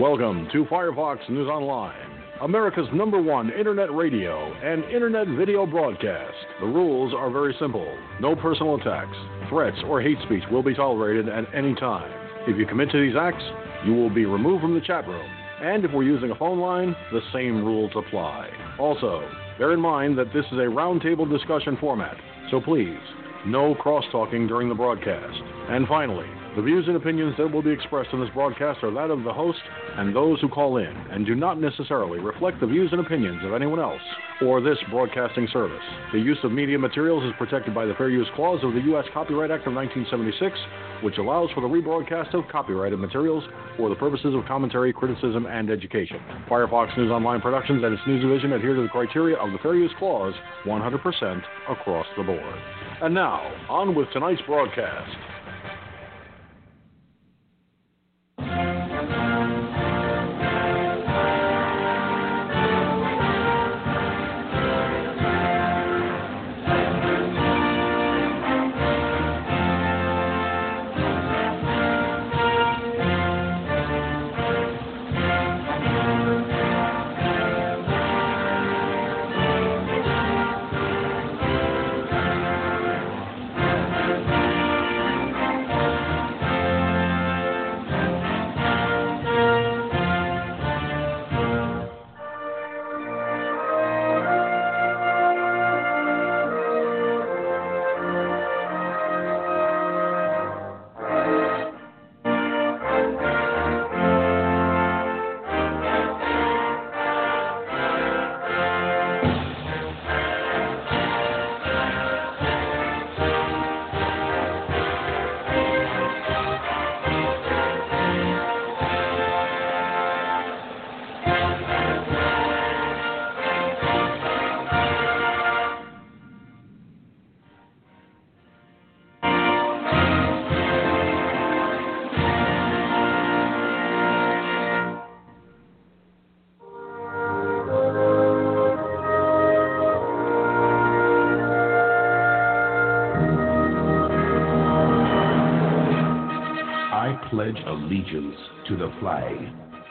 Welcome to Firefox News Online, America's number one internet radio and internet video broadcast. The rules are very simple no personal attacks, threats, or hate speech will be tolerated at any time. If you commit to these acts, you will be removed from the chat room. And if we're using a phone line, the same rules apply. Also, bear in mind that this is a roundtable discussion format, so please, no cross talking during the broadcast. And finally, the views and opinions that will be expressed in this broadcast are that of the host and those who call in, and do not necessarily reflect the views and opinions of anyone else or this broadcasting service. The use of media materials is protected by the Fair Use Clause of the U.S. Copyright Act of 1976, which allows for the rebroadcast of copyrighted materials for the purposes of commentary, criticism, and education. Firefox News Online Productions and its news division adhere to the criteria of the Fair Use Clause 100% across the board. And now, on with tonight's broadcast.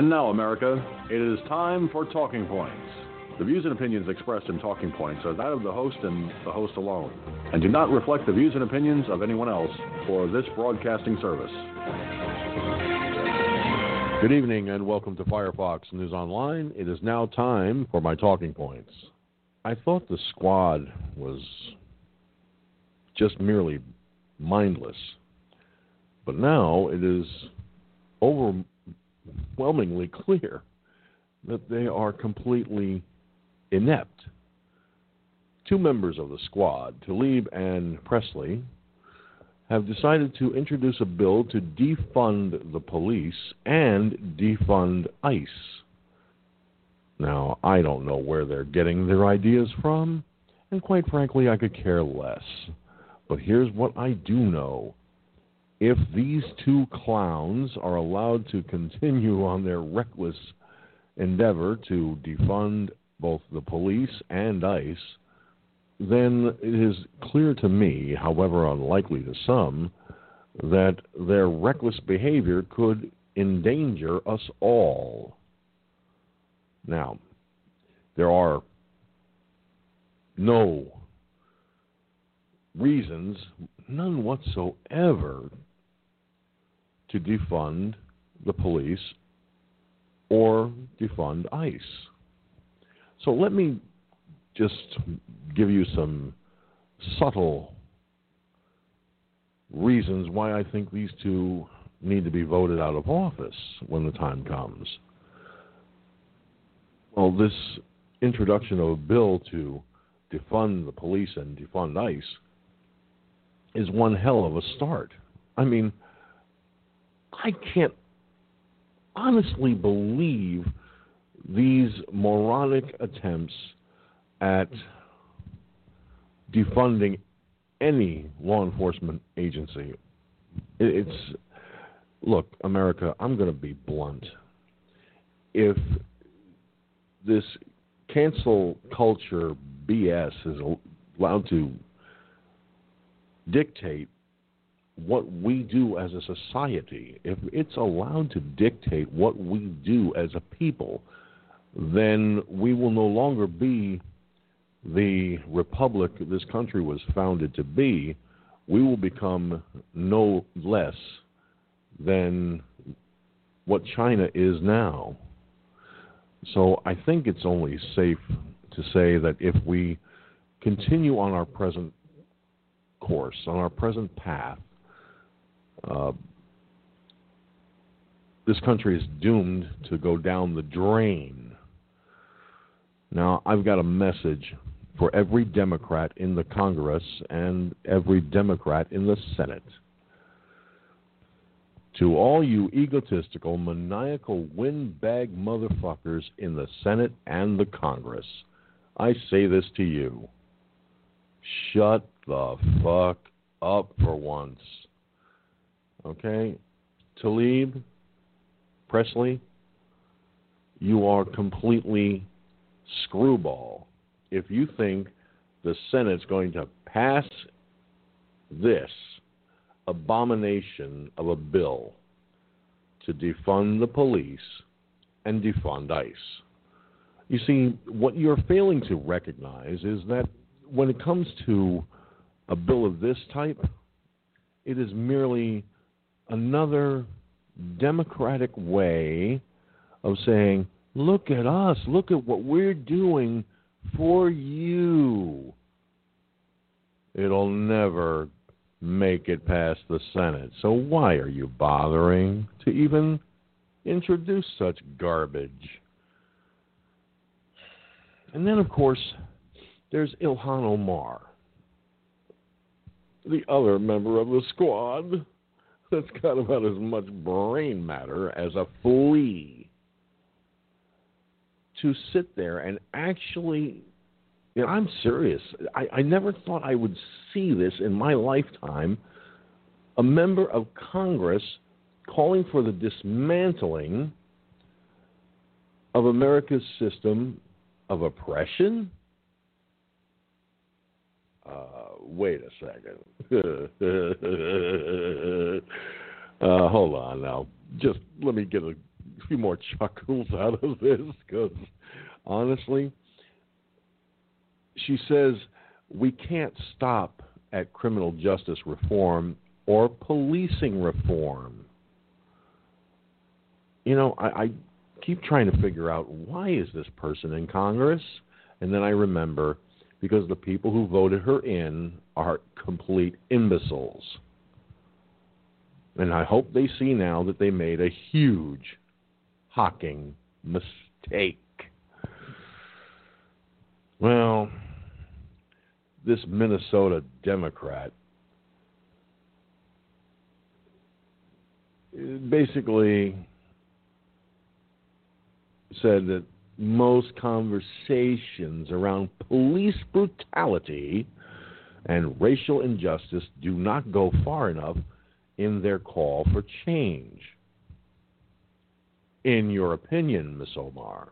And now, America, it is time for Talking Points. The views and opinions expressed in Talking Points are that of the host and the host alone, and do not reflect the views and opinions of anyone else or this broadcasting service. Good evening and welcome to Firefox News Online. It is now time for my Talking Points. I thought the squad was just merely mindless, but now it is overwhelmingly clear that they are completely inept. Two members of the squad, Talib and Pressley, have decided to introduce a bill to defund the police and defund ICE. Now, I don't know where they're getting their ideas from, and quite frankly, I could care less. But here's what I do know. If these two clowns are allowed to continue on their reckless endeavor to defund both the police and ICE, then it is clear to me, however unlikely to some, that their reckless behavior could endanger us all. Now, there are no reasons, none whatsoever, to defund the police or defund ICE. So let me just give you some subtle reasons why I think these two need to be voted out of office when the time comes. Well, this introduction of a bill to defund the police and defund ICE is one hell of a start. I mean, I can't honestly believe these moronic attempts at defunding any law enforcement agency. It's look, America. I'm going to be blunt. If this cancel culture BS is allowed to dictate what we do as a society, if it's allowed to dictate what we do as a people, then we will no longer be the republic this country was founded to be. We will become no less than what China is now. So I think it's only safe to say that if we continue on our present course, on our present path, uh, this country is doomed to go down the drain. Now, I've got a message for every Democrat in the Congress and every Democrat in the Senate. To all you egotistical, maniacal, windbag motherfuckers in the Senate and the Congress, I say this to you. Shut the fuck up for once. Okay? Talib, Pressley, you are completely screwball if you think the Senate's going to pass this abomination of a bill to defund the police and defund ICE. You see, what you're failing to recognize is that when it comes to a bill of this type, it is merely another democratic way of saying, look at us, look at what we're doing for you. It'll never make it past the Senate. So why are you bothering to even introduce such garbage? And then, of course, there's Ilhan Omar, the other member of the squad that's got about as much brain matter as a flea. To sit there and actually you know, I'm serious. I, I never thought I would see this in my lifetime. A member of Congress calling for the dismantling of America's system of oppression. Uh, wait a second. uh, hold on now. Just let me get a few more chuckles out of this because honestly, she says we can't stop at criminal justice reform or policing reform. You know, I, I keep trying to figure out why is this person in Congress, and then I remember because the people who voted her in are complete imbeciles. And I hope they see now that they made a huge, hocking mistake. Well, this Minnesota Democrat basically said that most conversations around police brutality and racial injustice do not go far enough in their call for change. In your opinion, Ms. Omar?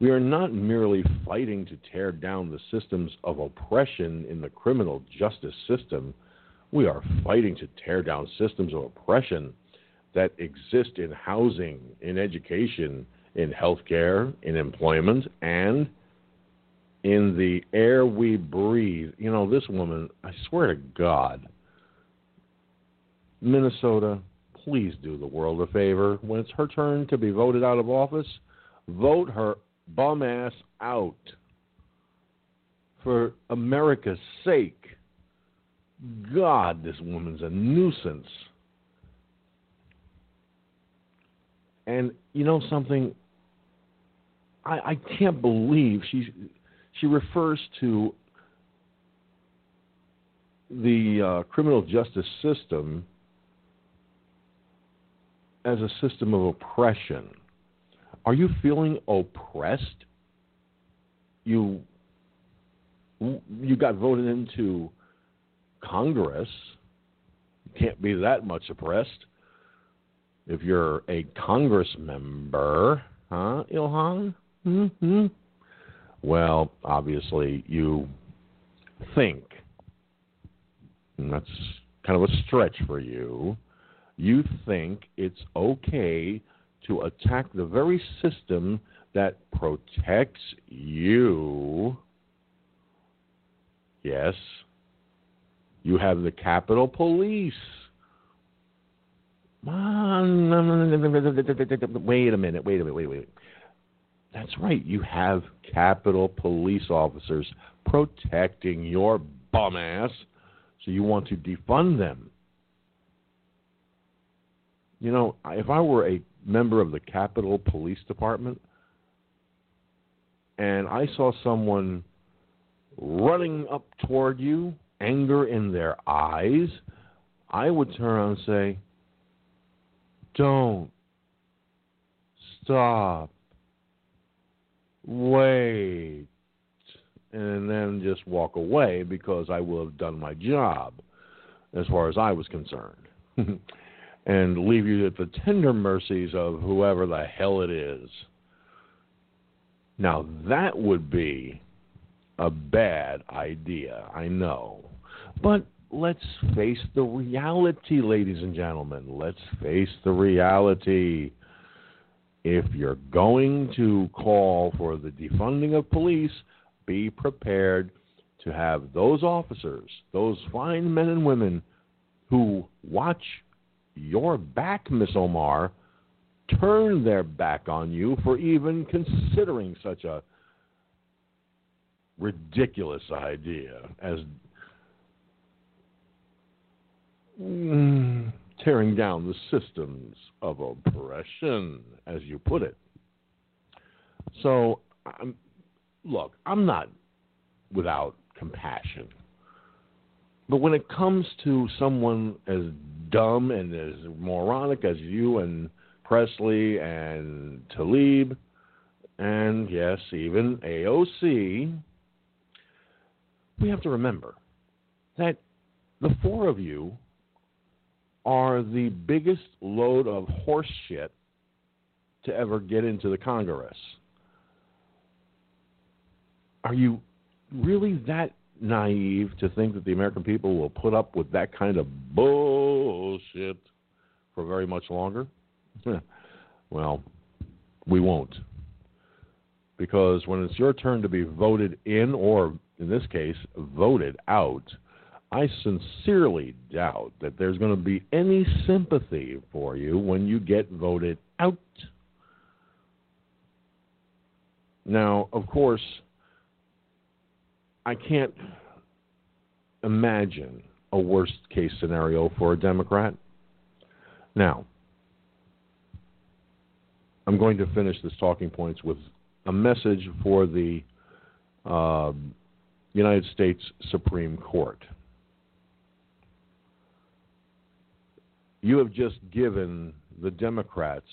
We are not merely fighting to tear down the systems of oppression in the criminal justice system. We are fighting to tear down systems of oppression that exist in housing, in education, in healthcare, in employment, and in the air we breathe. You know, this woman, I swear to God, Minnesota, please do the world a favor. When it's her turn to be voted out of office, vote her bum ass out for America's sake. God, this woman's a nuisance. And you know something? I, I can't believe she she refers to the uh, criminal justice system as a system of oppression. Are you feeling oppressed? You you got voted into Congress. You can't be that much oppressed if you're a Congress member, huh, Ilhan? Mm-hmm. Well, obviously, you think, and that's kind of a stretch for you, you think it's okay to attack the very system that protects you. Yes, you have the Capitol Police. Wait a minute, wait a minute, wait wait. That's right. You have Capitol Police officers protecting your bum ass, so you want to defund them. You know, if I were a member of the Capitol Police Department and I saw someone running up toward you, anger in their eyes, I would turn around and say, Don't. Stop. Wait. And then just walk away because I will have done my job as far as I was concerned. and leave you at the tender mercies of whoever the hell it is. Now, that would be a bad idea, I know. But let's face the reality, ladies and gentlemen. Let's face the reality. If you're going to call for the defunding of police, be prepared to have those officers, those fine men and women who watch your back, Miss Omar, turn their back on you for even considering such a ridiculous idea as mm, tearing down the systems of oppression, as you put it. So, I'm, look, I'm not without compassion. But when it comes to someone as dumb and as moronic as you and Pressley and Talib, and yes, even AOC, we have to remember that the four of you are the biggest load of horse shit to ever get into the Congress. Are you really that naive to think that the American people will put up with that kind of bullshit for very much longer? well, we won't. Because when it's your turn to be voted in, or in this case, voted out, I sincerely doubt that there's going to be any sympathy for you when you get voted out. Now, of course, I can't imagine a worst case scenario for a Democrat. Now, I'm going to finish this talking points with a message for the uh, United States Supreme Court. You have just given the Democrats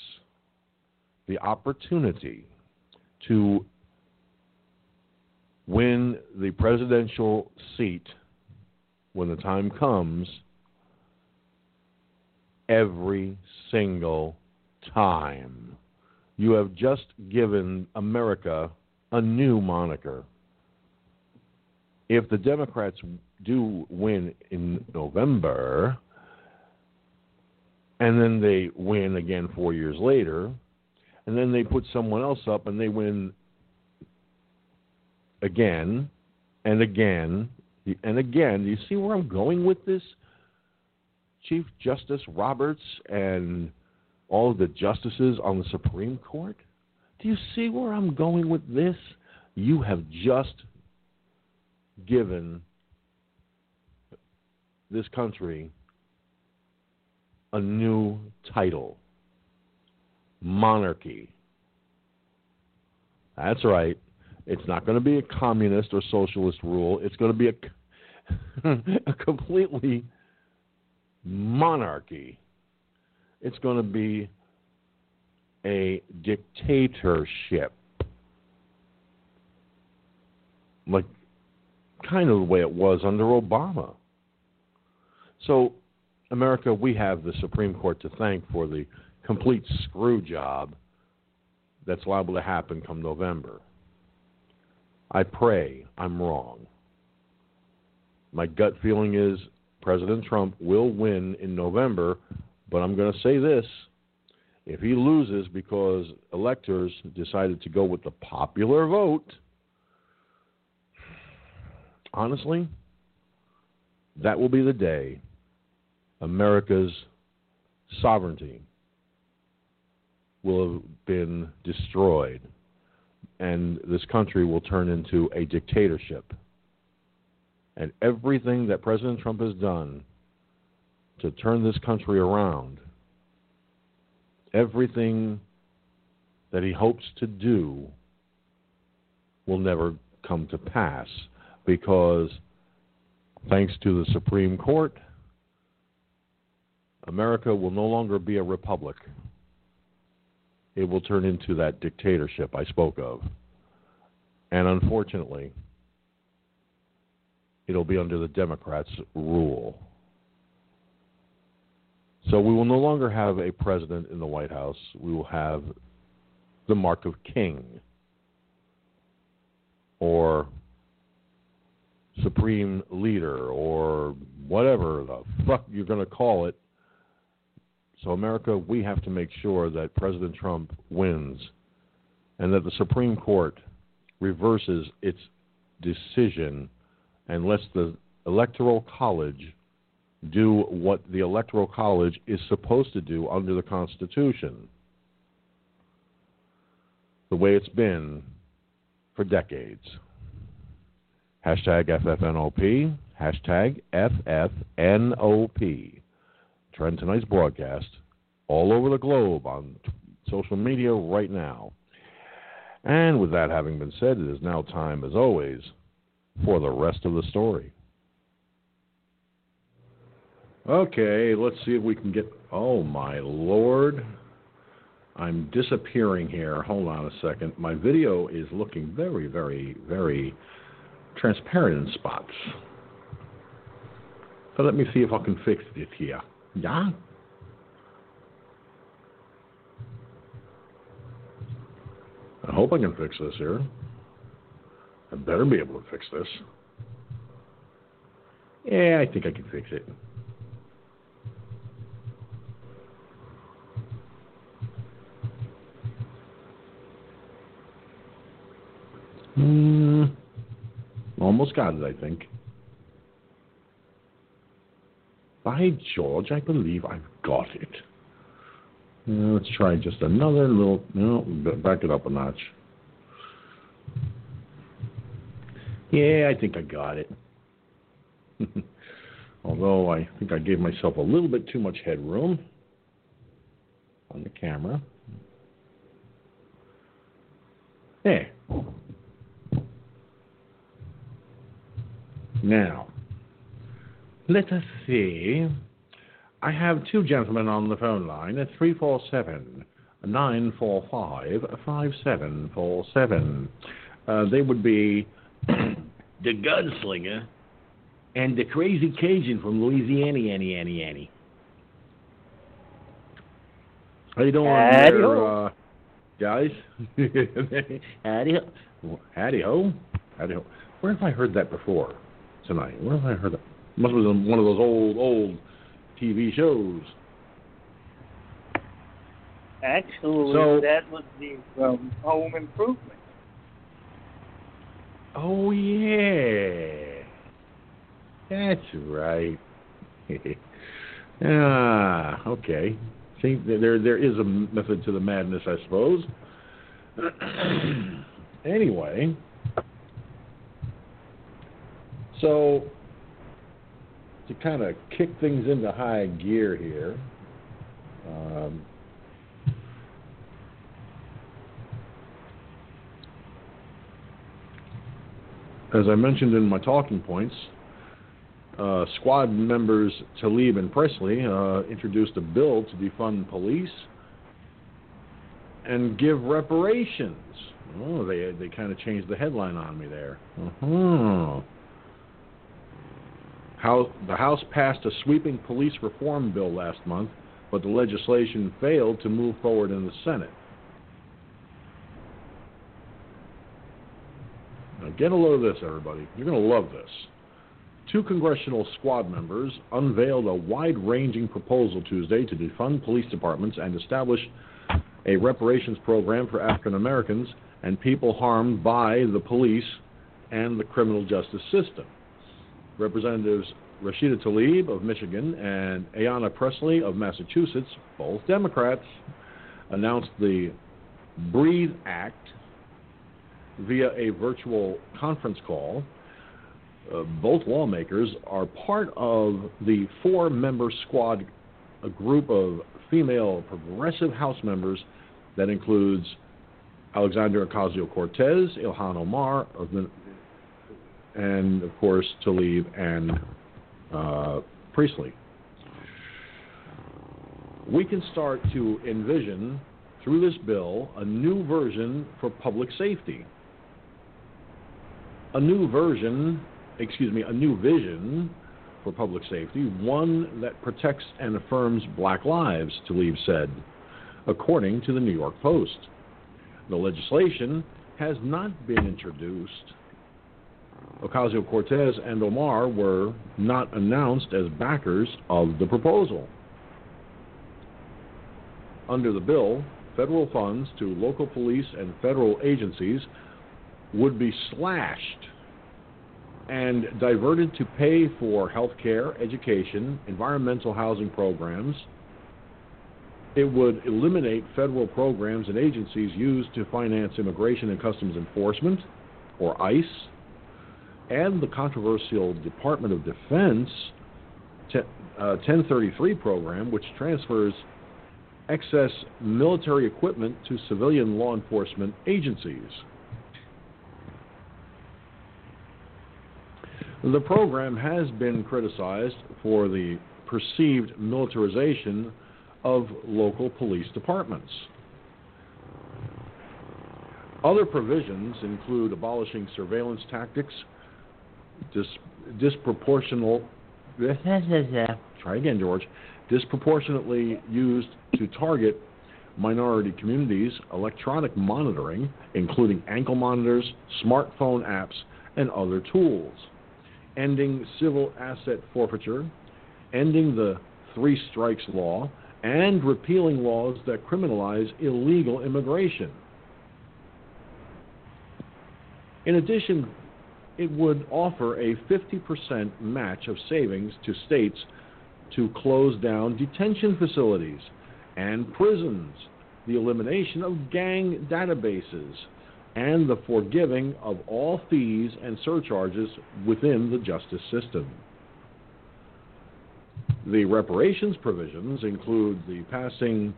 the opportunity to win the presidential seat when the time comes every single time. You have just given America a new moniker. If the Democrats do win in November, and then they win again four years later, and then they put someone else up and they win again and again and again. Do you see where I'm going with this? Chief Justice Roberts and all of the justices on the Supreme Court? Do you see where I'm going with this? You have just given this country a new title monarchy. That's right. It's not going to be a communist or socialist rule. It's going to be a, a completely monarchy. It's going to be a dictatorship. Like, kind of the way it was under Obama. So, America, we have the Supreme Court to thank for the complete screw job that's liable to happen come November. I pray I'm wrong. My gut feeling is President Trump will win in November, but I'm going to say this. If he loses because electors decided to go with the popular vote, honestly, that will be the day America's sovereignty will have been destroyed and this country will turn into a dictatorship. And everything that President Trump has done to turn this country around, everything that he hopes to do will never come to pass because, thanks to the Supreme Court, America will no longer be a republic. It will turn into that dictatorship I spoke of. And unfortunately, it'll be under the Democrats' rule. So we will no longer have a president in the White House. We will have the mark of king or supreme leader or whatever the fuck you're going to call it. So, America, we have to make sure that President Trump wins and that the Supreme Court reverses its decision and lets the Electoral College do what the Electoral College is supposed to do under the Constitution, the way it's been for decades. Hashtag FFNOP, hashtag FFNOP. Trend tonight's broadcast all over the globe on social media right now. And with that having been said, it is now time, as always, for the rest of the story. Okay, let's see if we can get. Oh, my Lord. I'm disappearing here. Hold on a second. My video is looking very, very, very transparent in spots. So let me see if I can fix it here. Yeah? I hope I can fix this here. I better be able to fix this. Yeah, I think I can fix it. Hmm. Almost got it, I think. By George, I believe I've got it. Uh, let's try just another little. No, back it up a notch. Yeah, I think I got it. Although I think I gave myself a little bit too much headroom on the camera. There. Now, let us see. I have two gentlemen on the phone line at 347 945 5747. Uh, they would be the gunslinger and the crazy Cajun from Louisiana, Annie, Annie, Annie. How you doing Howdy there, ho. uh, guys? Howdy ho. Howdy ho. Howdy ho. Where have I heard that before tonight? Where have I heard that? Must have been one of those old, old TV shows. Actually, So- that was the um, home improvement. Oh yeah, that's right. ah, okay. See, there there is a method to the madness, I suppose. anyway, so to kind of kick things into high gear here. Um, as I mentioned in my talking points, uh, squad members Talib and Pressley uh, introduced a bill to defund police. and give reparations. Oh, they they kind of changed the headline on me there. Uh-huh. How the House passed a sweeping police reform bill last month, but the legislation failed to move forward in the Senate. Now get a load of this, everybody. You're going to love this. Two congressional squad members unveiled a wide ranging proposal Tuesday to defund police departments and establish a reparations program for African Americans and people harmed by the police and the criminal justice system. Representatives Rashida Tlaib of Michigan and Ayanna Pressley of Massachusetts, both Democrats, announced the Breathe Act via a virtual conference call. Uh, both lawmakers are part of the four member squad, a group of female progressive House members that includes Alexandria Ocasio Cortez, Ilhan Omar, and of course Tlaib and uh, Priestley. We can start to envision through this bill a new version for public safety. A new version, excuse me, a new vision for public safety, one that protects and affirms black lives, Tlaib said, according to the New York Post. The legislation has not been introduced. Ocasio Cortez and Omar were not announced as backers of the proposal. Under the bill, federal funds to local police and federal agencies would be slashed and diverted to pay for health care, education, environmental housing programs, it would eliminate federal programs and agencies used to finance Immigration and Customs Enforcement, or ICE, and the controversial Department of Defense 1033 uh, program, which transfers excess military equipment to civilian law enforcement agencies. The program has been criticized for the perceived militarization of local police departments. Other provisions include abolishing surveillance tactics, dis- disproportional. try again, George. Disproportionately used to target minority communities, electronic monitoring, including ankle monitors, smartphone apps, and other tools, ending civil asset forfeiture, ending the three strikes law, and repealing laws that criminalize illegal immigration. In addition, it would offer a 50% match of savings to states to close down detention facilities and prisons, the elimination of gang databases, and the forgiving of all fees and surcharges within the justice system. The reparations provisions include the passing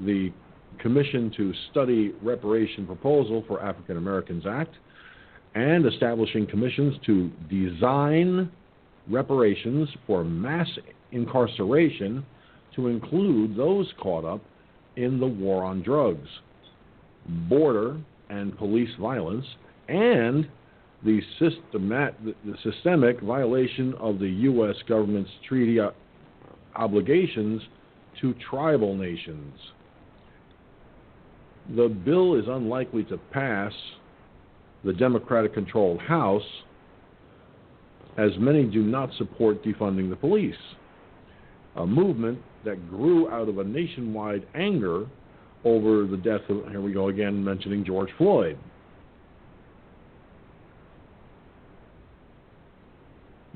the Commission to Study Reparation Proposal for African Americans Act and establishing commissions to design reparations for mass incarceration to include those caught up in the war on drugs, border and police violence, and the, systemat- the systemic violation of the U.S. government's treaty obligations to tribal nations. The bill is unlikely to pass the Democratic controlled House, as many do not support defunding the police, a movement that grew out of a nationwide anger over the death of, here we go again, mentioning George Floyd.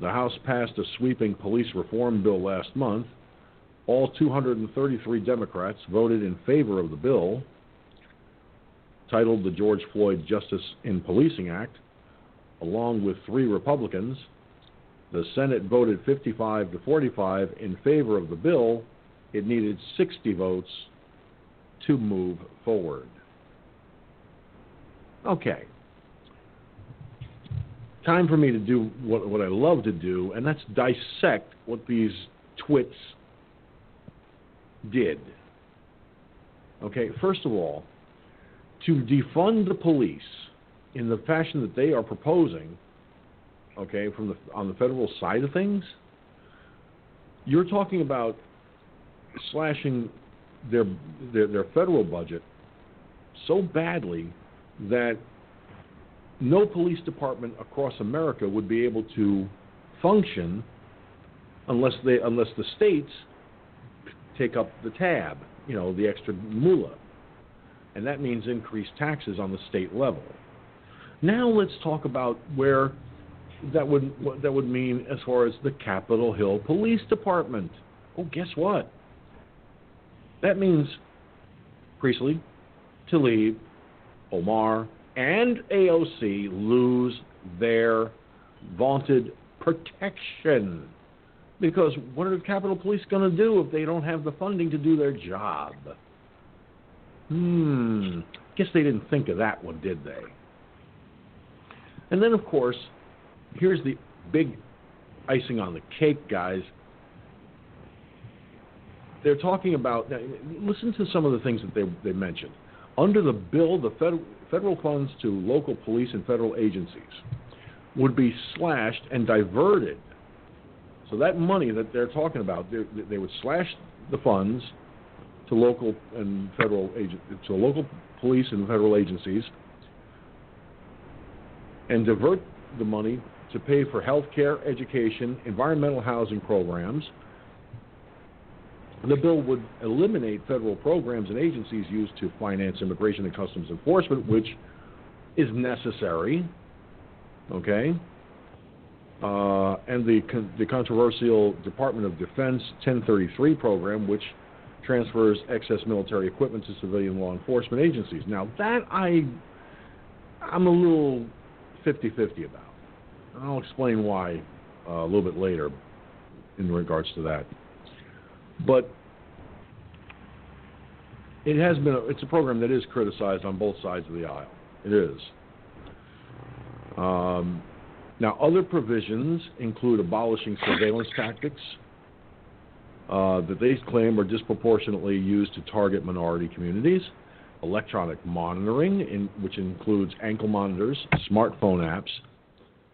The House passed a sweeping police reform bill last month. All 233 Democrats voted in favor of the bill, titled the George Floyd Justice in Policing Act, along with three Republicans. The Senate voted 55 to 45 in favor of the bill. It needed 60 votes to move forward. Okay time for me to do what, what I love to do, and that's dissect what these twits did. Okay, first of all, to defund the police in the fashion that they are proposing, okay, from the on the federal side of things, you're talking about slashing their their, their federal budget so badly that no police department across America would be able to function unless they unless the states take up the tab, you know, the extra moolah. And that means increased taxes on the state level. Now let's talk about where that would what that would mean as far as the Capitol Hill Police Department. Oh, guess what? That means Priestley, Tlaib, Omar, and AOC lose their vaunted protection. Because what are the Capitol Police going to do if they don't have the funding to do their job? Hmm. Guess they didn't think of that one, did they? And then, of course, here's the big icing on the cake, guys. They're talking about. Listen to some of the things that they, they mentioned. Under the bill, the federal, federal funds to local police and federal agencies would be slashed and diverted. So that money that they're talking about, they, they would slash the funds to local and federal agent, to local police and federal agencies, and divert the money to pay for health care, education, environmental housing programs. The bill would eliminate federal programs and agencies used to finance immigration and customs enforcement, which is necessary. Okay? Uh, and the, the controversial Department of Defense 1033 program, which transfers excess military equipment to civilian law enforcement agencies. Now, that I, I'm a little 50 50 about. I'll explain why uh, a little bit later in regards to that. But it has been a, it's a program that is criticized on both sides of the aisle. It is. Um, now, other provisions include abolishing surveillance tactics uh, that they claim are disproportionately used to target minority communities, electronic monitoring, in, which includes ankle monitors, smartphone apps,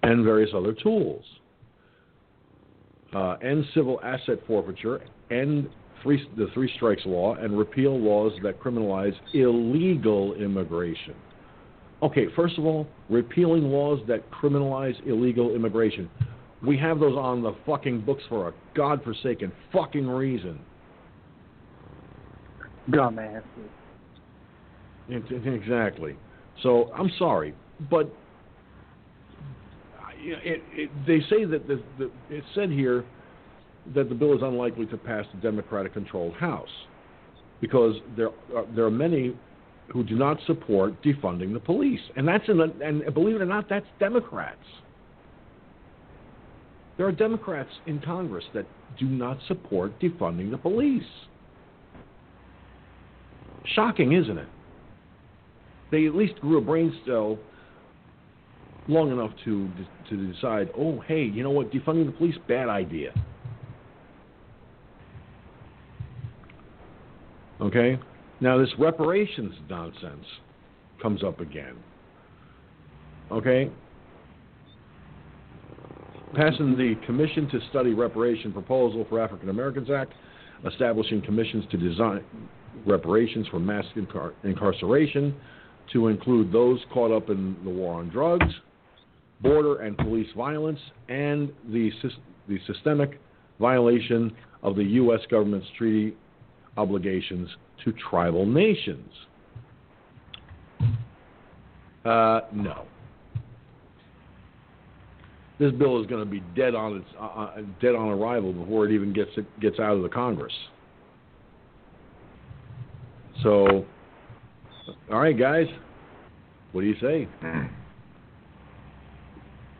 and various other tools, uh, and civil asset forfeiture, and three, the three strikes law, and repeal laws that criminalize illegal immigration. Okay, first of all, repealing laws that criminalize illegal immigration. We have those on the fucking books for a godforsaken fucking reason. Dumbasses. Exactly. So I'm sorry, but it, it, they say that the, the, it's said here that the bill is unlikely to pass the Democratic-controlled House because there are, there are many who do not support defunding the police, and that's in the, and believe it or not, that's Democrats. There are Democrats in Congress that do not support defunding the police. Shocking, isn't it? They at least grew a brain cell long enough to to decide, oh, hey, you know what, defunding the police, bad idea. Okay? Now, this reparations nonsense comes up again. Okay? Passing the Commission to Study Reparation Proposal for African Americans Act, establishing commissions to design reparations for mass incar- incarceration to include those caught up in the war on drugs, border and police violence, and the, the systemic violation of the U.S. government's treaty obligations to tribal nations. Uh, no. This bill is going to be dead on its uh, uh, dead on arrival before it even gets it gets out of the Congress. So, all right, guys, what do you say?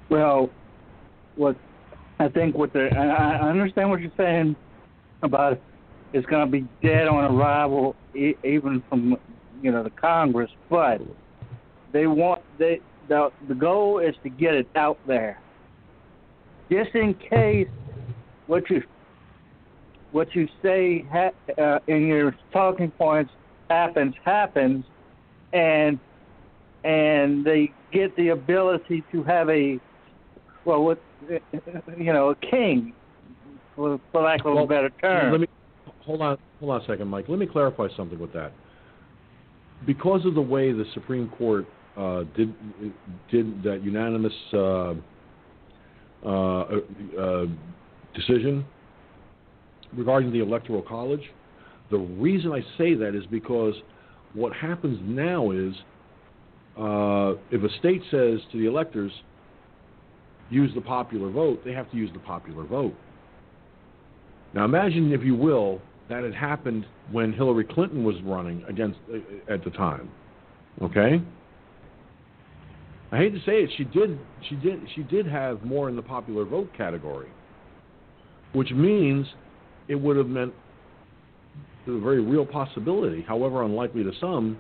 Well, what I think what the I, understand what you're saying about it's going to be dead on arrival, even from you know the Congress, but they want they the the goal is to get it out there, just in case what you what you say ha, uh, in your talking points happens happens, and and they get the ability to have a well, what you know, a king, for, for lack of well, a better term. Let me hold on, hold on a second, Mike. Let me clarify something with that. Because of the way the Supreme Court uh, did did that unanimous uh decision regarding the Electoral College, the reason I say that is because what happens now is uh, if a state says to the electors, use the popular vote, they have to use the popular vote. Now imagine, if you will, that had happened when Hillary Clinton was running against uh, at the time. Okay? I hate to say it, she did she did she did have more in the popular vote category. Which means it would have meant a very real possibility, however unlikely to some,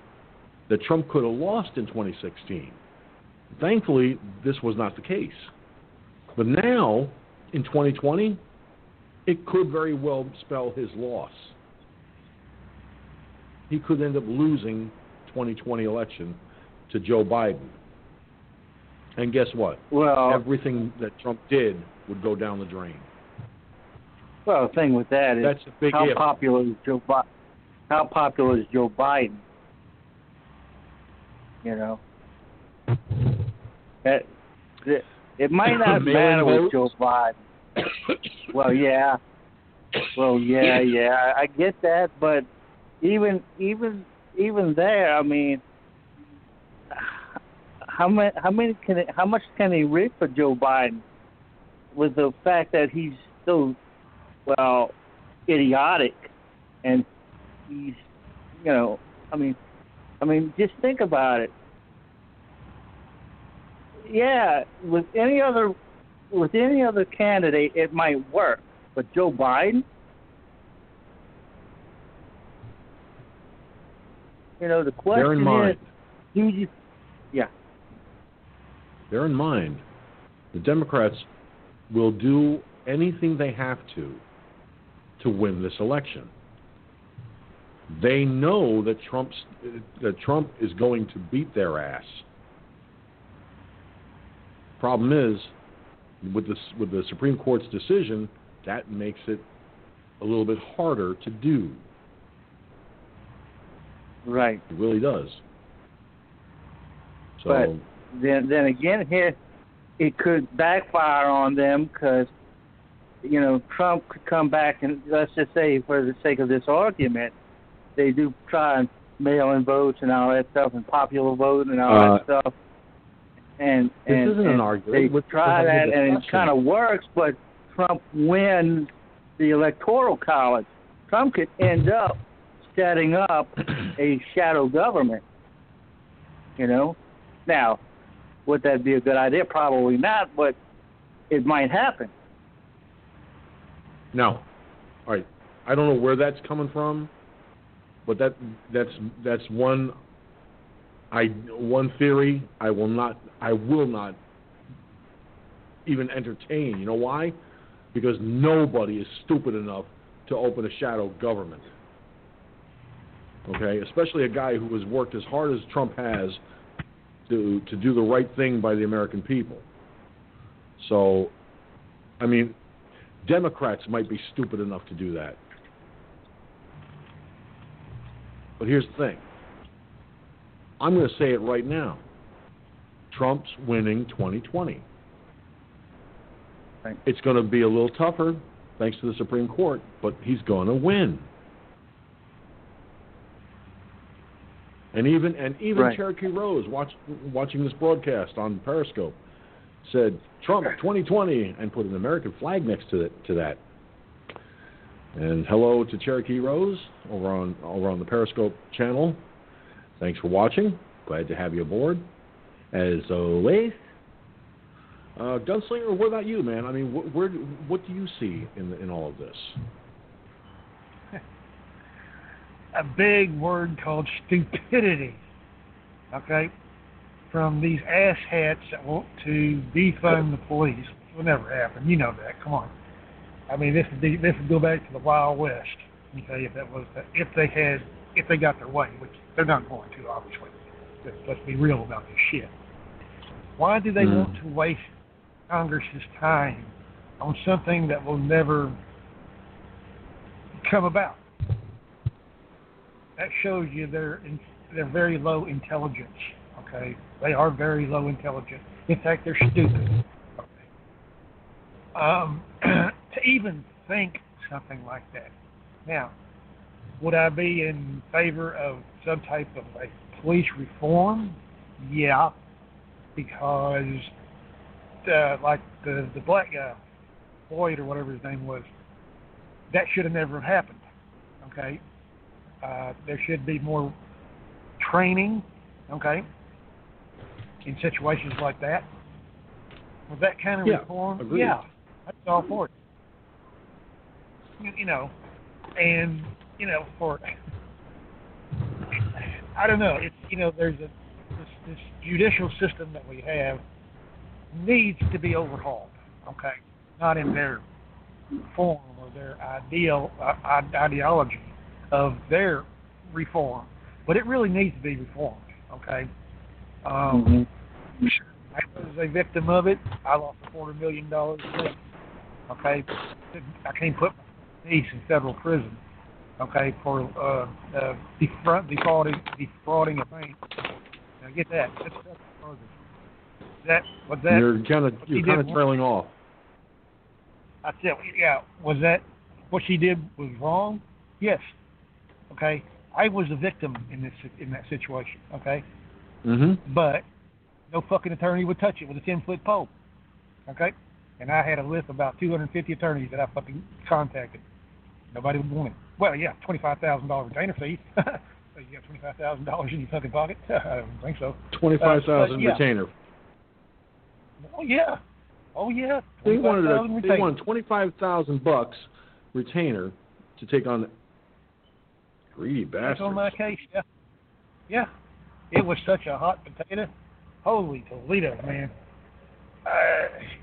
that Trump could have lost in 2016. Thankfully, this was not the case. But now, in 2020, it could very well spell his loss. He could end up losing 2020 election to Joe Biden. And guess what? Well, everything that Trump did would go down the drain. Well, the thing with that is That's a big how if. popular is Joe Biden? How popular is Joe Biden? You know, that, that it might not matter with? Joe Biden. well, yeah, well, yeah, yeah, I get that, but even even even there, I mean, how many how many can it, how much can he reap for Joe Biden with the fact that he's so well idiotic and he's you know I mean I mean just think about it. Yeah, with any other with any other candidate it might work, but Joe Biden you know the question Bear in mind, is do you bear in mind, the Democrats will do anything they have to to win this election. They know that Trump's that Trump is going to beat their ass. Problem is, with this with the Supreme Court's decision, that makes it a little bit harder to do. right It really does. So But- then then again here it could backfire on them because you know Trump could come back and let's just say for the sake of this argument they do try and mail in votes and all that stuff and popular vote and all Uh, that stuff. And this and, isn't and an argument. they try that and it kind of works but Trump wins the electoral college. Trump could end up setting up a shadow government you know? Now would that be a good idea? Probably not, but it might happen. Now, all right, I don't know where that's coming from, but that that's that's one I one theory I will not I will not even entertain. You know why? Because nobody is stupid enough to open a shadow government. Okay, especially a guy who has worked as hard as Trump has to to do the right thing by the American people. So, I mean, Democrats might be stupid enough to do that. But here's the thing. I'm going to say it right now. Trump's winning 2020. Right. It's going to be a little tougher thanks to the Supreme Court, but he's going to win. And even and even Right. Cherokee Rose, watch, watching this broadcast on Periscope, said Trump 2020 and put an American flag next to it, to that. And hello to Cherokee Rose over on over on the Periscope channel. Thanks for watching. Glad to have you aboard. As always, uh, Gunslinger, what about you, man? I mean, wh- where what do you see in in all of this? A big word called stupidity. Okay? From these asshats that want to defund the police. Which will never happen. You know that. Come on. I mean, this would be, this would go back to the Wild West. Okay, if that was if they had if they got their way, which they're not going to, obviously. Let's, let's be real about this shit. Why do they Mm. want to waste Congress's time on something that will never come about? That shows you they're in, they're very low intelligence. Okay, they are very low intelligence. In fact, they're stupid. Okay. Um, to even think something like that. Now, would I be in favor of some type of a police reform? Yeah, because uh, like the the black guy, Floyd or whatever his name was, that should have never happened. Okay, uh, there should be more training. Okay, in situations like that. With that kind of Yeah, reform, agreed. yeah, that's all for it. You, you know, and you know, for I don't know, it's you know, there's a this, this judicial system that we have needs to be overhauled. Okay, not in their form or their ideal uh, ideology of their reform, but it really needs to be reformed. Okay. Um, Mhm. I was a victim of it. I lost a quarter million dollars. Okay, I can't put my niece in federal prison. Okay, for uh, uh, defraud, defrauding defrauding a bank. Now get that. That's charges. That was that. you're kind of you're kind of trailing off. I said, yeah. Was that what she did was wrong? Yes. Okay. I was a victim in this in that situation. Okay. Mm-hmm. but no fucking attorney would touch it with a ten foot pole. Okay? And I had a list of about two hundred and fifty attorneys that I fucking contacted. Nobody would want it. Well, yeah, twenty five thousand dollar retainer fee. so you got twenty five thousand dollars in your fucking pocket? I don't think so. Twenty-five thousand Uh, yeah. retainer. Oh yeah. Oh yeah. They wanted a, 25,000 they wanted twenty-five thousand bucks retainer to take on greedy That's on my case, yeah. Yeah. It was such a hot potato. Holy Toledo, man. Uh,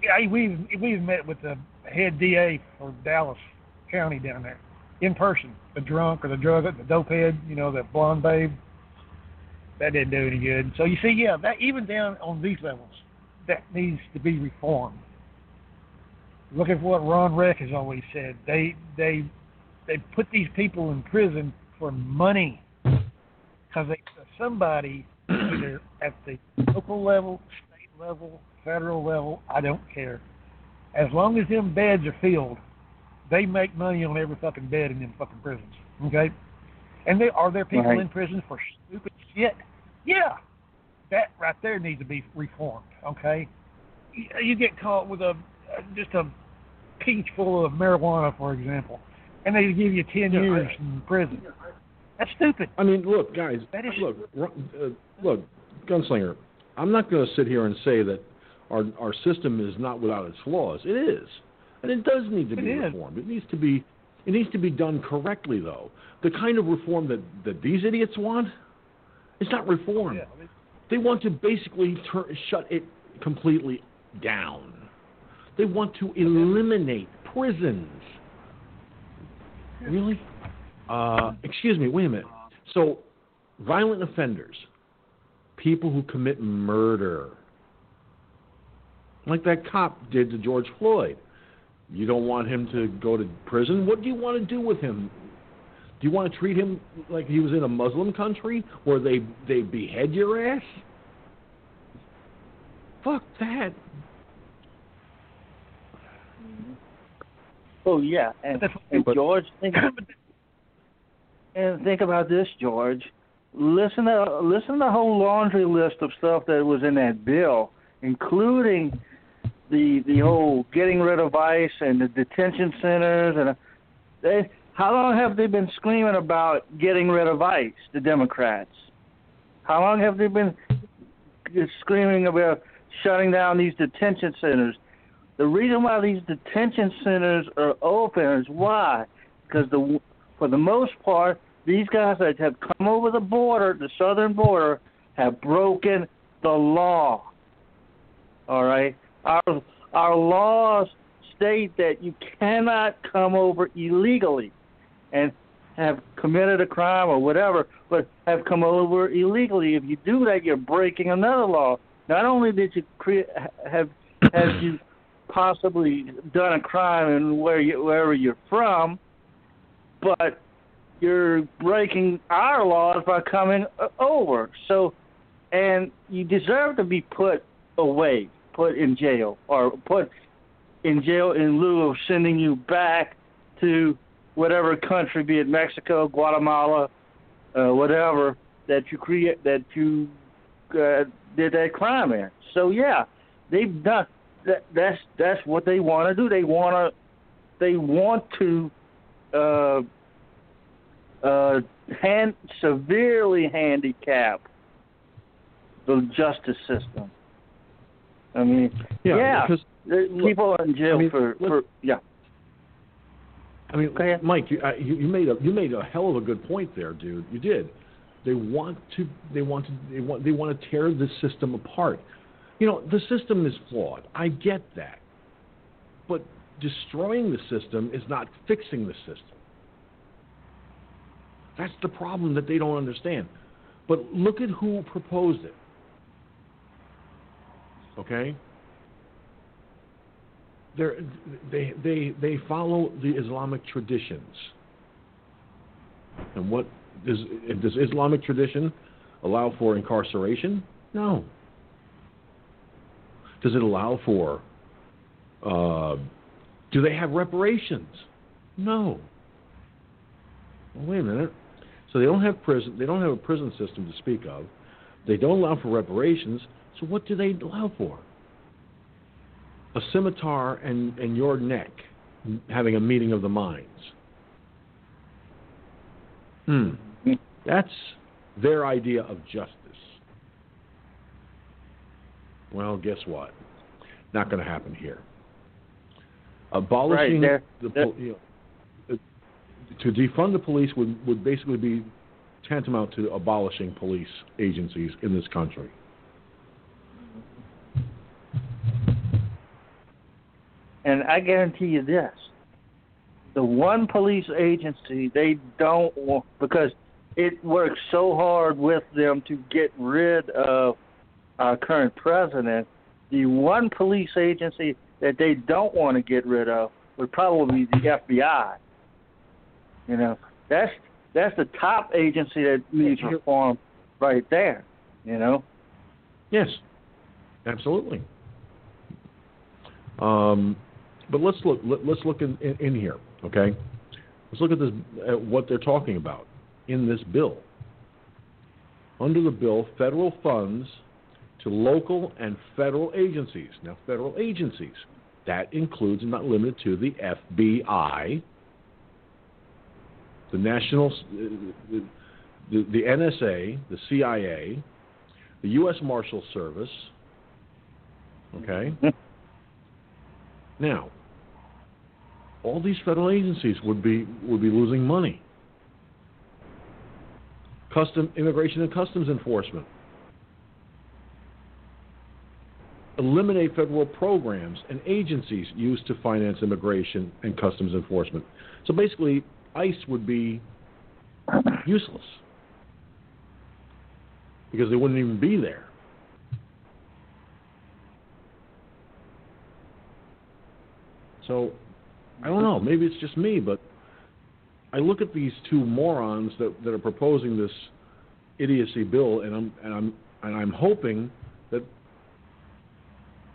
yeah, we we met with the head DA for Dallas County down there in person. The drunk or the drug, the dope head, you know, the blonde babe. That didn't do any good. So you see, yeah, that even down on these levels, that needs to be reformed. Look at what Ron Reck has always said. They they they put these people in prison for money because somebody either at the local level, state level, federal level, I don't care. As long as them beds are filled, they make money on every fucking bed in them fucking prisons. Okay? And they are there people Right. in prison for stupid shit? Yeah. That right there needs to be reformed. Okay? You, you get caught with a just a peach full of marijuana, for example, and they give you ten Yeah, I- years in prison. That's stupid. I mean, look, guys. That is- look, uh, look, gunslinger. I'm not going to sit here and say that our our system is not without its flaws. It is, and it does need to It be is. reformed. It needs to be it needs to be done correctly, though. The kind of reform that that these idiots want, it's not reform. Yeah, I mean, They want to basically tur shut it completely down. They want to eliminate prisons. Really? Uh, excuse me, wait a minute. So, violent offenders, people who commit murder, like that cop did to George Floyd, you don't want him to go to prison? What do you want to do with him? Do you want to treat him like he was in a Muslim country where they they behead your ass? Fuck that. Oh yeah, and, and George, think, and think about this, George. Listen to listen to the whole laundry list of stuff that was in that bill, including the the whole getting rid of ICE and the detention centers and uh, they. How long have they been screaming about getting rid of ICE? The Democrats. How long have they been screaming about shutting down these detention centers? The reason why these detention centers are open is why? Because the for the most part, these guys that have come over the border, the southern border, have broken the law. All right, our our laws state that you cannot come over illegally, and have committed a crime or whatever, but have come over illegally. If you do that, you're breaking another law. Not only did you create have have you possibly done a crime in where you wherever you're from, but you're breaking our laws by coming over. So, and you deserve to be put away, put in jail, or put in jail in lieu of sending you back to whatever country, be it Mexico, Guatemala, uh, whatever that you create that you uh, did that crime in. So yeah, they've done that. That's that's what they want to do. They want to they want to uh, uh, hand severely handicap the justice system. I mean, yeah, yeah because people are in jail I mean, for, for yeah. I mean, Mike, you, uh, you you made a you made a hell of a good point there, dude. You did. They want to they want to they want they want to tear the system apart. You know, the system is flawed. I get that. But destroying the system is not fixing the system. That's the problem that they don't understand. But look at who proposed it. Okay? They're, they they they follow the Islamic traditions. And what does does Islamic tradition allow for incarceration? No. Does it allow for? Uh, do they have reparations? No. Well, wait a minute. So they don't have prison. They don't have a prison system to speak of. They don't allow for reparations. So what do they allow for? a scimitar and, and your neck having a meeting of the minds. Hmm. That's their idea of justice. Well, guess what? Not going to happen here. Abolishing Right, the you know, uh, to defund the police would, would basically be tantamount to abolishing police agencies in this country. And I guarantee you this: the one police agency they don't want because it works so hard with them to get rid of our current president. The one police agency that they don't want to get rid of would probably be the FBI. You know, that's that's the top agency that needs reform right there. You know. Yes, absolutely. Um, but let's look. Let, us look in, in, in here. Okay, let's look at this. At what they're talking about in this bill. Under the bill, federal funds to local and federal agencies. Now, federal agencies that includes, and not limited to, the FBI, the National, uh, the, the, the NSA, the CIA, the U.S. Marshal Service. Okay. Now, all these federal agencies would be would be losing money. Custom immigration and customs enforcement. Eliminate federal programs and agencies used to finance immigration and customs enforcement. So basically, ICE would be useless because they wouldn't even be there. So I don't know. Maybe it's just me, but I look at these two morons that, that are proposing this idiocy bill, and I'm and I'm and I'm hoping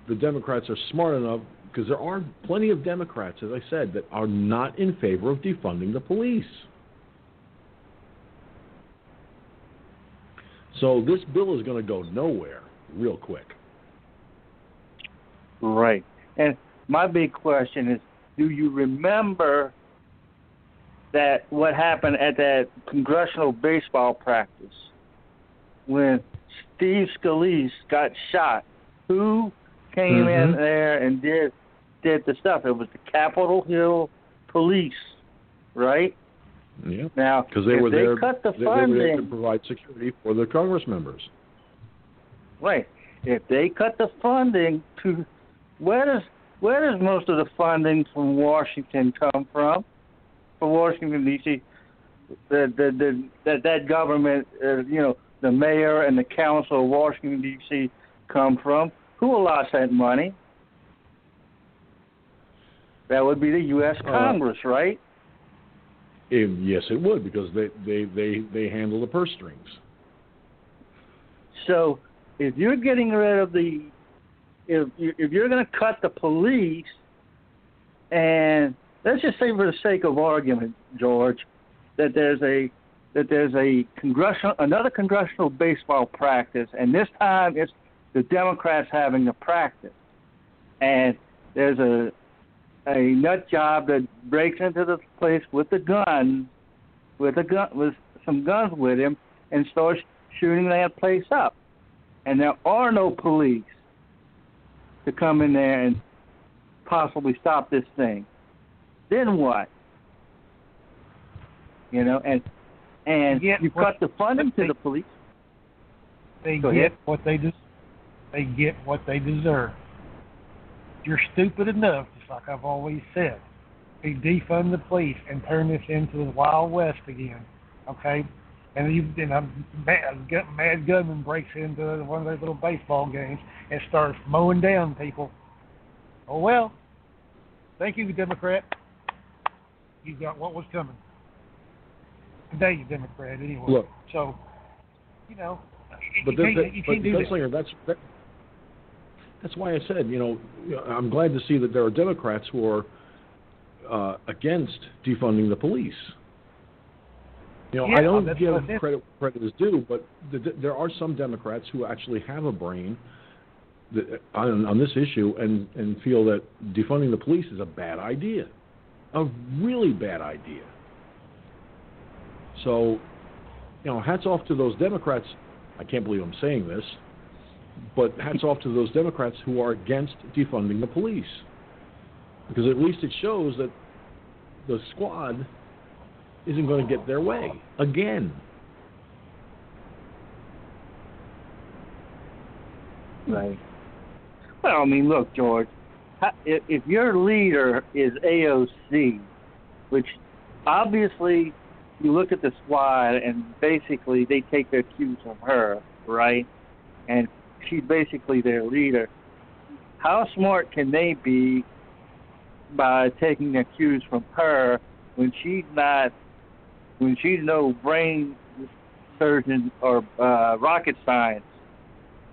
the Democrats are smart enough because there are plenty of Democrats, as I said, that are not in favor of defunding the police. So this bill is going to go nowhere real quick. Right. And my big question is do you remember that what happened at that congressional baseball practice when Steve Scalise got shot? Who came in Mhm. there and did did the stuff? It was the Capitol Hill Police, right? Yeah. Now, Because they were they there. cut the they, they were there to provide security for the Congress members. right? If they cut the funding to where does where does most of the funding from Washington come from? From Washington D.C., that that that that, that government, uh, you know, the mayor and the council of Washington D.C. come from? Who allots that money? That would be the U.S. Uh, Congress, right? Eh, yes, it would because they, they, they, they handle the purse strings. So if you're getting rid of the, if you- if you're going to cut the police, and let's just say for the sake of argument, George, that there's a that there's a congressional another congressional baseball practice, and this time it's the Democrats having the practice, and there's a a nut job that breaks into the place with a gun, with a gun with some guns with him, and starts shooting that place up. And there are no police to come in there and possibly stop this thing. Then what? You know, and and you cut the funding to the police. They Go get ahead. what they des- they get what they deserve. You're stupid enough, just like I've always said, to defund the police and turn this into the Wild West again. Okay? And you and a mad, mad gunman breaks into one of those little baseball games and starts mowing down people. Oh well. Thank you, Democrat. You got what was coming. Today, you Democrat, anyway. Look. So, you know, But, you that, can't, you but can't do that. Gunslinger, that's that, that's why I said, you know, I'm glad to see that there are Democrats who are uh, against defunding the police. You know, Yeah, I don't give what I said. credit where credit is due, but the, there are some Democrats who actually have a brain that, on, on this issue and, and feel that defunding the police is a bad idea, a really bad idea. So, you know, hats off to those Democrats. I can't believe I'm saying this, but hats off to those Democrats who are against defunding the police. Because at least it shows that the squad isn't going to get their way again. Right. Well, I mean, look, George. If, your leader is AOC, which obviously you look at the squad and basically they take their cues from her, right? And she's basically their leader. How smart can they be by taking their cues from her when she's not, when she's no brain surgeon or uh, rocket science,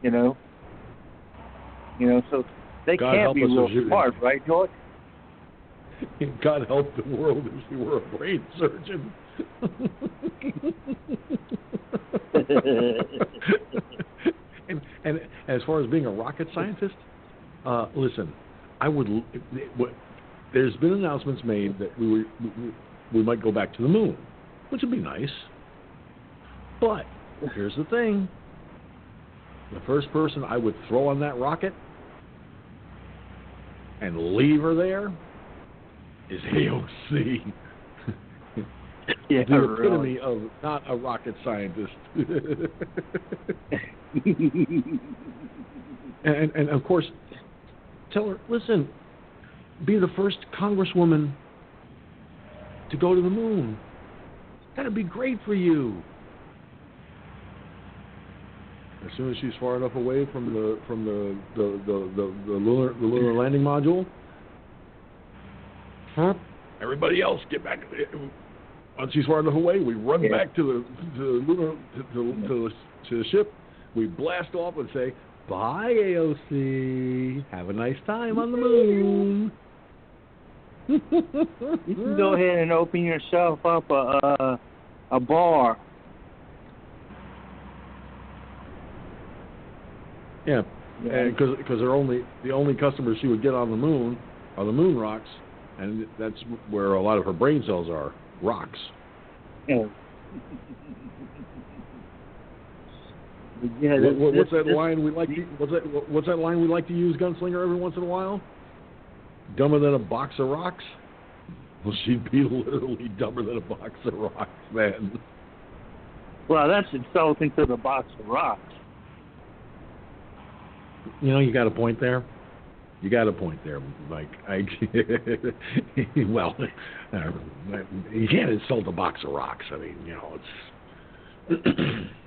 you know? You know, so they God can't be real if you- smart, right, George? God help the world if she were a brain surgeon. and, as far as being a rocket scientist, uh, listen, I would. There's been announcements made that we, were, we we might go back to the moon, which would be nice. But here's the thing: the first person I would throw on that rocket and leave her there is AOC. yeah, the really. epitome of not a rocket scientist. and, and of course, tell her, listen, be the first congresswoman to go to the moon. That'd be great for you. As soon as she's far enough away from the from the the the, the, the lunar the lunar landing module, huh? Everybody else get back. Once she's far enough away, we run Yeah. back to the to the lunar to, to, to, the, to the ship. We blast off and say, "Bye, AOC. Have a nice time on the moon." You can go ahead and open yourself up a a, a bar. Yeah, because because they're only the only customers she would get on the moon are the moon rocks, and that's where a lot of her brain cells are rocks. Yeah. Yeah, What, what, what's that this- line we like? To, what's that? what- What's that line we like to use, Gunslinger, every once in a while? Dumber than a box of rocks. Well, she'd be literally dumber than a box of rocks, man. Well, that's insulting to the box of rocks. You know, you got a point there. You got a point there, Mike. I well, uh, you can't insult a box of rocks. I mean, you know, it's.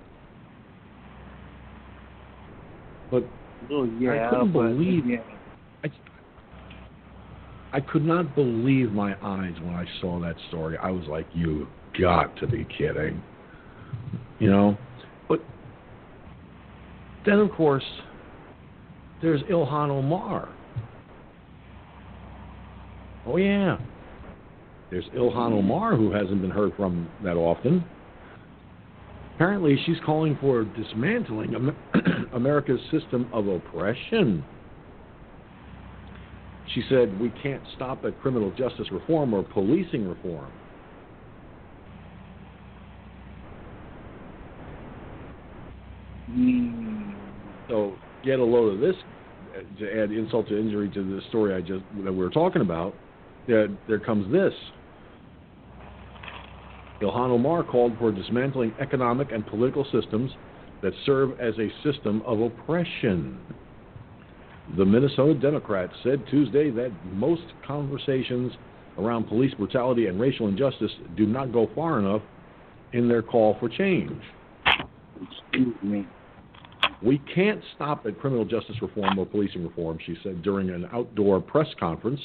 but Oh yeah, I couldn't but, believe yeah. I, I could not believe my eyes when I saw that story. I was like, "You got to be kidding," you know. But then, of course, there's Ilhan Omar. Oh yeah, there's Ilhan Omar who hasn't been heard from that often. Apparently, she's calling for dismantling America's system of oppression. She said, We can't stop at criminal justice reform or policing reform. Mm. So, get a load of this to add insult to injury to the story I just that we were talking about. There, there comes this. Ilhan Omar called for dismantling economic and political systems that serve as a system of oppression. The Minnesota Democrat said Tuesday that most conversations around police brutality and racial injustice do not go far enough in their call for change. Excuse me. We can't stop at criminal justice reform or policing reform, she said during an outdoor press conference.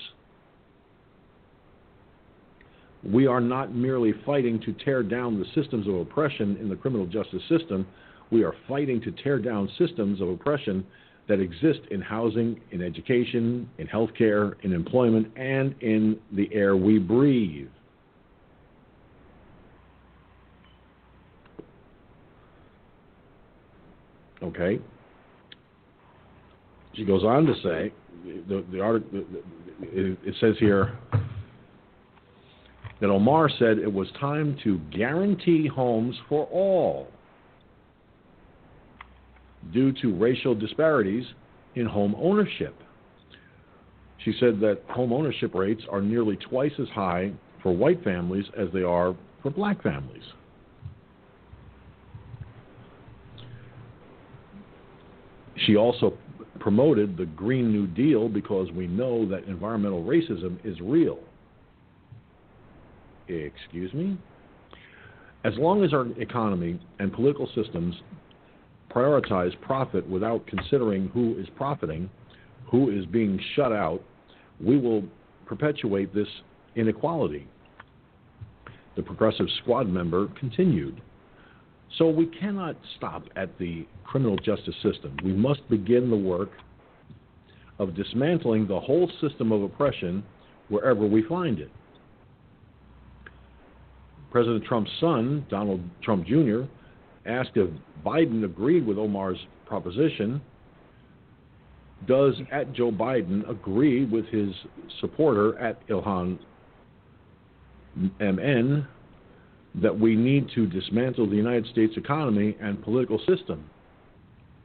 We are not merely fighting to tear down the systems of oppression in the criminal justice system. We are fighting to tear down systems of oppression that exist in housing, in education, in healthcare, in employment, and in the air we breathe. Okay. She goes on to say, the, the article, it, it says here that Omar said it was time to guarantee homes for all due to racial disparities in home ownership. She said that home ownership rates are nearly twice as high for white families as they are for black families. She also promoted the Green New Deal because we know that environmental racism is real. Excuse me? As long as our economy and political systems prioritize profit without considering who is profiting, who is being shut out, we will perpetuate this inequality. The progressive squad member continued. So we cannot stop at the criminal justice system. We must begin the work of dismantling the whole system of oppression wherever we find it. President Trump's son, Donald Trump Jr., asked if Biden agreed with Omar's proposition. Does at Joe Biden agree with his supporter at Ilhan MN that we need to dismantle the United States economy and political system?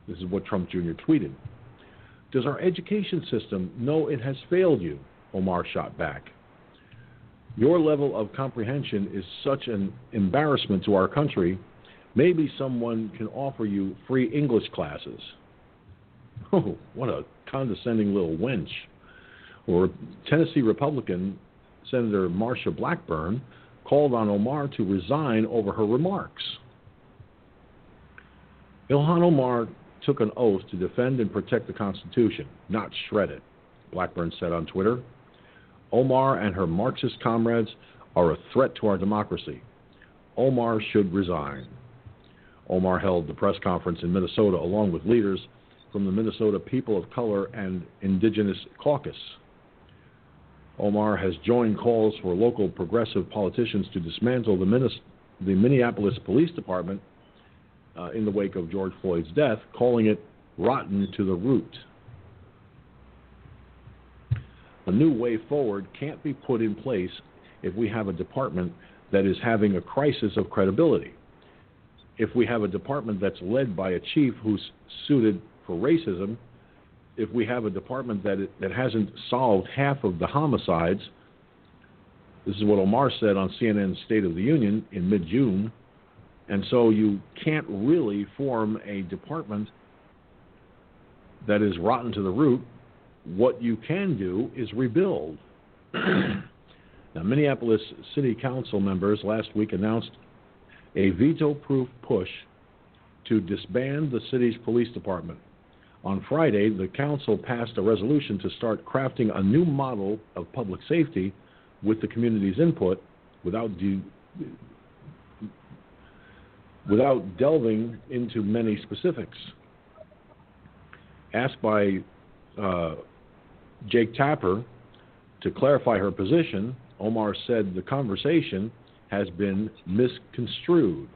This is what Trump Jr. tweeted. Does our education system know it has failed you? Omar shot back. Your level of comprehension is such an embarrassment to our country. Maybe someone can offer you free English classes. Oh, what a condescending little wench. Or Tennessee Republican Senator Marsha Blackburn called on Omar to resign over her remarks. Ilhan Omar took an oath to defend and protect the Constitution, not shred it, Blackburn said on Twitter. Omar and her Marxist comrades are a threat to our democracy. Omar should resign. Omar held the press conference in Minnesota along with leaders from the Minnesota People of Color and Indigenous Caucus. Omar has joined calls for local progressive politicians to dismantle the, Minis- the Minneapolis Police Department uh, in the wake of George Floyd's death, calling it rotten to the root. A new way forward can't be put in place if we have a department that is having a crisis of credibility. If we have a department that's led by a chief who's suited for racism, if we have a department that that hasn't solved half of the homicides, this is what Omar said on CNN's State of the Union in mid-June, and so you can't really form a department that is rotten to the root what you can do is rebuild. now, Minneapolis City Council members last week announced a veto proof push to disband the city's police department. On Friday, the council passed a resolution to start crafting a new model of public safety with the community's input without de- without delving into many specifics. Asked by uh, Jake Tapper to clarify her position, Omar said the conversation has been misconstrued.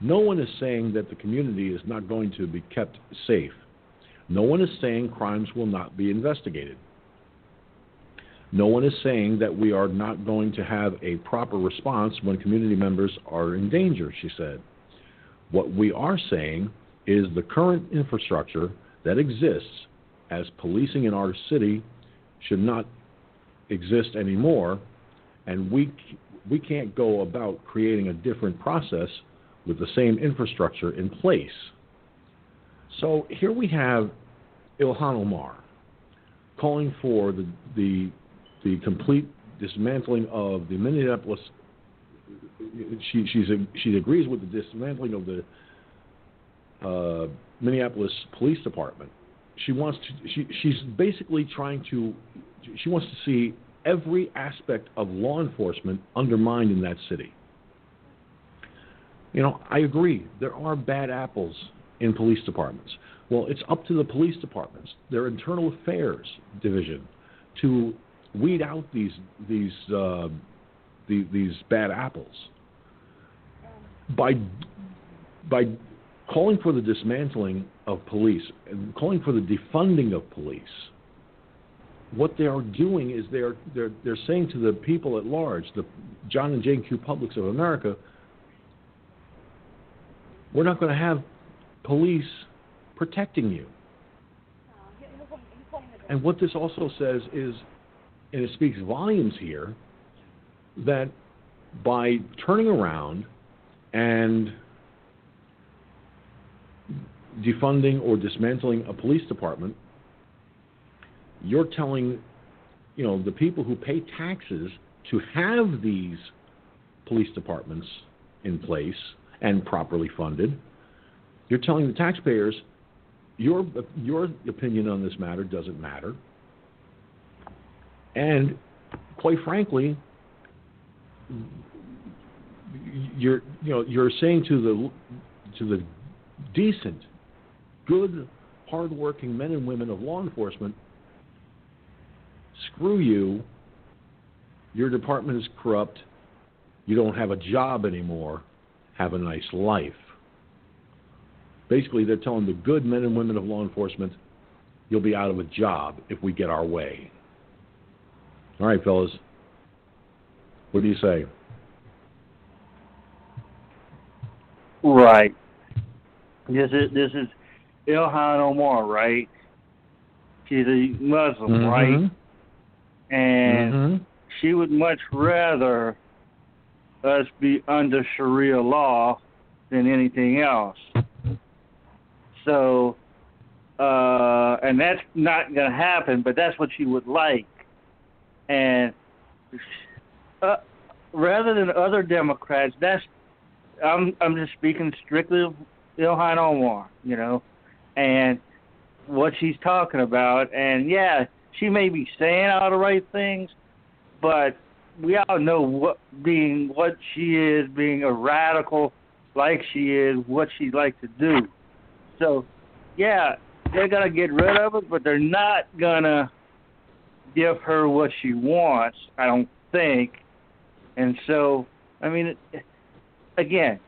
No one is saying that the community is not going to be kept safe. No one is saying crimes will not be investigated. No one is saying that we are not going to have a proper response when community members are in danger, she said. What we are saying is the current infrastructure that exists as policing in our city should not exist anymore, and we, we can't go about creating a different process with the same infrastructure in place. So here we have Ilhan Omar calling for the, the, the complete dismantling of the Minneapolis. She, she's, she agrees with the dismantling of the uh, Minneapolis Police Department. She wants to. She, she's basically trying to. She wants to see every aspect of law enforcement undermined in that city. You know, I agree. There are bad apples in police departments. Well, it's up to the police departments, their internal affairs division, to weed out these these uh, the, these bad apples by by calling for the dismantling of police and calling for the defunding of police. What they are doing is they are they're they're saying to the people at large, the John and Jane Q. Publics of America, we're not going to have police protecting you. And what this also says is, and it speaks volumes here, that by turning around and defunding or dismantling a police department, you're telling, you know, the people who pay taxes to have these police departments in place and properly funded, you're telling the taxpayers your your opinion on this matter doesn't matter. And quite frankly, you're you know you're saying to the to the decent, good, hardworking men and women of law enforcement, screw you. Your department is corrupt. You don't have a job anymore. Have a nice life. Basically, they're telling the good men and women of law enforcement, you'll be out of a job if we get our way. All right, fellas. What do you say? Right. This is this is Ilhan Omar, right? She's a Muslim, mm-hmm. right? And mm-hmm. she would much rather us be under Sharia law than anything else. So, uh, and that's not going to happen, but that's what she would like. And uh, rather than other Democrats, that's I'm I'm just speaking strictly of Ilhan Omar, you know, and what she's talking about. And yeah, she may be saying all the right things, but we all know what being what she is, being a radical like she is, what she like to do. So, yeah, they're gonna get rid of it, but they're not gonna give her what she wants. I don't think. And so, I mean, again,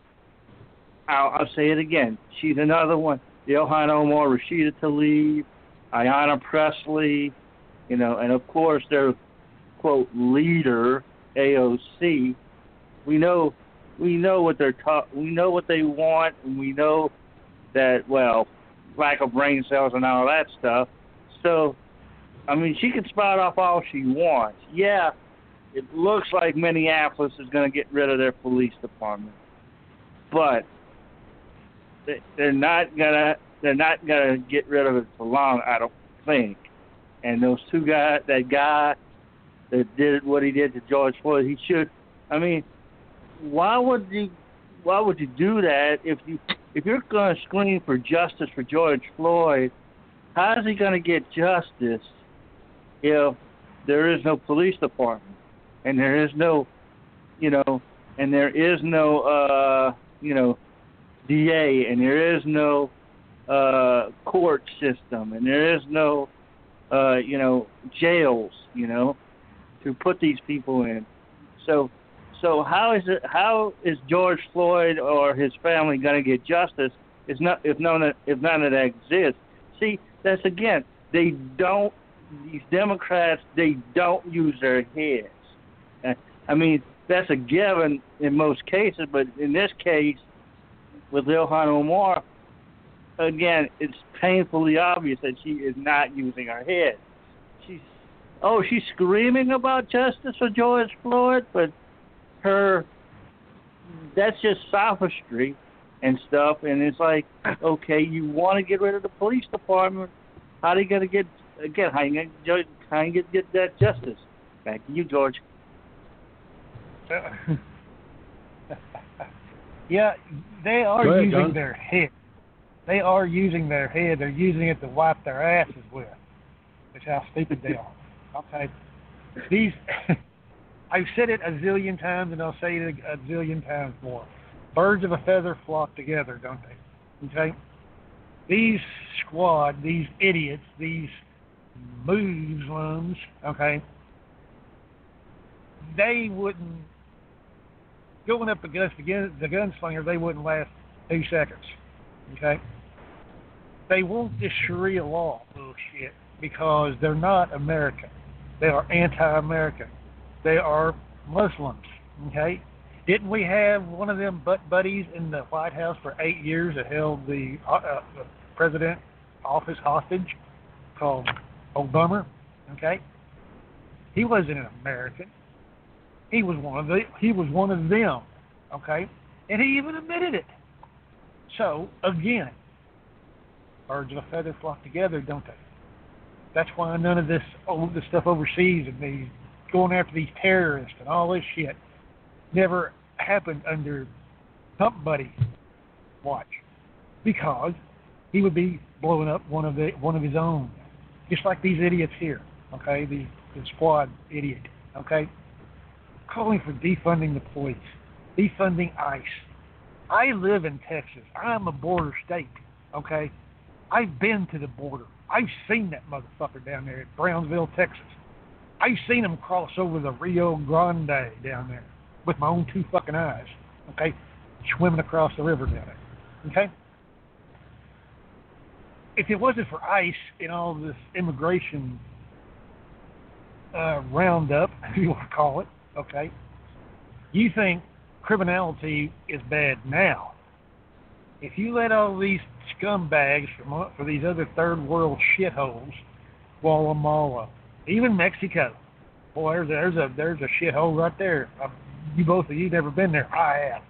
I'll, I'll say it again. She's another one. Ilhan Omar, Rashida Tlaib, Ayanna Pressley, you know, and of course their quote leader AOC. We know we know what they're ta- we know what they want, and we know that well, lack of brain cells and all that stuff. So, I mean, she can spout off all she wants. Yeah, it looks like Minneapolis is going to get rid of their police department, but they're not gonna they're not gonna get rid of it for long. I don't think. And those two guys, that guy that did what he did to George Floyd, he should. I mean, why would you? Why would you do that if you if you're going to scream for justice for George Floyd? How is he going to get justice if there is no police department and there is no, you know, and there is no, uh, you know, DA and there is no uh, court system and there is no, uh, you know, jails, you know, to put these people in. So, so how is it? How is George Floyd or his family going to get justice? Is not, if none, of, if none of that exists. See, that's again, they don't. These Democrats, they don't use their heads. Uh, I mean, that's a given in most cases, but in this case, with Ilhan Omar, again, it's painfully obvious that she is not using her head. She's, oh, she's screaming about justice for George Floyd, but her, that's just sophistry and stuff. And it's like, okay, you want to get rid of the police department. How are you going to get, again, how are you going to how you get, get that justice? Back to you, George. yeah, they are ahead, using John. their head. They are using their head. They're using it to wipe their asses with. That's how stupid they are. Okay. These, I've said it a zillion times, and I'll say it a, zillion times more. Birds of a feather flock together, don't they? Okay. These squad, these idiots, these Muslims, okay, they wouldn't going up against the, gun, the gunslinger. They wouldn't last two seconds. Okay. They want this Sharia law bullshit because they're not American. They are anti-American. They are Muslims. Okay. Didn't we have one of them butt buddies in the White House for eight years that held the, uh, uh, the president office hostage called Obama? Okay. He wasn't an American. He was one of the he was one of them. Okay. And he even admitted it. So again, birds of a feather flock together, don't they? That's why none of this oh, the stuff overseas and these going after these terrorists and all this shit never happened under Trump buddy watch because he would be blowing up one of the one of his own, just like these idiots here. Okay, the the squad idiot. Okay, calling for defunding the police, defunding ICE. I live in Texas. I'm a border state. Okay, I've been to the border. I've seen that motherfucker down there at Brownsville, Texas. I've seen him cross over the Rio Grande down there with my own two fucking eyes. Okay, swimming across the river down there. Okay. If it wasn't for ICE and all this immigration uh, roundup, if you want to call it, okay, you think criminality is bad now. If you let all these scumbags from for these other third world shitholes, Guatemala, even Mexico, boy, there's a, there's a there's a shithole right there. Uh, you both of you never been there. I have.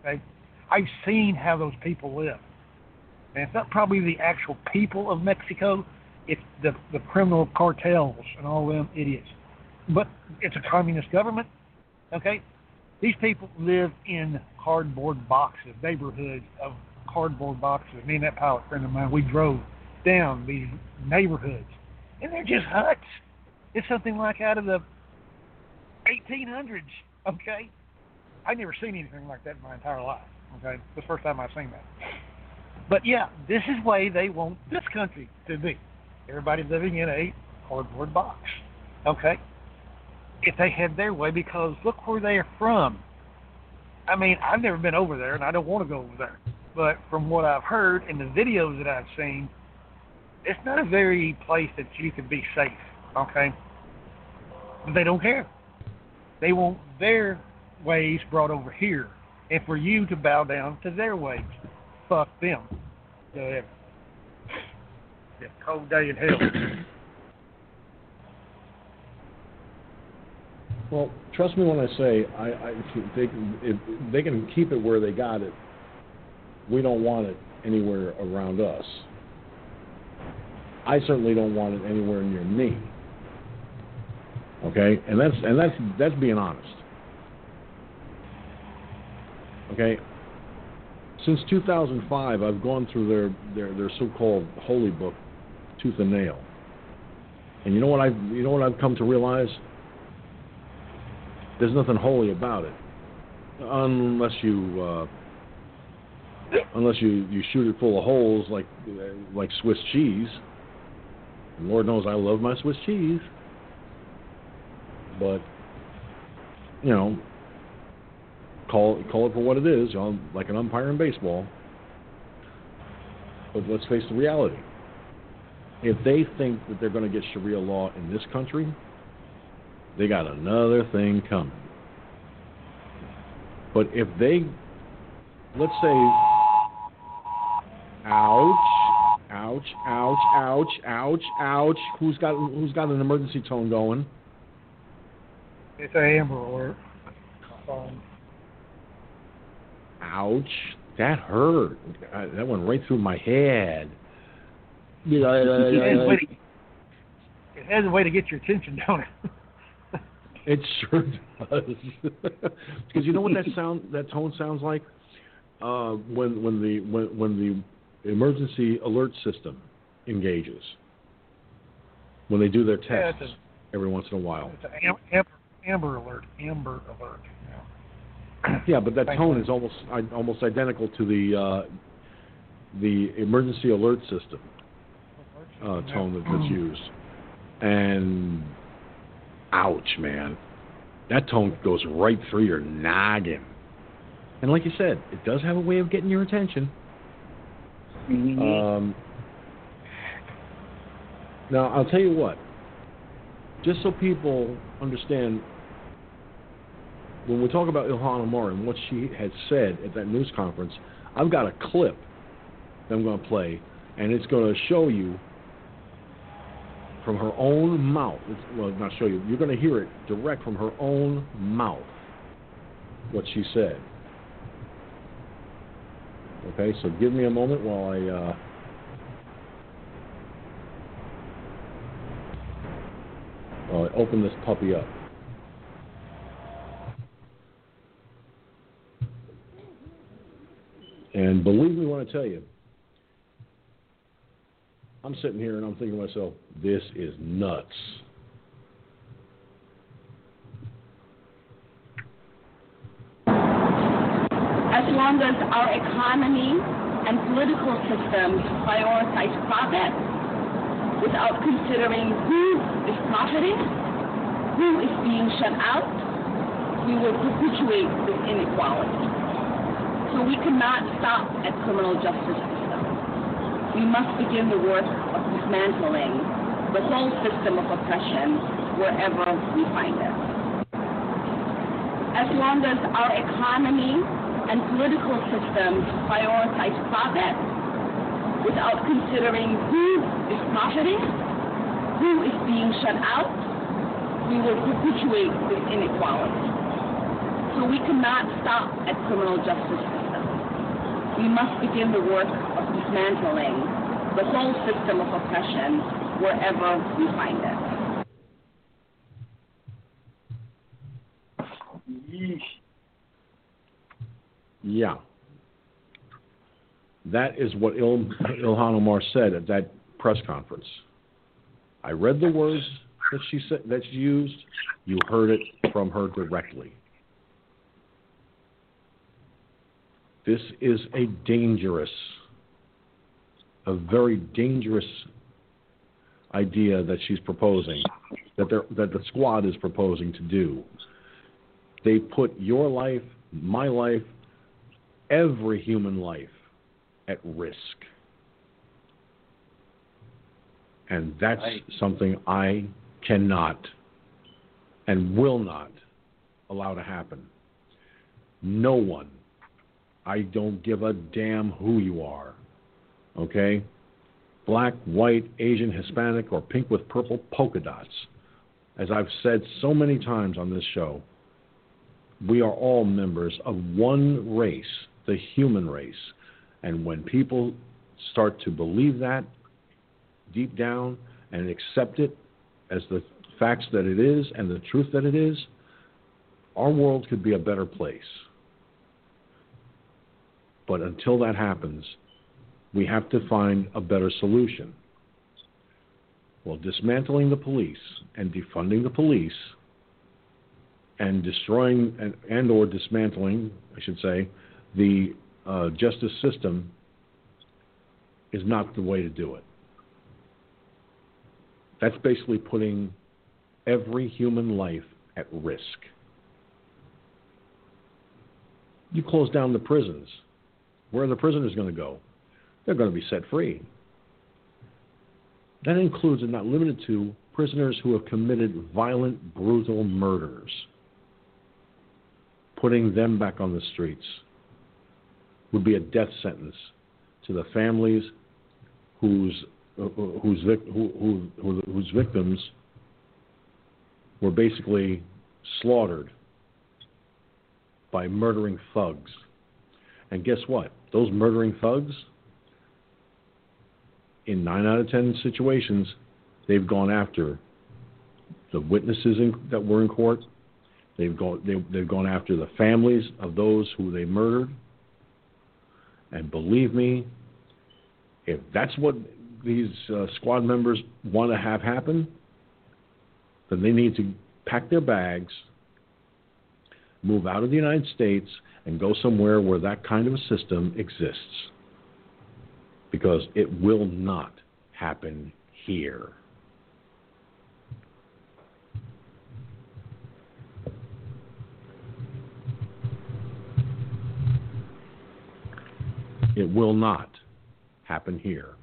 Okay, I've seen how those people live, and it's not probably the actual people of Mexico. It's the the criminal cartels and all them idiots. But it's a communist government. Okay, these people live in cardboard boxes, neighborhoods of cardboard boxes. Me and that pilot friend of mine, we drove down these neighborhoods, and they're just huts. It's something like out of the 1800s. Okay, I've never seen anything like that in my entire life. Okay, the first time I've seen that. But yeah, this is way they want this country to be. Everybody living in a cardboard box. Okay, if they had their way, because look where they are from. I mean, I've never been over there, and I don't want to go over there. But from what I've heard in the videos that I've seen, it's not a very place that you can be safe. Okay, but they don't care. They want their ways brought over here, and for you to bow down to their ways. Fuck them. Whatever. Yeah, cold day in hell. Well, trust me when I say I, I they if they can keep it where they got it. We don't want it anywhere around us. I certainly don't want it anywhere near me. Okay, and that's and that's that's being honest. Okay, since 2005, I've gone through their their, their so-called holy book, tooth and nail. And you know what I you know what I've come to realize? There's nothing holy about it, unless you uh, unless you, you shoot it full of holes like like Swiss cheese. And Lord knows I love my Swiss cheese, but you know, call call it for what it is, you know, like an umpire in baseball. But let's face the reality. If they think that they're going to get Sharia law in this country, they got another thing coming. But if they, let's say, ouch, ouch, ouch, ouch, ouch, ouch. Who's got who's got an emergency tone going? It's an Amber Alert. Um, Ouch, that hurt. I, that went right through my head. You know, it, has a way to, it has a way to get your attention, don't it? It sure does. Because you know what that sound that tone sounds like uh, when when the when when the emergency alert system engages when they do their Yeah, tests every once in a while. It's an amber, amber Alert. Amber Alert. Yeah. Yeah, but that Thank tone you. is almost almost identical to the uh, the emergency alert system uh, tone that, that's used. And ouch, man, that tone goes right through your noggin. And like you said, it does have a way of getting your attention. Mhm. Um, now, I'll tell you what, just so people understand, when we talk about Ilhan Omar and what she had said at that news conference, I've got a clip that I'm going to play, and it's going to show you from her own mouth. It's, well, not show you, you're going to hear it direct from her own mouth what she said. Okay, so give me a moment while I. Uh, while I open this puppy up. And believe me when I tell you, I'm sitting here and I'm thinking to myself, this is nuts. As long as our economy and political systems prioritize profit without considering who is profiting, who is being shut out, we will perpetuate this inequality. So we cannot stop at criminal justice system. We must begin the work of dismantling the whole system of oppression wherever we find it as long as our economy and political systems prioritize profit without considering who is profiting, who is being shut out, we will perpetuate this inequality. So we cannot stop at criminal justice system. We must begin the work of dismantling the whole system of oppression wherever we find it. Yeesh. Yeah. That is what Il- Ilhan Omar said at that press conference. I read the words that she said that she used. You heard it from her directly. This is a dangerous, a very dangerous idea that she's proposing, that that the squad is proposing to do. They put your life, my life, every human life at risk. And that's Right. something I cannot and will not allow to happen. No one. I don't give a damn who you are. Okay? Black, white, Asian, Hispanic, or pink with purple polka dots. As I've said so many times on this show, we are all members of one race, the human race. And when people start to believe that, deep down and accept it as the facts that it is and the truth that it is, our world could be a better place. But until that happens, we have to find a better solution. Well, dismantling the police and defunding the police and destroying and, and or dismantling, I should say, the uh, justice system is not the way to do it. That's basically putting every human life at risk. You close down the prisons. Where are the prisoners going to go? They're going to be set free. That includes and not limited to prisoners who have committed violent, brutal murders. Putting them back on the streets would be a death sentence to the families whose uh, whose, who, who, whose victims were basically slaughtered by murdering thugs. And guess what? Those murdering thugs, in nine out of ten situations, they've gone after the witnesses in, that were in court. They've gone, they, they've gone after the families of those who they murdered. And believe me, if that's what these uh, squad members want to have happen, then they need to pack their bags, move out of the United States, and go somewhere where that kind of a system exists. Because it will not happen here. It will not happen here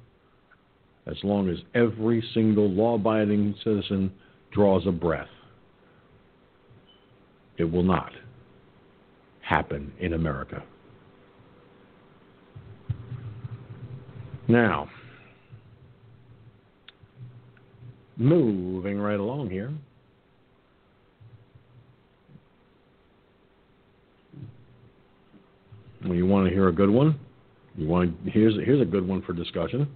as long as every single law abiding citizen draws a breath. It will not happen in America. Now, moving right along here. You want to hear a good one? You want here's here's a good one for discussion.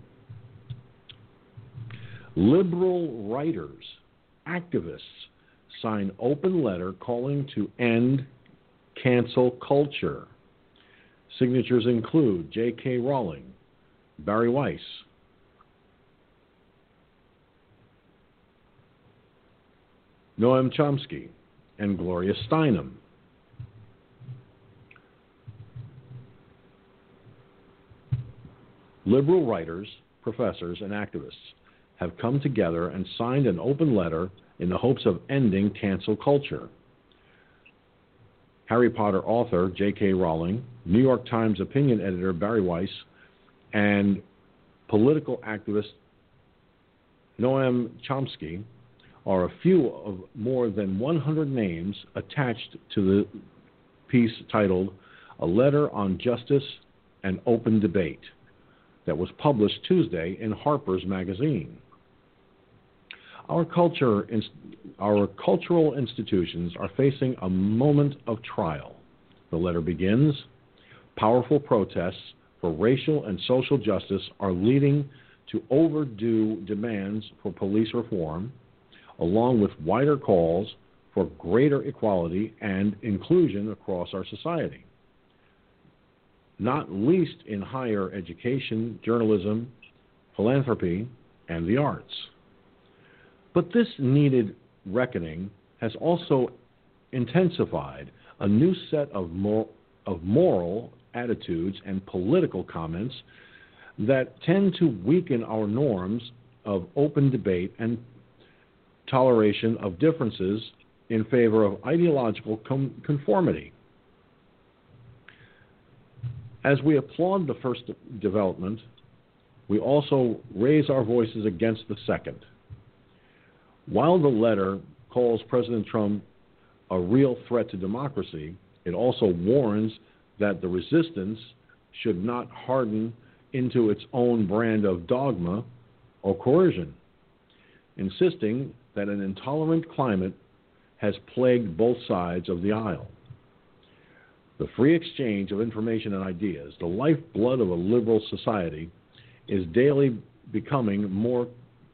Liberal writers, activists sign open letter calling to end cancel culture. Signatures include J.K. Rowling, Bari Weiss, Noam Chomsky, and Gloria Steinem. Liberal writers, professors, and activists have come together and signed an open letter in the hopes of ending cancel culture. Harry Potter author J.K. Rowling, New York Times opinion editor Bari Weiss, and political activist Noam Chomsky are a few of more than 100 names attached to the piece titled A Letter on Justice and Open Debate that was published Tuesday in Harper's Magazine. Our culture, our cultural institutions are facing a moment of trial. The letter begins Powerful protests for racial and social justice are leading to overdue demands for police reform, along with wider calls for greater equality and inclusion across our society, not least in higher education, journalism, philanthropy, and the arts. But this needed reckoning has also intensified a new set of, mor- of moral attitudes and political comments that tend to weaken our norms of open debate and toleration of differences in favor of ideological com- conformity. As we applaud the first development, we also raise our voices against the second. While the letter calls President Trump a real threat to democracy, it also warns that the resistance should not harden into its own brand of dogma or coercion, insisting that an intolerant climate has plagued both sides of the aisle. The free exchange of information and ideas, the lifeblood of a liberal society, is daily becoming more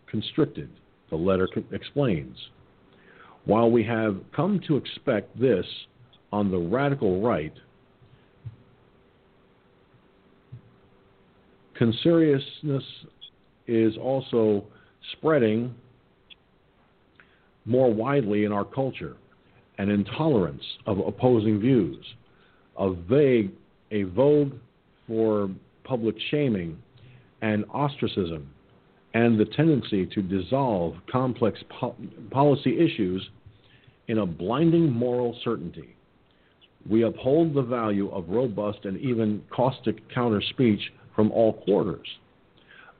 constricted, the letter explains. While we have come to expect this on the radical right, censoriousness is also spreading more widely in our culture, an intolerance of opposing views, a vague, a vogue for public shaming and ostracism, and the tendency to dissolve complex po- policy issues in a blinding moral certainty. We uphold the value of robust and even caustic counter speech from all quarters,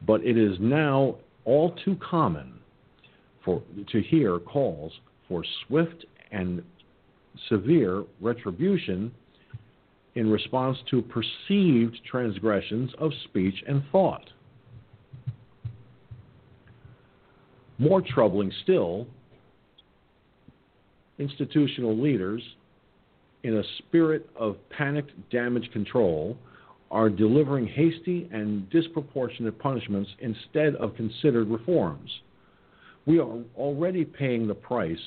but it is now all too common for, to hear calls for swift and severe retribution in response to perceived transgressions of speech and thought. More troubling still, institutional leaders, in a spirit of panicked damage control, are delivering hasty and disproportionate punishments instead of considered reforms. We are already paying the price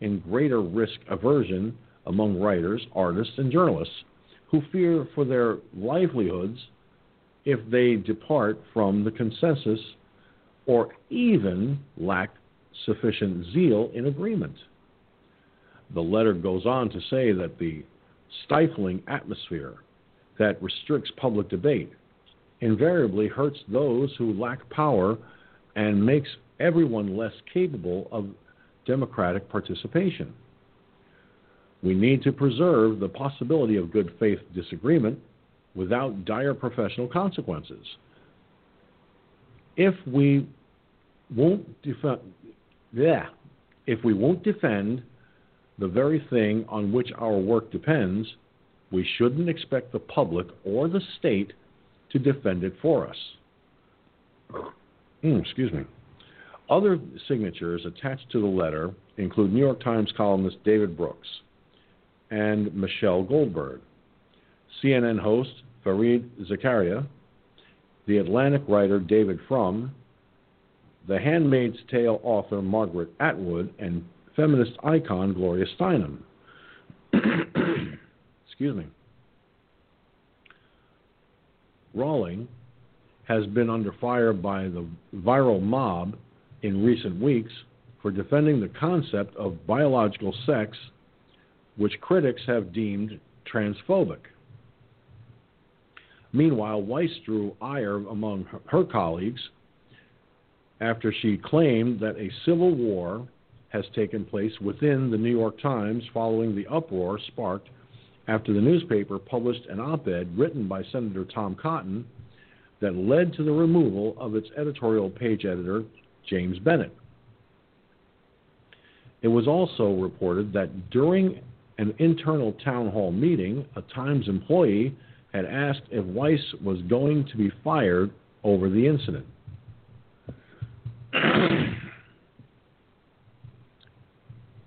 in greater risk aversion among writers, artists, and journalists who fear for their livelihoods if they depart from the consensus or even lack sufficient zeal in agreement. The letter goes on to say that the stifling atmosphere that restricts public debate invariably hurts those who lack power and makes everyone less capable of democratic participation. We need to preserve the possibility of good faith disagreement without dire professional consequences. If we won't defend, yeah, if we won't defend the very thing on which our work depends, we shouldn't expect the public or the state to defend it for us. Mm, excuse me. Other signatures attached to the letter include New York Times columnist David Brooks and Michelle Goldberg, CNN host Fareed Zakaria, The Atlantic writer David Frum, The Handmaid's Tale author Margaret Atwood, and feminist icon Gloria Steinem. Excuse me. Rowling has been under fire by the viral mob in recent weeks for defending the concept of biological sex, which critics have deemed transphobic. Meanwhile, Weiss drew ire among her colleagues after she claimed that a civil war has taken place within the New York Times following the uproar sparked after the newspaper published an op ed written by Senator Tom Cotton that led to the removal of its editorial page editor, James Bennet. It was also reported that during an internal town hall meeting, a Times employee had asked if Weiss was going to be fired over the incident.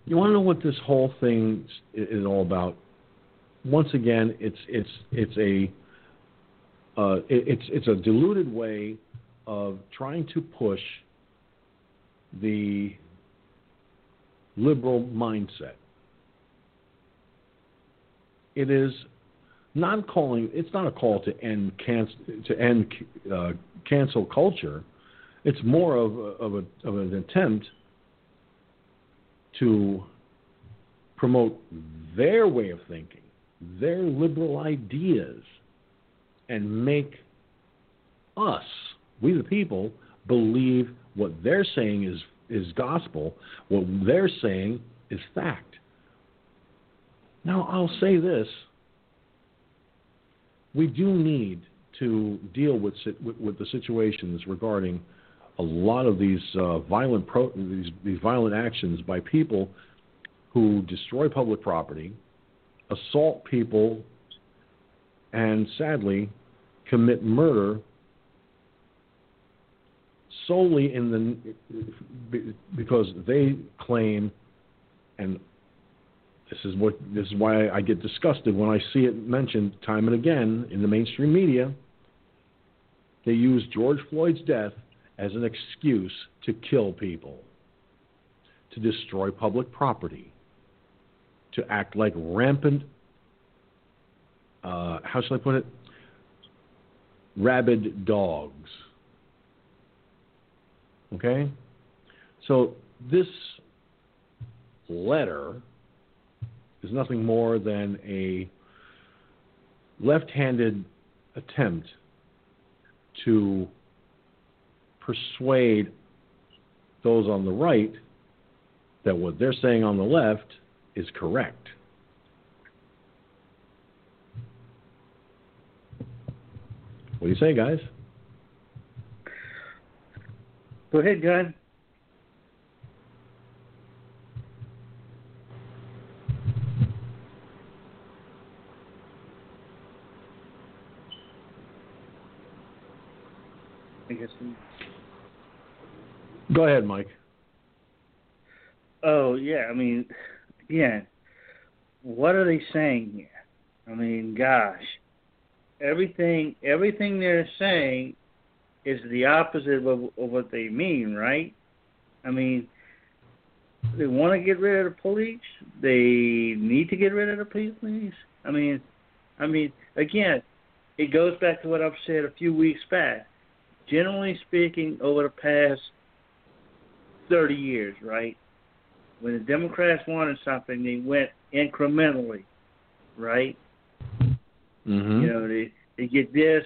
you want to know what this whole thing is all about? Once again, it's it's it's a uh, it's it's a diluted way of trying to push the liberal mindset. It is not calling. It's not a call to end cancel to end uh, cancel culture. It's more of of, a, of an attempt to promote their way of thinking, their liberal ideas, and make us, we the people, believe what they're saying is, is gospel, what they're saying is fact. Now, I'll say this. We do need to deal with, with, with the situations regarding a lot of these uh, violent pro- these, these violent actions by people who destroy public property, assault people, and sadly commit murder solely in the because they claim, and this is what this is why I get disgusted when I see it mentioned time and again in the mainstream media. They use George Floyd's death as an excuse to kill people, to destroy public property, to act like rampant, uh, how shall I put it? Rabid dogs. Okay? So this letter is nothing more than a left handed attempt to persuade those on the right that what they're saying on the left is correct. What do you say, guys? Go ahead, John. I guess. Go ahead, Mike. Oh yeah, I mean, again, what are they saying here? I mean, gosh, everything everything they're saying is the opposite of, of what they mean, right? I mean, they want to get rid of the police. They need to get rid of the police. I mean, I mean, again, it goes back to what I've said a few weeks back. Generally speaking, over the past 30 years, right? When the Democrats wanted something, they went incrementally, right? Mm-hmm. You know, they they get this,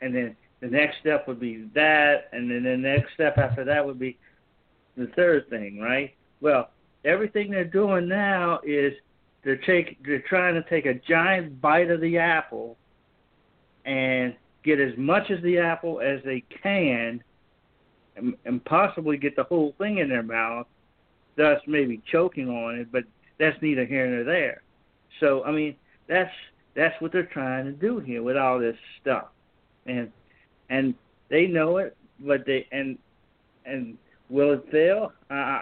and then the next step would be that, and then the next step after that would be the third thing, right? Well, everything they're doing now is they're take they're trying to take a giant bite of the apple and get as much of the apple as they can and, and possibly get the whole thing in their mouth, thus maybe choking on it, but that's neither here nor there. So I mean that's that's what they're trying to do here with all this stuff. And and they know it, but they and and will it fail? Uh,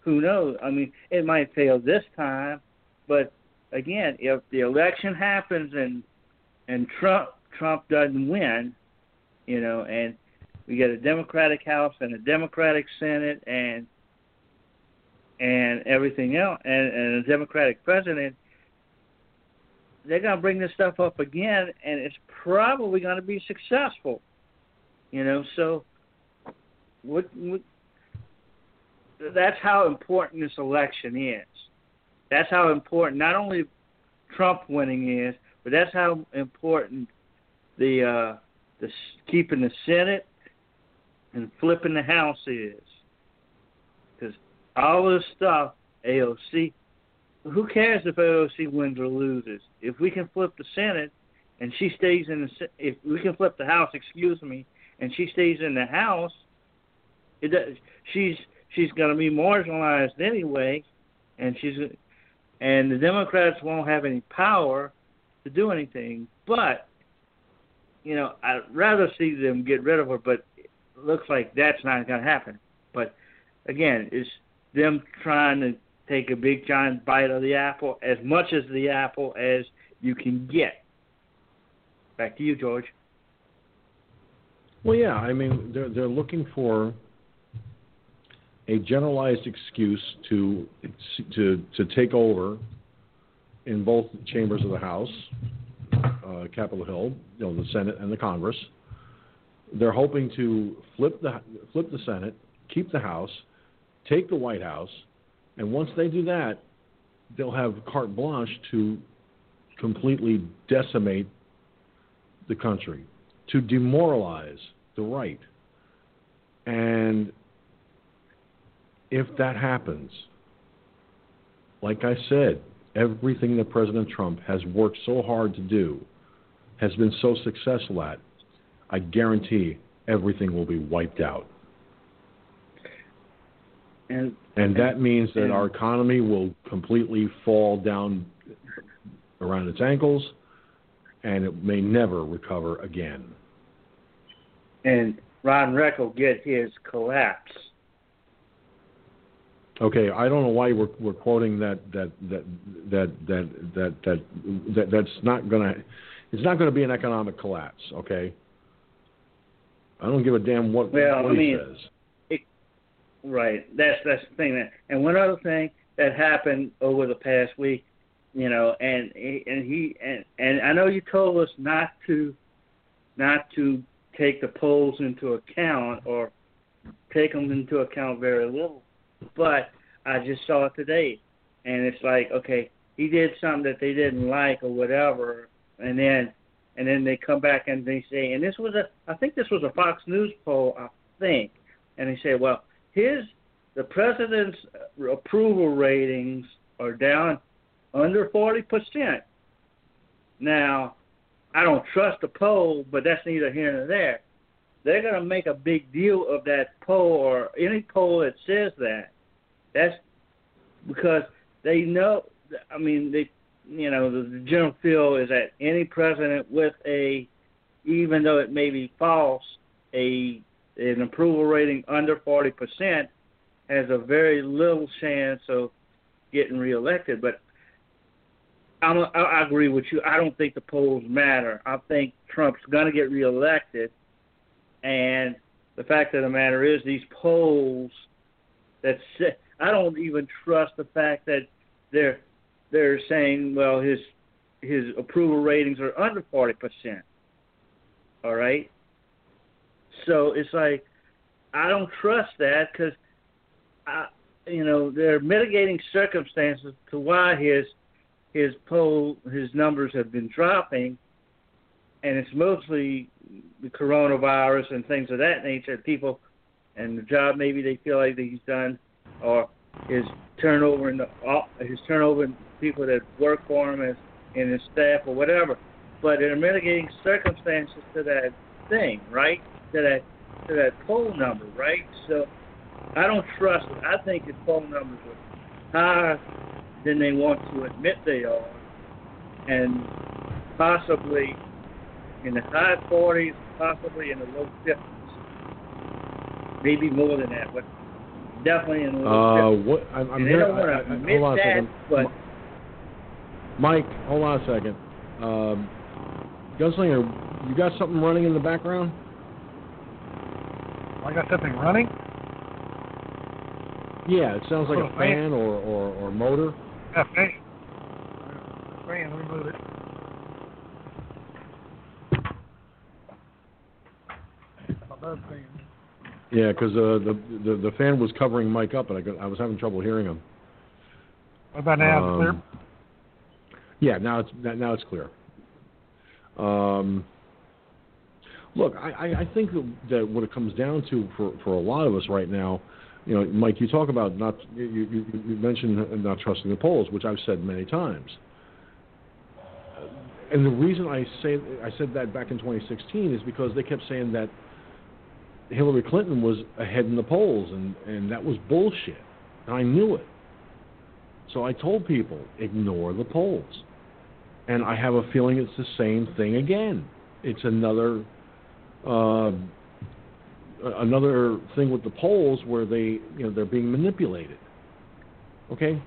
who knows? I mean, it might fail this time, but again, if the election happens and and Trump Trump doesn't win, you know, and we get a Democratic House and a Democratic Senate and and everything else, and, and a Democratic president, they're to bring this stuff up again, and it's probably going to be successful. You know, so what, what that's how important this election is. That's how important not only Trump winning is, but that's how important the uh, the keeping the Senate and flipping the House is. Because all this stuff, AOC, who cares if AOC wins or loses? If we can flip the Senate and she stays in the if we can flip the House, excuse me, and she stays in the House, it does, she's she's going to be marginalized anyway, and she's and the Democrats won't have any power to do anything. But you know, I'd rather see them get rid of her, but looks like that's not going to happen. But again, it's them trying to take a big giant bite of the apple, as much as the apple as you can get. Back to you, George. Well, yeah, I mean, they're they're looking for a generalized excuse to to to take over in both chambers of the House, uh, Capitol Hill, you know, the Senate and the Congress. They're hoping to flip the flip the Senate, keep the House, take the White House, and once they do that, they'll have carte blanche to completely decimate the country, to demoralize the right. And if that happens, like I said, everything that President Trump has worked so hard to do, has been so successful at, I guarantee everything will be wiped out. And And that means that and- our economy will completely fall down around its ankles and it may never recover again. and Ron Reck will get his collapse. Okay, I don't know why we're we're quoting that that that that that that that, that that's not gonna it's not gonna be an economic collapse. Okay, I don't give a damn what, Well, what I he mean, says. Right. That's that's the thing. That, and one other thing that happened over the past week, you know, and and he and and I know you told us not to not to take the polls into account or take them into account very little, but I just saw it today, and it's like okay, he did something that they didn't like or whatever, and then and then they come back and they say, and this was a I think this was a Fox News poll, I think, and they say, well his the president's approval ratings are down under forty percent. Now, I don't trust the poll, but that's neither here nor there. They're going to make a big deal of that poll or any poll that says that. That's because they know. I mean, they, you know, the, the general feel is that any president with a, even though it may be false, a an approval rating under 40% has a very little chance of getting reelected. But I'm a, I agree with you. I don't think the polls matter. I think Trump's going to get reelected. And the fact of the matter is, these polls that I don't even trust the fact that they're they're saying, well, his his approval ratings are under 40%. All right? So it's like I don't trust that because I, you know, there are mitigating circumstances to why his his poll his numbers have been dropping, and it's mostly the coronavirus and things of that nature. People and the job maybe they feel like that he's done, or his turnover in the uh, his turnover in people that work for him in his staff or whatever. But there are mitigating circumstances to that thing, right? to that to that poll number, right? So I don't trust it. I think his poll numbers are higher than they want to admit they are, and possibly in the high 40s, possibly in the low 50s, maybe more than that, but definitely in the low Uh, what? I'm, I'm and they here. don't want I- to I- hold on a that, second. but Mike, hold on a second. Um, Gunslinger, you got something running in the background? I got something running. Yeah, it sounds like Oh, a fan. fan or, or, or motor. Yeah, fan. Fan, let me move it. Above fan. Yeah, because uh, the, the the fan was covering Mike up, and I, got, I was having trouble hearing him. What about now? It clear? Um, Yeah, now it's now it's clear. Um, look, I, I, think that, that what it comes down to for, for a lot of us right now, you know, Mike, you talk about not you, you, you mentioned not trusting the polls, which I've said many times. And the reason I say I said that back in 2016 is because they kept saying that Hillary Clinton was ahead in the polls, and, and that was bullshit. I knew it. So I told people, ignore the polls. And I have a feeling it's the same thing again. It's another uh, another thing with the polls where they you know they're being manipulated. Okay.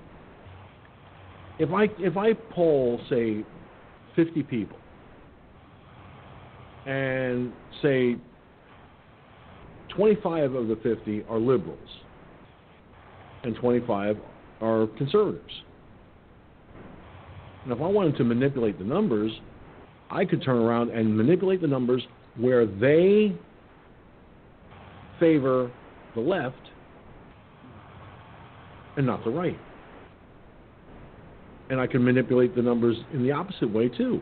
If I if I poll say 50 people and say 25 of the 50 are liberals and 25 are conservatives. And if I wanted to manipulate the numbers, I could turn around and manipulate the numbers where they favor the left and not the right. And I can manipulate the numbers in the opposite way too.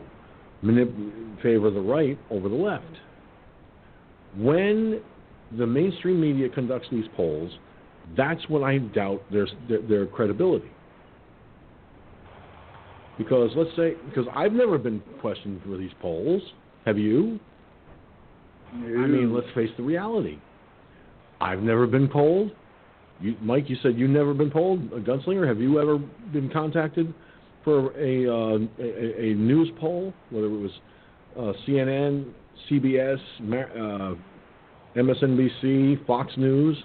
Manip- favor the right over the left. When the mainstream media conducts these polls, that's when I doubt their, their, their credibility. Because let's say, because I've never been questioned for these polls. Have you? I mean, let's face the reality. I've never been polled. You, Mike, you said you've never been polled. A gunslinger, have you ever been contacted for a uh, a, a news poll, whether it was uh, CNN, CBS, uh, MSNBC, Fox News?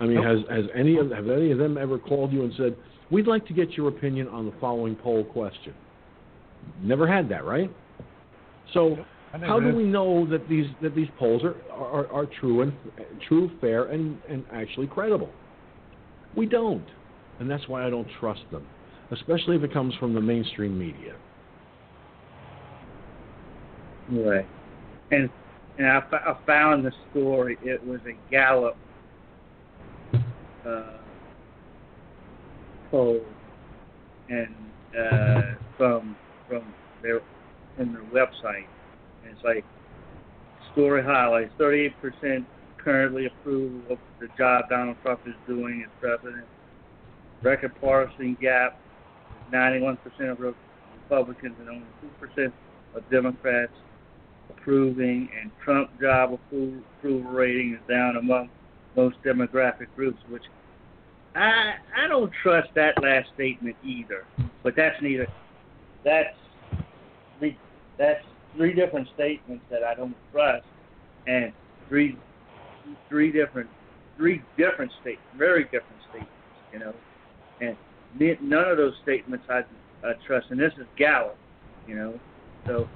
I mean, Nope. has has any of have any of them ever called you and said, "We'd like to get your opinion on the following poll question"? Never had that, right? So How do we know that these that these polls are, are, are true and true, fair, and, and actually credible? We don't, and that's why I don't trust them, especially if it comes from the mainstream media. Right, and and I, found the story. It was a Gallup uh, poll, and uh, from from their from their website, and it's like story highlights: 38% currently approve of the job Donald Trump is doing as president. Record partisan gap: 91% of Republicans and only 2% of Democrats approving, and Trump job approval, rating is down among most demographic groups, which I I don't trust that last statement either. But that's neither. That's three. That's three different statements that I don't trust, and three three different three different statements, very different statements. You know, and none of those statements I, I trust. And this is Gallup. You know, so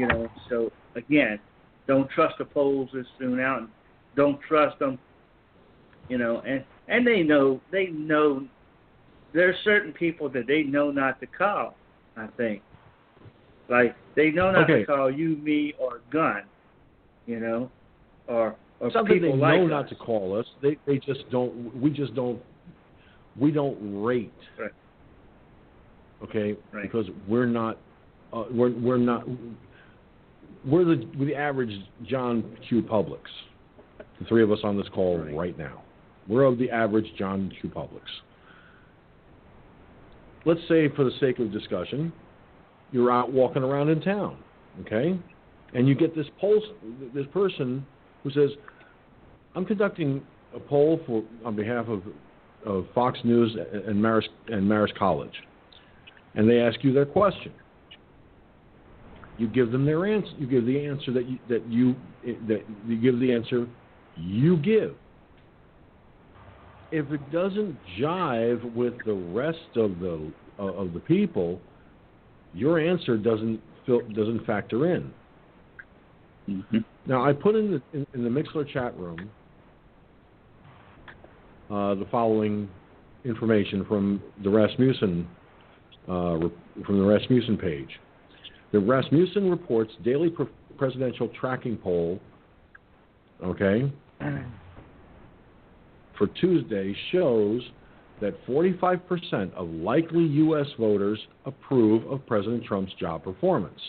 you know, so again, don't trust the polls this soon out, and don't trust them. You know, and and they know they know there are certain people that they know not to call. I think, like they know not okay. to call you, me, or gun. You know, or or Something people they like know us. not to call us. They they just don't. We just don't. We don't rate. Right. Okay. Right. Because we're not. Uh, we're we're not. We're the we're the average John Q. Publics. The three of us on this call Right. right now. We're of the average John Q. Publics. Let's say, for the sake of discussion, you're out walking around in town, okay, and you get this poll, this person who says, "I'm conducting a poll for on behalf of, of Fox News and Marist and Marist College," and they ask you their question. You give them their answer. You give the answer that you that you that you give the answer you give. If it doesn't jive with the rest of the uh, of the people, your answer doesn't fil- doesn't factor in. Mm-hmm. Now, I put in the in, in the Mixlr chat room uh, the following information from the Rasmussen uh, from the Rasmussen page. The Rasmussen reports daily pre- presidential tracking poll. Okay, for Tuesday shows that 45% of likely U.S. voters approve of President Trump's job performance.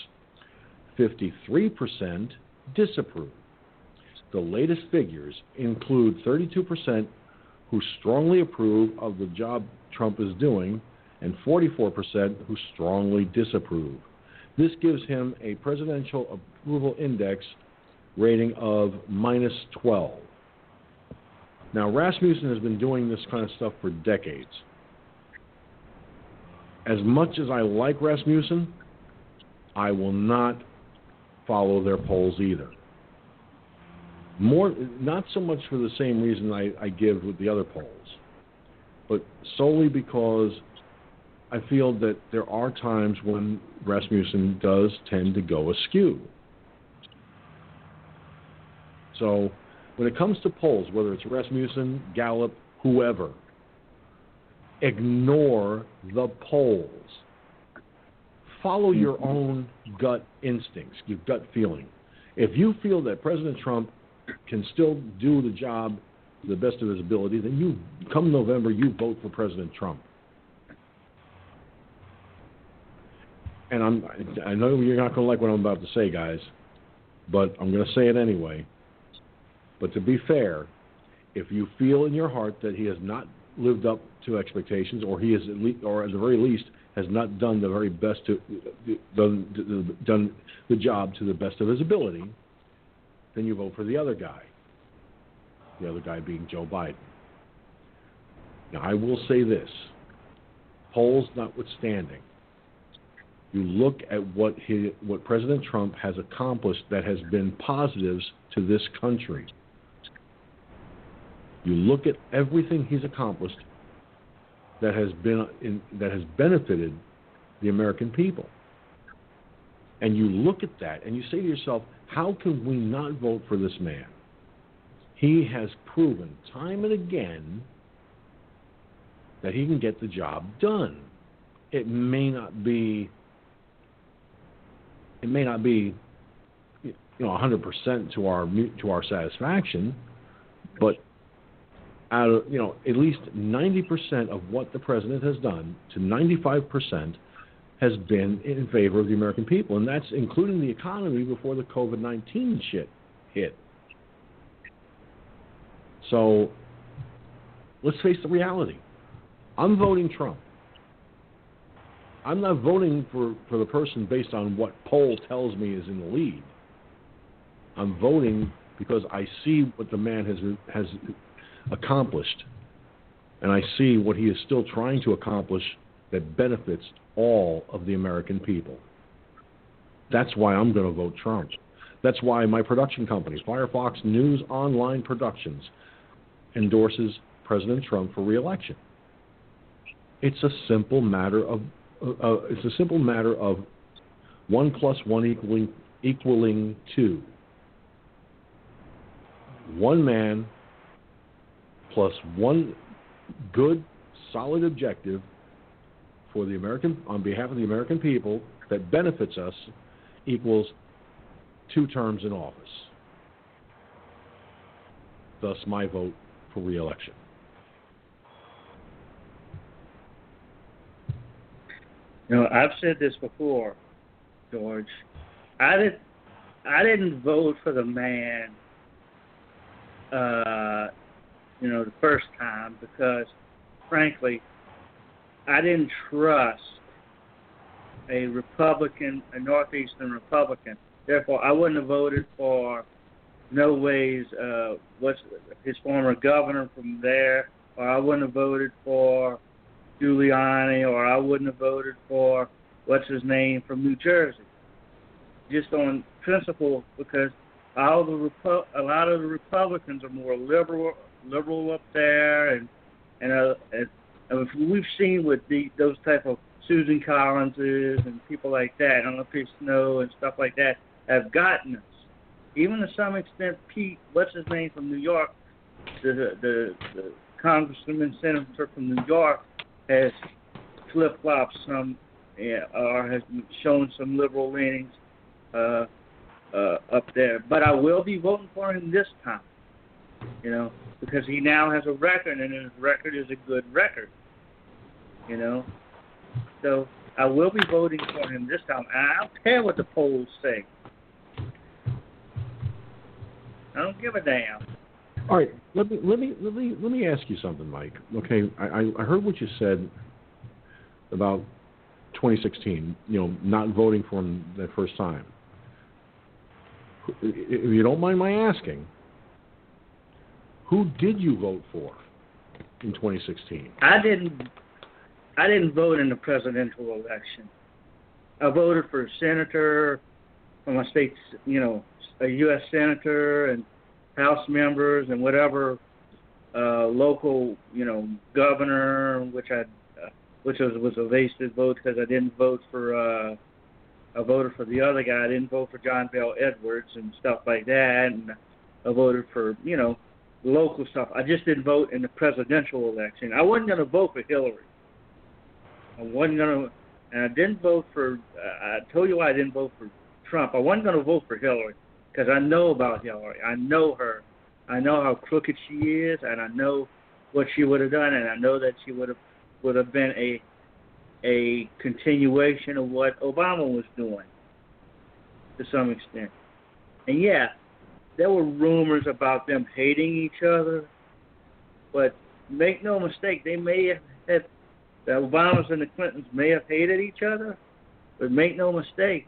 53% disapprove. The latest figures include 32% who strongly approve of the job Trump is doing and 44% who strongly disapprove. This gives him a presidential approval index rating of minus 12. Now, Rasmussen has been doing this kind of stuff for decades. As much as I like Rasmussen, I will not follow their polls either. More, not so much for the same reason I, I give with the other polls, but solely because I feel that there are times when Rasmussen does tend to go askew. So, when it comes to polls, whether it's Rasmussen, Gallup, whoever, ignore the polls. Follow your own gut instincts, your gut feeling. If you feel that President Trump can still do the job to the best of his ability, then you come November, you vote for President Trump. And I'm, I know you're not going to like what I'm about to say, guys, but I'm going to say it anyway. But to be fair, if you feel in your heart that he has not lived up to expectations, or he is at least, or at the very least, has not done the very best to done, done the job to the best of his ability, then you vote for the other guy. The other guy being Joe Biden. Now, I will say this: polls notwithstanding, you look at what he, what President Trump has accomplished that has been positives to this country. You look at everything he's accomplished that has been in, that has benefited the American people. and you look at that and you say to yourself, how can we not vote for this man? He has proven time and again that he can get the job done. It may not be it may not be you know 100% to our to our satisfaction, but out of you know at least 90% of what the president has done to 95% has been in favor of the American people, and that's including the economy before the COVID 19 shit hit. So let's face the reality. I'm voting Trump. I'm not voting for, for the person based on what poll tells me is in the lead. I'm voting because I see what the man has has accomplished, and I see what he is still trying to accomplish that benefits all of the American people. That's why I'm going to vote Trump. That's why my production company, Firefox News Online Productions, endorses President Trump for reelection. It's a simple matter of uh, uh, it's a simple matter of one plus one equaling equaling two. One man plus one good, solid objective for the American on behalf of the American people that benefits us equals two terms in office. Thus, my vote for reelection. You know, I've said this before, George. I did, I didn't vote for the man, uh, you know, the first time because, frankly, I didn't trust a Republican, a Northeastern Republican. Therefore, I wouldn't have voted for no ways uh, what's his former governor from there, or I wouldn't have voted for Giuliani, or I wouldn't have voted for what's his name from New Jersey, just on principle because all the Repu- a lot of the Republicans are more liberal liberal up there, and and, uh, and we've seen with the those type of Susan Collinses and people like that, I don't know if Snowe and stuff like that, have gotten us. Even to some extent, Pete, what's his name from New York, the the, the congressman senator from New York, has flip flopped some, or has shown some liberal leanings uh, uh, up there. But I will be voting for him this time, you know, because he now has a record, and his record is a good record you know. So I will be voting for him this time. I don't care what the polls say. I don't give a damn. All right, let me let me let me let me ask you something, Mike. Okay, I, I heard what you said about 2016. You know, not voting for him that first time. If you don't mind my asking, who did you vote for in 2016? I didn't I didn't vote in the presidential election. I voted for a senator from my state, you know, a U.S. senator and House members and whatever uh, local, you know, governor, which I, uh, which was was a wasted vote because I didn't vote for. Uh, I voted for the other guy. I didn't vote for John Bel Edwards and stuff like that, and I voted for you know local stuff. I just didn't vote in the presidential election. I wasn't going to vote for Hillary. I wasn't going to, and I didn't vote for. Uh, I told you why I didn't vote for Trump. I wasn't going to vote for Hillary because I know about Hillary. I know her. I know how crooked she is, and I know what she would have done, and I know that she would have would have been a a continuation of what Obama was doing to some extent. And yeah, there were rumors about them hating each other, but make no mistake, they may have the Obamas and the Clintons may have hated each other, but make no mistake,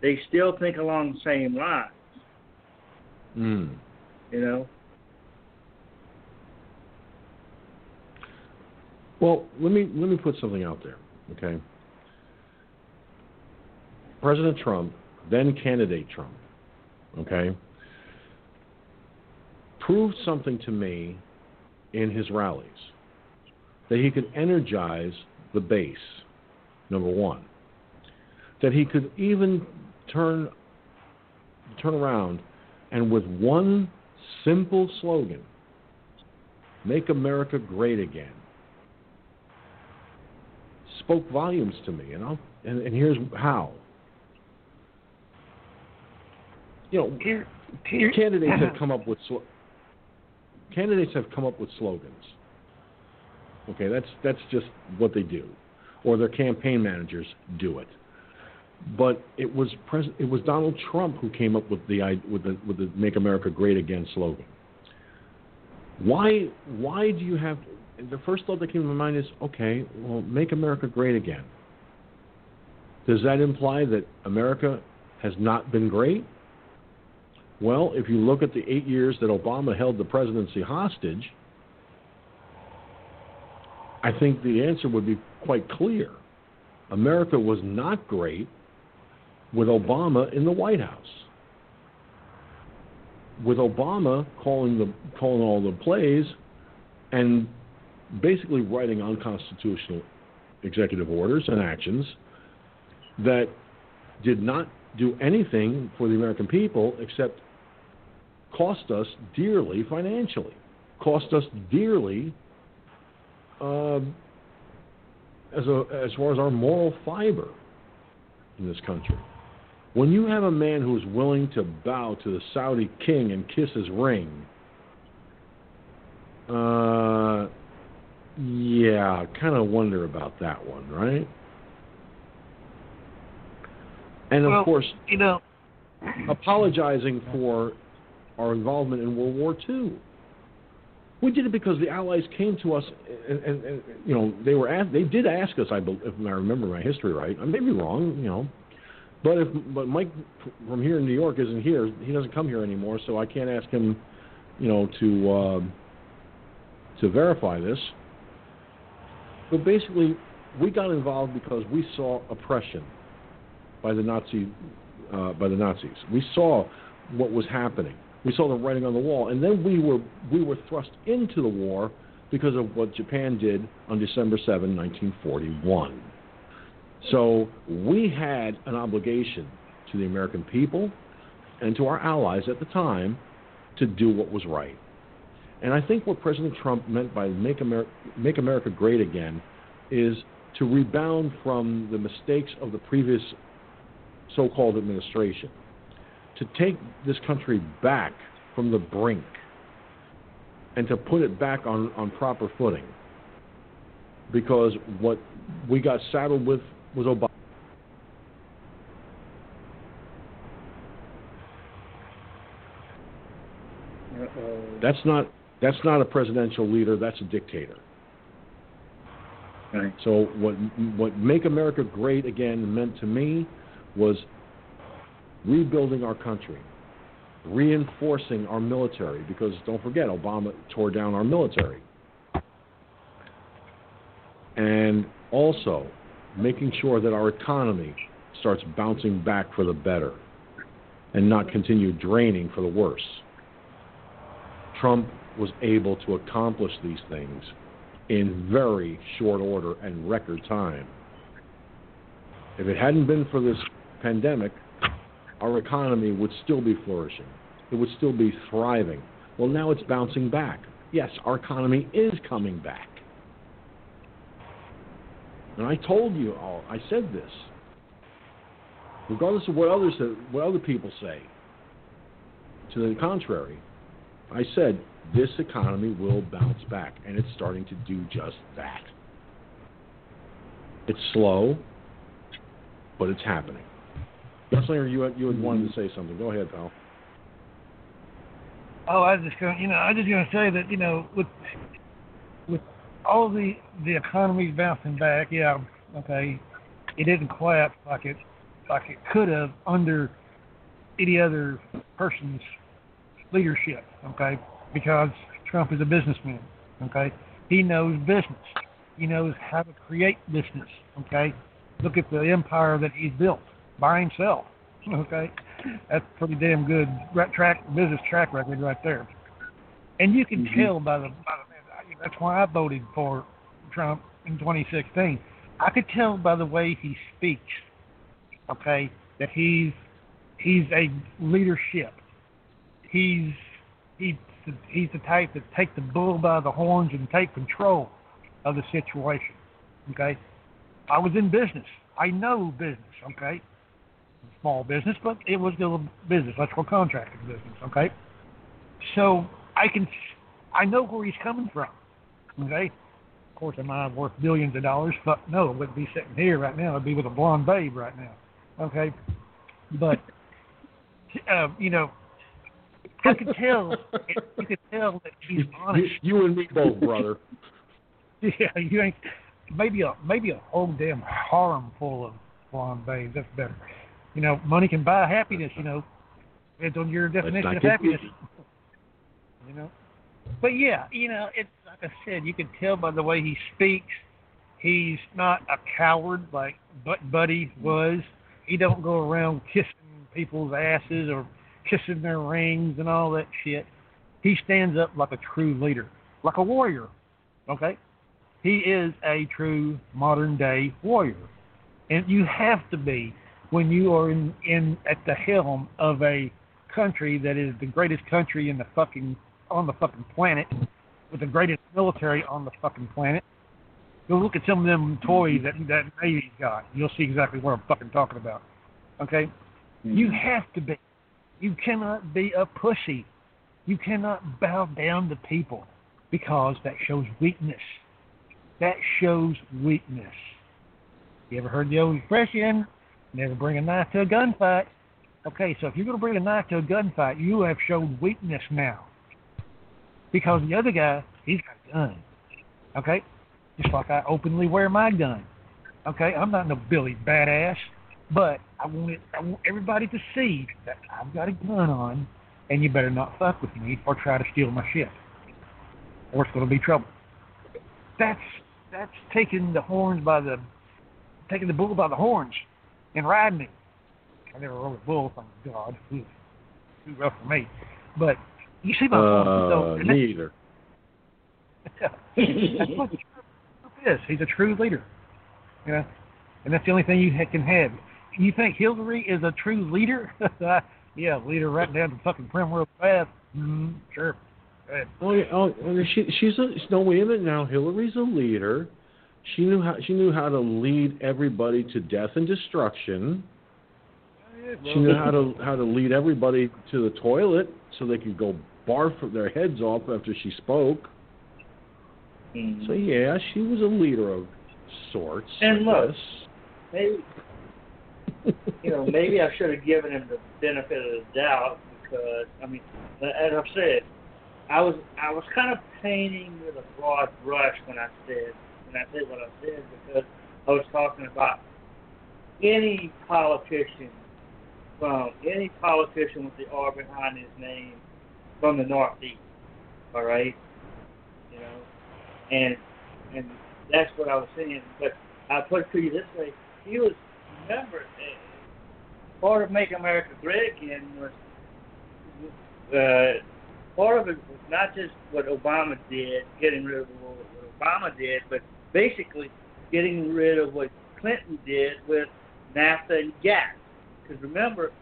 they still think along the same lines. Mm. You know. Well, let me let me put something out there, okay? President Trump, then candidate Trump, okay, proved something to me in his rallies that he could energize the base, number one. That he could even turn turn around and with one simple slogan, "Make America Great Again," spoke volumes to me. You know, and, and here's how. You know, candidates have come up with slo- candidates have come up with slogans. Okay, that's that's just what they do, or their campaign managers do it. But it was pres- it was Donald Trump who came up with the with the with the "Make America Great Again" slogan. Why why do you have the first thought that came to my mind is okay, well, make America great again. Does that imply that America has not been great? Well, if you look at the eight years that Obama held the presidency hostage, I think the answer would be quite clear. America was not great with Obama in the White House. With Obama calling the calling all the plays and basically writing unconstitutional executive orders and actions that did not do anything for the American people except cost us dearly financially, cost us dearly um, as a, as far as our moral fiber in this country. When you have a man who is willing to bow to the Saudi king and kiss his ring, uh, yeah, kind of wonder about that one, right? And of well, course, you know, apologizing for our involvement in World War II. We did it because the Allies came to us, and, and, and you know they were asked, they did ask us. I if I remember my history right. I may be wrong, you know, but if but Mike from here in New York isn't here, he doesn't come here anymore, so I can't ask him, you know, to uh, to verify this. But basically, we got involved because we saw oppression by the Nazi uh, by the Nazis. We saw what was happening. We saw the writing on the wall, and then we were we were thrust into the war because of what Japan did on December 7, 1941. So we had an obligation to the American people and to our allies at the time to do what was right. And I think what President Trump meant by make America, make America great again is to rebound from the mistakes of the previous so called administration, to take this country back from the brink and to put it back on, on proper footing. Because what we got saddled with was Obama. Uh-oh. That's not that's not a presidential leader. That's a dictator. Right. So what what make America great again meant to me was rebuilding our country, reinforcing our military because don't forget Obama tore down our military. And also making sure that our economy starts bouncing back for the better and not continue draining for the worse. Trump was able to accomplish these things in very short order and record time. If it hadn't been for this pandemic, our economy would still be flourishing. It would still be thriving. Well, now it's bouncing back. Yes, our economy is coming back. And I told you all, I said this. Regardless of what others what other people say, to the contrary, I said this economy will bounce back, and it's starting to do just that. It's slow, but it's happening. Gunslinger, you had, you had wanted to say something. Go ahead, pal. Oh, I was just going. You know, I was just going to say that you know, with with all the the economy's bouncing back, yeah, okay, it didn't collapse like it like it could have under any other person's leadership, okay, because Trump is a businessman, okay. He knows business. He knows how to create business, okay. Look at the empire that he's built by himself, okay. That's pretty damn good track business track record right there. And you can Mm-hmm. tell by the, by the that's why I voted for Trump in 2016. I could tell by the way he speaks, okay, that he's he's a leadership. He's he's the, he's the type that take the bull by the horns and take control of the situation. Okay, I was in business. I know business. Okay, small business, but it was still a business, electrical contracting business. Okay, so I can I know where he's coming from. Okay, of course, am I worth billions of dollars? Fuck no, I wouldn't be sitting here right now. I'd be with a blonde babe right now. Okay, but uh, you know, I could tell. You could tell that he's honest. You, you and me both, brother. yeah, you ain't. Maybe a maybe a whole damn harem full of blonde babes. That's better. You know, money can buy happiness. You know, depends on your definition of happiness. You know, but yeah, you know, it's like I said. You can tell by the way he speaks. He's not a coward like Butt Buddy was. He don't go around kissing people's asses or kissing their rings and all that shit. He stands up like a true leader, like a warrior. Okay? He is a true modern day warrior. And you have to be when you are in, in at the helm of a country that is the greatest country in the fucking on the fucking planet with the greatest military on the fucking planet. Go look at some of them toys that that Navy's got. You'll see exactly what I'm fucking talking about. Okay? Mm-hmm. You have to be. You cannot be a pussy. You cannot bow down to people because that shows weakness. That shows weakness. You ever heard the old expression, never bring a knife to a gunfight? Okay, so if you're going to bring a knife to a gunfight, you have shown weakness now. Because the other guy, he's got a gun. Okay? Just like I openly wear my gun. Okay? I'm not no Billy badass. But I want it, I want everybody to see that I've got a gun on, and you better not fuck with me or try to steal my shit, or it's going to be trouble. That's that's taking the horns by the taking the bull by the horns and riding it. I never rode a bull, thank God. Ooh, too rough for me. But you see my uh, point, though. Me either. that's what is. He's a true leader. You know, and that's the only thing you can have you think Hillary is a true leader? yeah, leader right down to fucking Primrose Path. Mm-hmm, sure. Oh, yeah, oh, she, she's a no. Wait a minute now. Hillary's a leader. She knew how she knew how to lead everybody to death and destruction. She knew how to how to lead everybody to the toilet so they could go barf their heads off after she spoke. Mm-hmm. So yeah, she was a leader of sorts. And I look, guess. maybe you know, maybe I should have given him the benefit of the doubt because I mean, as I've said, I was I was kind of painting with a broad brush when I said when I said what I said because I was talking about any politician from any politician with the R behind his name from the Northeast. All right, you know, and and that's what I was saying. But I put it to you this way: he was remember, uh, part of Make America Great Again was uh, part of it was not just what Obama did, getting rid of what Obama did, but basically getting rid of what Clinton did with NAFTA and GATT. Because remember,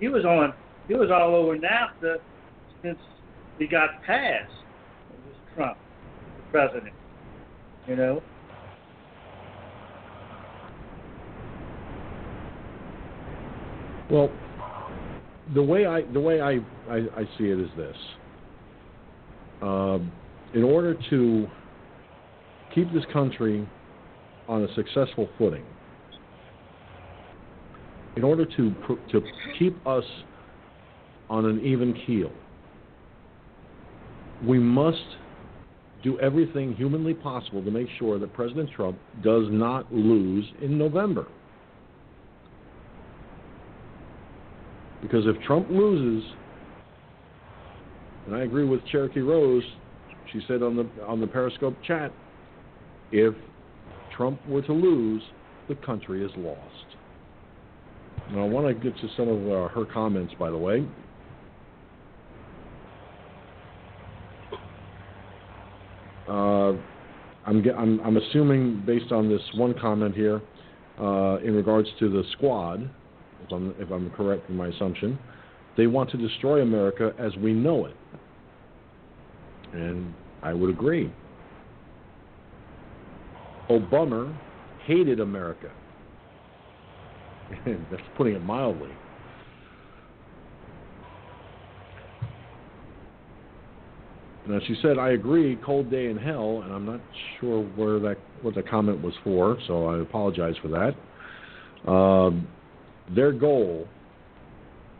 he was on, he was all over NAFTA since he got. It was Trump, the president. You know, Well, the way I the way I, I, I see it is this. Um, in order to keep this country on a successful footing, in order to to keep us on an even keel, we must do everything humanly possible to make sure that President Trump does not lose in November. Because if Trump loses, and I agree with Cherokee Rose, she said on the on the Periscope chat, if Trump were to lose, the country is lost. Now I want to get to some of uh, her comments, by the way. Uh, I'm, I'm, I'm assuming based on this one comment here, uh, in regards to the squad, if I'm, if I'm correct in my assumption. They want to destroy America as we know it. And I would agree. Obama hated America. That's putting it mildly. Now she said, "I agree, cold day in hell," and I'm not sure where that what the comment was for, so I apologize for that. Um, their goal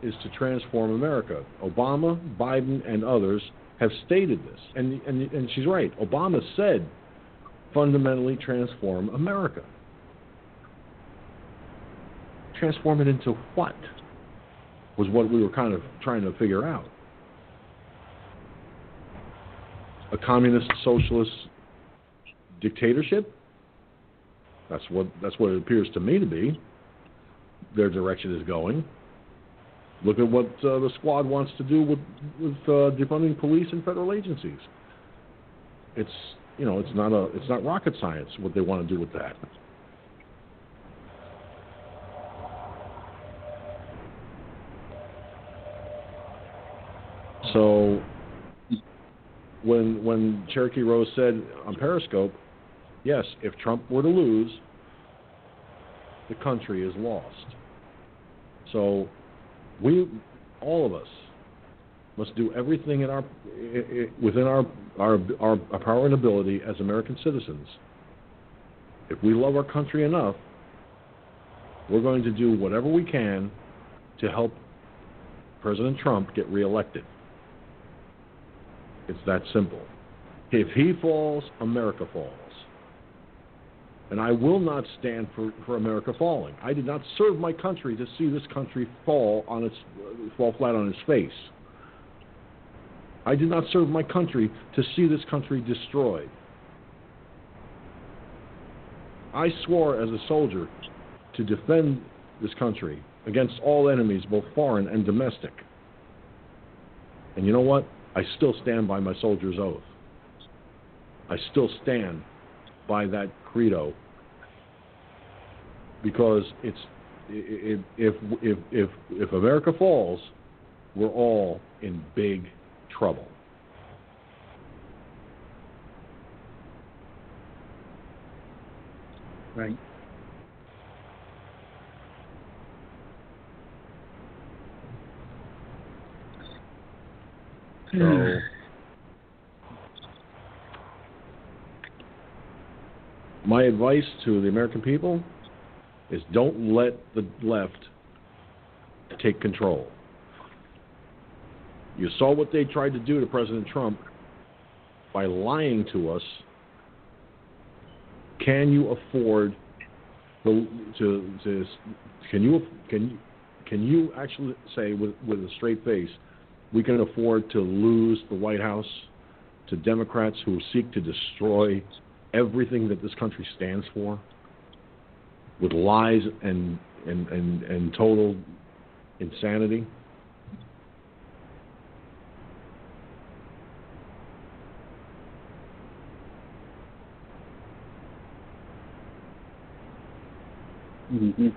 is to transform America. Obama, Biden, and others have stated this, and and and she's right. Obama said, fundamentally transform America. Transform it into what? Was what we were kind of trying to figure out. A communist socialist dictatorship. That's what that's what it appears to me to be. Their direction is going. Look at what uh, the squad wants to do with with uh, defunding police and federal agencies. It's you know it's not a it's not rocket science what they want to do with that. So when when Cherokee Rose said on Periscope, yes, if Trump were to lose, the country is lost. So we, all of us, must do everything in our within our our our, our power and ability as American citizens. If we love our country enough, we're going to do whatever we can to help President Trump get reelected. It's that simple. If he falls, America falls. And I will not stand for, for America falling. I did not serve my country to see this country fall on its fall flat on its face. I did not serve my country to see this country destroyed. I swore as a soldier to defend this country against all enemies, both foreign and domestic. And you know what? I still stand by my soldier's oath. I still stand by that credo because it's if if if if, America falls, we're all in big trouble. Right. So hmm. my advice to the American people is don't let the left take control. You saw what they tried to do to President Trump by lying to us. Can you afford to, to, to can you can can you actually say with with a straight face we can afford to lose the White House to Democrats who seek to destroy everything that this country stands for with lies and and, and, and total insanity. Mm-hmm.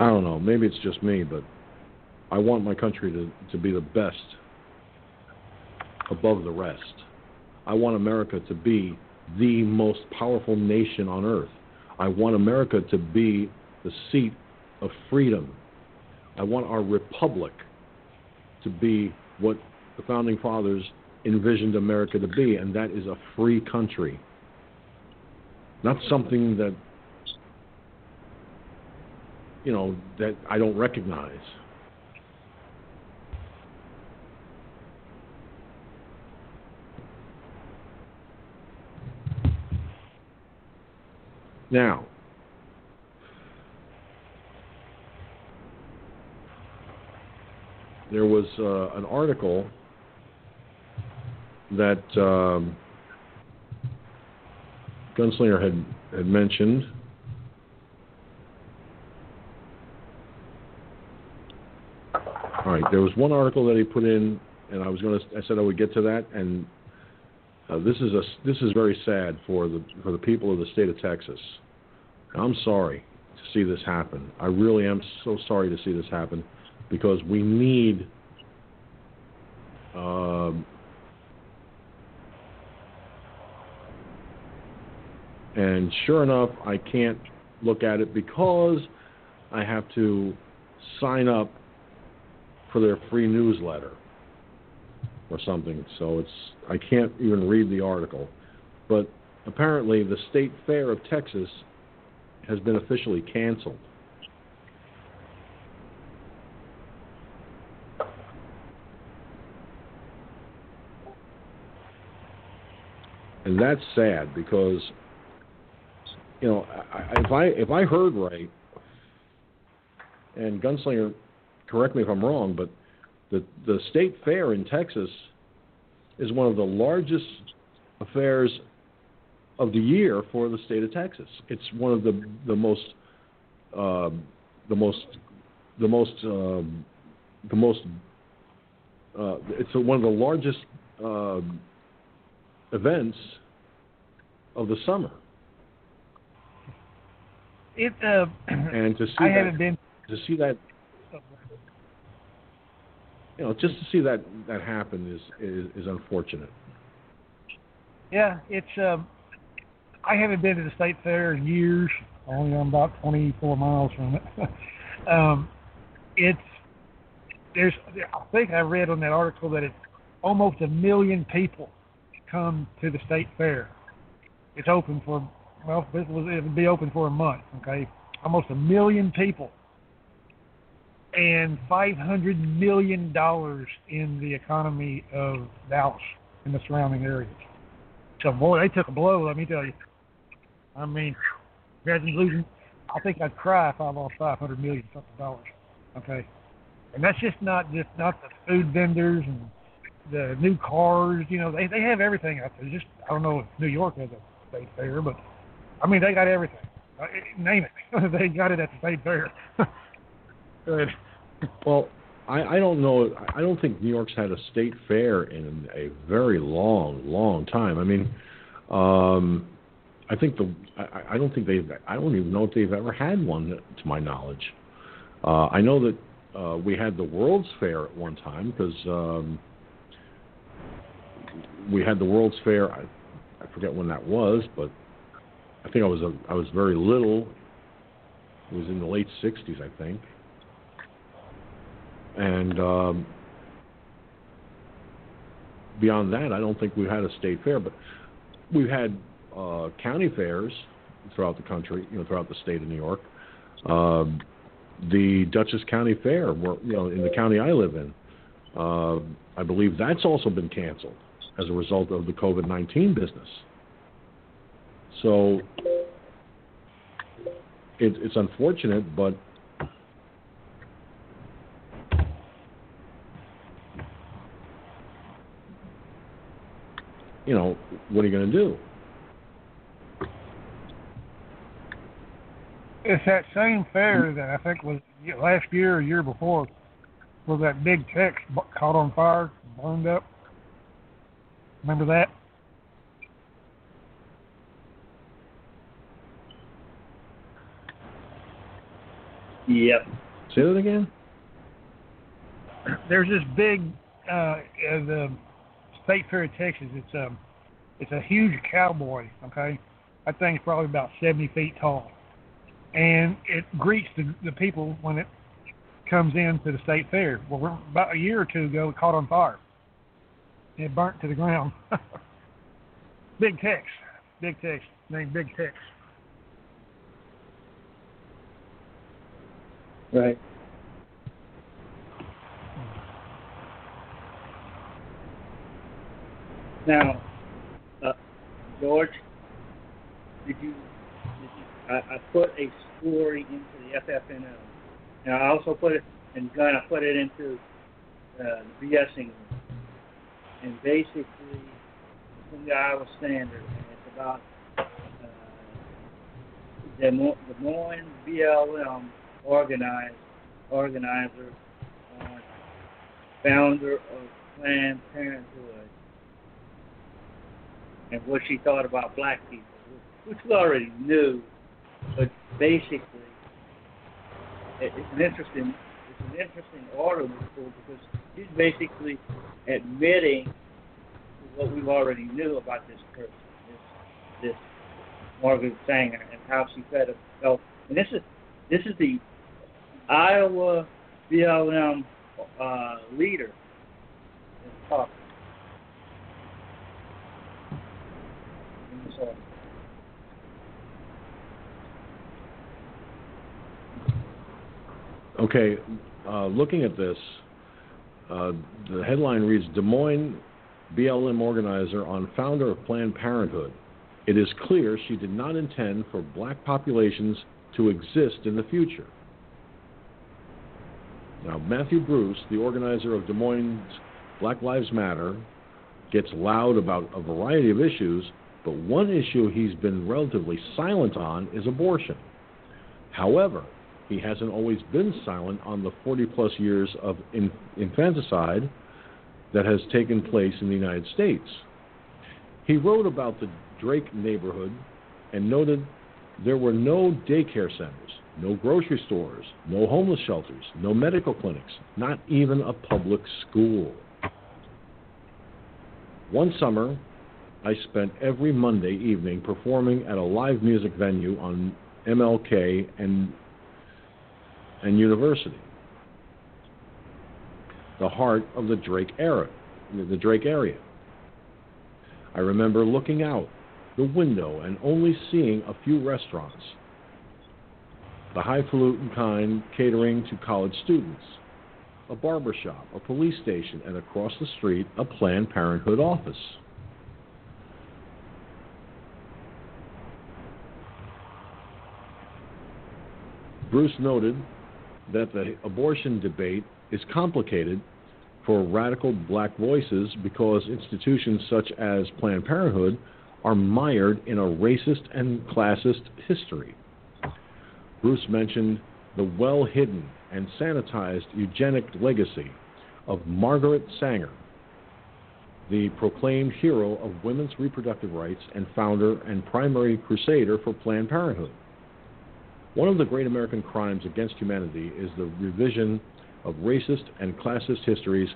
I don't know. Maybe it's just me, but I want my country to, to be the best above the rest. I want America to be the most powerful nation on earth. I want America to be the seat of freedom. I want our republic to be what the founding fathers envisioned America to be, and that is a free country. Not something that you know that I don't recognize. Now, there was uh, an article that um, Gunslinger had, had mentioned there was one article that he put in and I was going to. I said I would get to that, and uh, this is a this is very sad for the for the people of the state of Texas. I'm sorry to see this happen. I really am so sorry to see this happen because we need. Um, and sure enough, I can't look at it because I have to sign up for their free newsletter or something. So it's I can't even read the article. But apparently, the State Fair of Texas has been officially canceled. And that's sad because, you know, if I if I heard right, and Gunslinger, correct me if I'm wrong, but the the state fair in Texas is one of the largest affairs of the year for the state of Texas. It's one of the the most uh, the most the most uh, the most uh, it's one of the largest uh, events of the summer. It uh, and to see I that, haven't been to see that you know just to see that that happen is is, is unfortunate. Yeah, it's um, I haven't been to the state fair in years. Only I'm about 24 miles from it. um, it's there's I think I read on that article that it's almost a million people come to the state fair. It's open for well, this was it would be open for a month. Okay, almost a million people, and 500 million dollars in the economy of Dallas and the surrounding areas. So boy, they took a blow. Let me tell you. I mean, imagine losing. I think I'd cry if I lost 500 million something dollars. Okay, and that's just not just not the food vendors and the new cars. You know, they they have everything out there. Just I don't know if New York has a state fair, but I mean they got everything. Uh, name it, they got it at the state fair. Good. Well, I, I don't know. I don't think New York's had a state fair in a very long, long time. I mean, um, I think the. I, I don't think they've. I don't even know if they've ever had one, to my knowledge. Uh, I know that uh, we had the World's Fair at one time because um, we had the World's Fair. I, I forget when that was, but I think I was a, I was very little. It was in the late '60s, I think and um, beyond that, I don't think we've had a state fair, but we've had uh, county fairs throughout the country, you know, throughout the state of New York. Um, the Dutchess County Fair, where, you know, in the county I live in, uh, I believe that's also been canceled as a result of the COVID 19 business. So it, it's unfortunate, but you know, what are you going to do? It's that same fair that I think was last year or year before, where that big Tex caught on fire, burned up. Remember that? Yep. Say that again. There's this big uh, uh, the State Fair of Texas. It's um, it's a huge cowboy. Okay, that thing's probably about 70 feet tall, and it greets the, the people when it comes into the state fair. Well, about a year or two ago, it caught on fire. It burnt to the ground. Big Tex, Big Tex, named Big Tex. Right. Now, uh, George, did you? Did you I, I put a story into the FFNO. Now I also put it, and I put it into uh, the BSing, and basically from the Iowa Standard, and it's about uh, Moines, Des Moines BLM organized organizer, uh, founder of Planned Parenthood and what she thought about black people, which we already knew, but basically, it's an interesting, it's an interesting article because she's basically admitting what we already knew about this person, this this Margaret Sanger, and how she felt. And this is this is the Iowa BLM uh, leader talking. Okay, uh, looking at this, uh, the headline reads Des Moines BLM organizer on founder of Planned Parenthood. It is clear she did not intend for black populations to exist in the future. Now, Matthew Bruce, the organizer of Des Moines Black Lives Matter, gets loud about a variety of issues, but one issue he's been relatively silent on is abortion. However, he hasn't always been silent on the 40 plus years of infanticide that has taken place in the United States. He wrote about the Drake neighborhood and noted there were no daycare centers, no grocery stores, no homeless shelters, no medical clinics, not even a public school. One summer, I spent every Monday evening performing at a live music venue on MLK and, and University, the heart of the Drake era, the Drake area. I remember looking out the window and only seeing a few restaurants, the highfalutin kind catering to college students, a barber shop, a police station, and across the street, a Planned Parenthood office. Bruce noted that the abortion debate is complicated for radical black voices because institutions such as Planned Parenthood are mired in a racist and classist history. Bruce mentioned the well hidden and sanitized eugenic legacy of Margaret Sanger, the proclaimed hero of women's reproductive rights and founder and primary crusader for Planned Parenthood. One of the great American crimes against humanity is the revision of racist and classist histories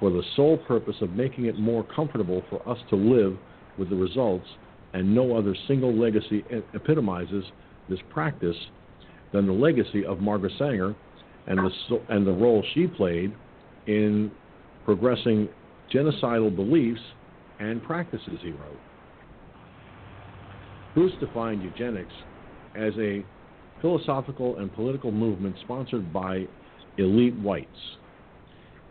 for the sole purpose of making it more comfortable for us to live with the results, and no other single legacy epitomizes this practice than the legacy of Margaret Sanger and the, and the role she played in progressing genocidal beliefs and practices, he wrote. Bruce defined eugenics as a philosophical and political movement sponsored by elite whites.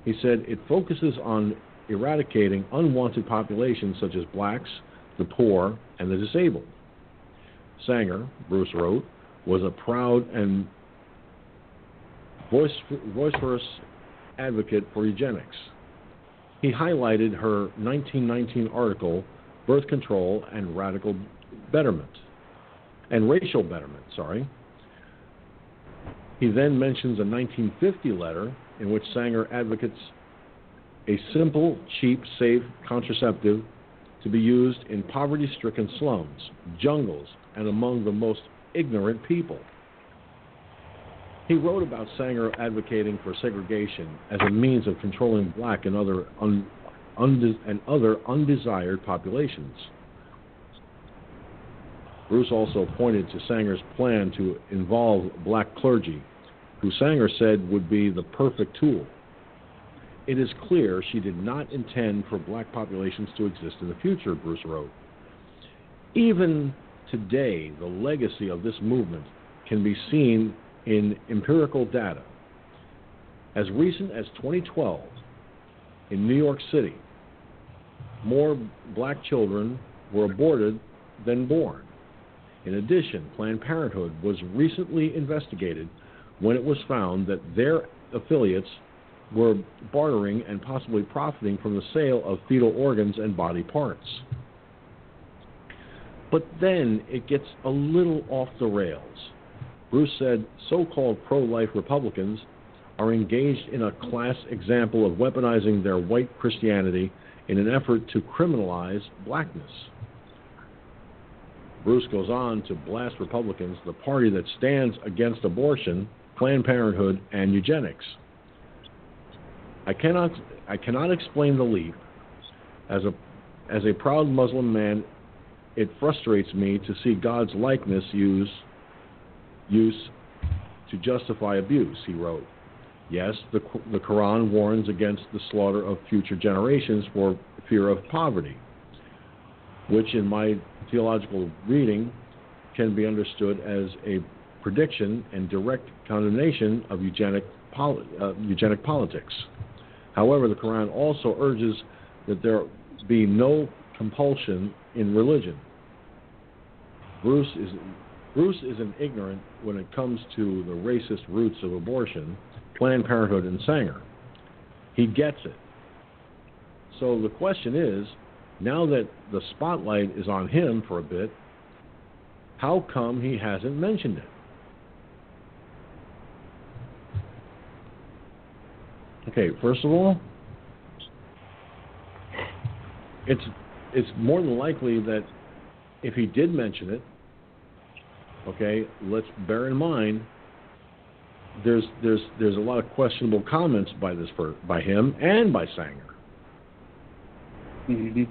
He said it focuses on eradicating unwanted populations such as blacks, the poor, and the disabled. Sanger, Bruce wrote, was a proud and vociferous advocate for eugenics. He highlighted her 1919 article, Birth Control and Radical Betterment, and Racial Betterment, sorry. He then mentions a 1950 letter in which Sanger advocates a simple, cheap, safe contraceptive to be used in poverty stricken slums, jungles, and among the most ignorant people. He wrote about Sanger advocating for segregation as a means of controlling black and other, un, unde, and other undesired populations. Bruce also pointed to Sanger's plan to involve black clergy, who Sanger said would be the perfect tool. It is clear she did not intend for black populations to exist in the future, Bruce wrote. Even today, the legacy of this movement can be seen in empirical data. As recent as 2012, in New York City, more black children were aborted than born. In addition, Planned Parenthood was recently investigated when it was found that their affiliates were bartering and possibly profiting from the sale of fetal organs and body parts. But then it gets a little off the rails. Bruce said so called pro life Republicans are engaged in a class example of weaponizing their white Christianity in an effort to criminalize blackness. Bruce goes on to blast Republicans, the party that stands against abortion, Planned Parenthood, and eugenics. I cannot, I cannot explain the leap. As a, as a proud Muslim man, it frustrates me to see God's likeness use, use to justify abuse, he wrote. Yes, the, the Quran warns against the slaughter of future generations for fear of poverty, which, in my theological reading, can be understood as a prediction and direct condemnation of eugenic, poli- uh, eugenic politics. However, the Quran also urges that there be no compulsion in religion. Bruce is Bruce is an ignorant when it comes to the racist roots of abortion, Planned Parenthood, and Sanger. He gets it. So the question is now that the spotlight is on him for a bit, how come he hasn't mentioned it? Okay, first of all, it's it's more than likely that if he did mention it, okay, let's bear in mind there's there's there's a lot of questionable comments by this by him and by Sanger. Mm-hmm.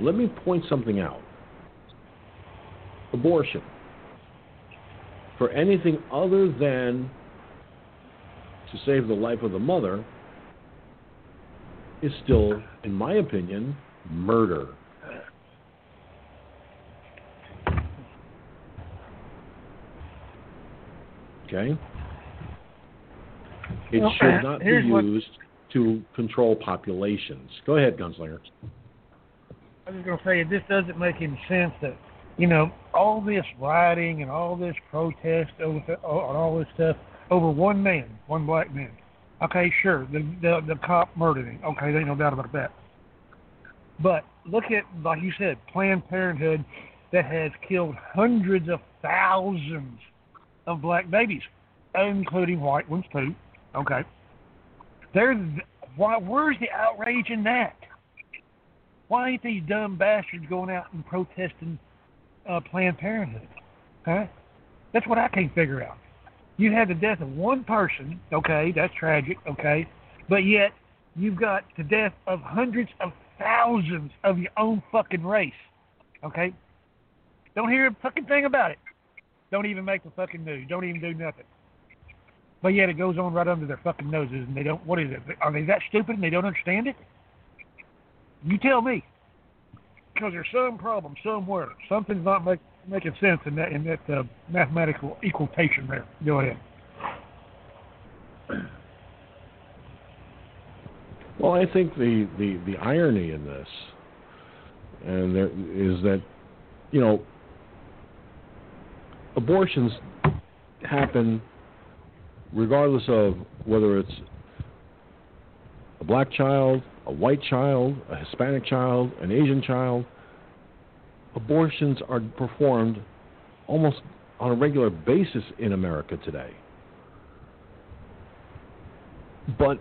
Let me point something out. Abortion. For anything other than to save the life of the mother is still, in my opinion, murder. Okay? It Well, should not be here's what- used to control populations. Go ahead, Gunslinger. I was to say, this doesn't make any sense that, you know, all this rioting and all this protest over on all this stuff over one man, one black man. Okay, sure, the the, the cop murdered him. Okay, there ain't no doubt about that. But look at, like you said, Planned Parenthood that has killed hundreds of thousands of black babies, including white ones too. Okay, there's why? Where's the outrage in that? Why ain't these dumb bastards going out and protesting uh, Planned Parenthood? Huh? That's what I can't figure out. You had the death of one person, okay, that's tragic, okay, but yet you've got the death of hundreds of thousands of your own fucking race, okay? Don't hear a fucking thing about it. Don't even make the fucking news. Don't even do nothing. But yet it goes on right under their fucking noses, and they don't. What is it? Are they that stupid and they don't understand it? You tell me. Because there's some problem somewhere. Something's not make, making sense in that in that uh, mathematical equation there. Go ahead. Well, I think the, the, the irony in this, and there is that, you know, abortions happen regardless of whether it's a black child, a white child, a Hispanic child, an Asian child. Abortions are performed almost on a regular basis in America today. But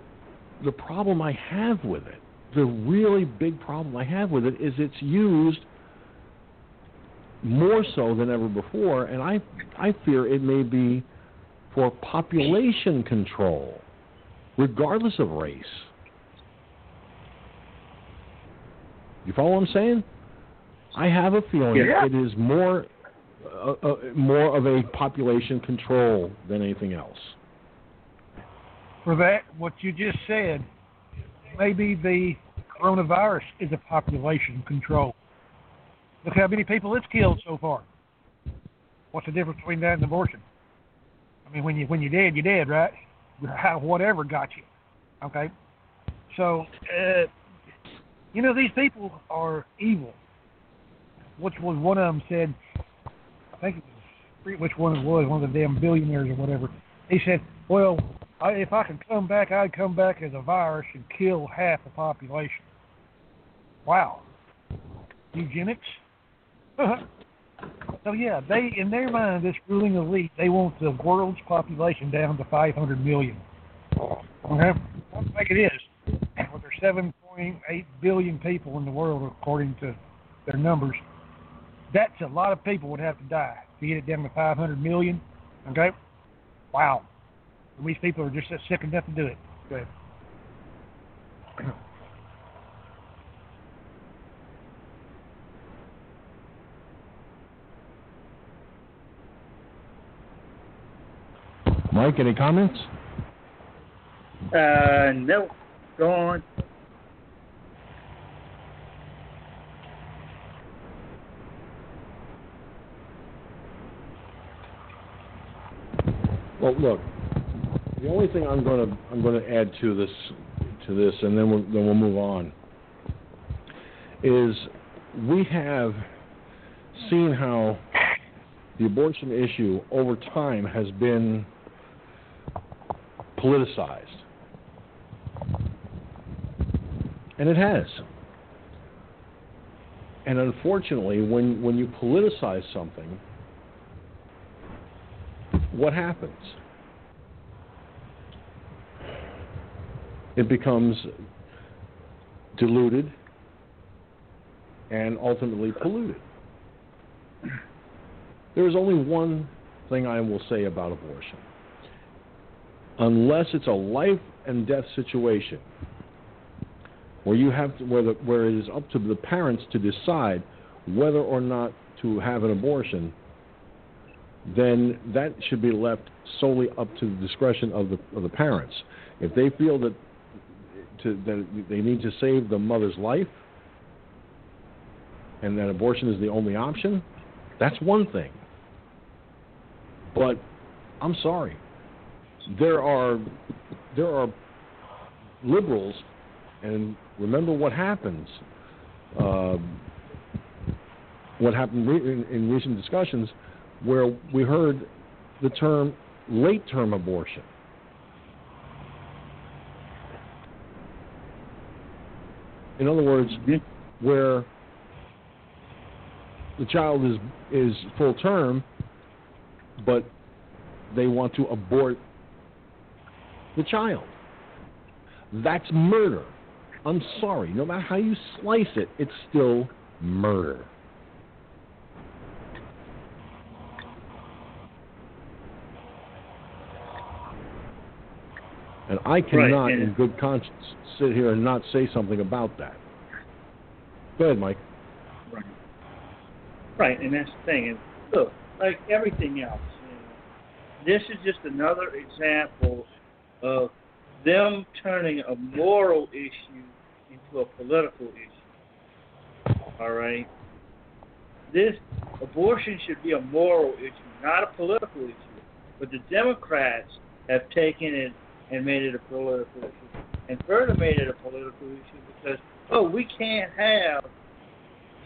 the problem I have with it, the really big problem I have with it, is it's used more so than ever before, and I I fear it may be for population control, regardless of race. You follow what I'm saying? I have a feeling Yeah. it is more uh, uh, more of a population control than anything else. For that, what you just said, maybe the coronavirus is a population control. Look how many people it's killed so far. What's the difference between that and abortion? I mean, when you when you're dead, you're dead, right? Whatever got you. Okay. So, uh, you know, these people are evil. Which was one of them said? I think it was which one it was, one of the damn billionaires or whatever. He said, "Well, I, if I could come back, I'd come back as a virus and kill half the population." Wow. Eugenics? Uh-huh. So yeah, they in their mind, this ruling elite, they want the world's population down to 500 million. Okay, like it is. Well, there's 7.8 billion people in the world, according to their numbers. That's a lot of people would have to die to get it down to 500 million. Okay, wow. And these people are just sick enough to do it. Go ahead. Mike, any comments? Uh, no. Go on. Well, look, the only thing I'm going to I'm going to add to this to this, and then we'll, then we'll move on, is we have seen how the abortion issue over time has been politicized. And it has. And unfortunately, when, when you politicize something, what happens? It becomes diluted and ultimately polluted. There is only one thing I will say about abortion. Unless it's a life and death situation where you have to, where, the, where it is up to the parents to decide whether or not to have an abortion, then that should be left solely up to the discretion of the of the parents. If they feel that to, that they need to save the mother's life, and that abortion is the only option, that's one thing. But I'm sorry, there are there are liberals, and remember what happens. Uh, what happened re- in, in recent discussions, where we heard the term late-term abortion. In other words, where the child is is full term, but they want to abort the child. That's murder. I'm sorry. No matter how you slice it, it's still murder. And I cannot, Right, and- in good conscience, sit here and not say something about that. Go ahead, Mike. Right. Right, and that's the thing. And look, like everything else, you know, this is just another example of them turning a moral issue into a political issue. All right. This abortion should be a moral issue, not a political issue. But the Democrats have taken it and made it a political issue, and further made it a political issue because oh, we can't have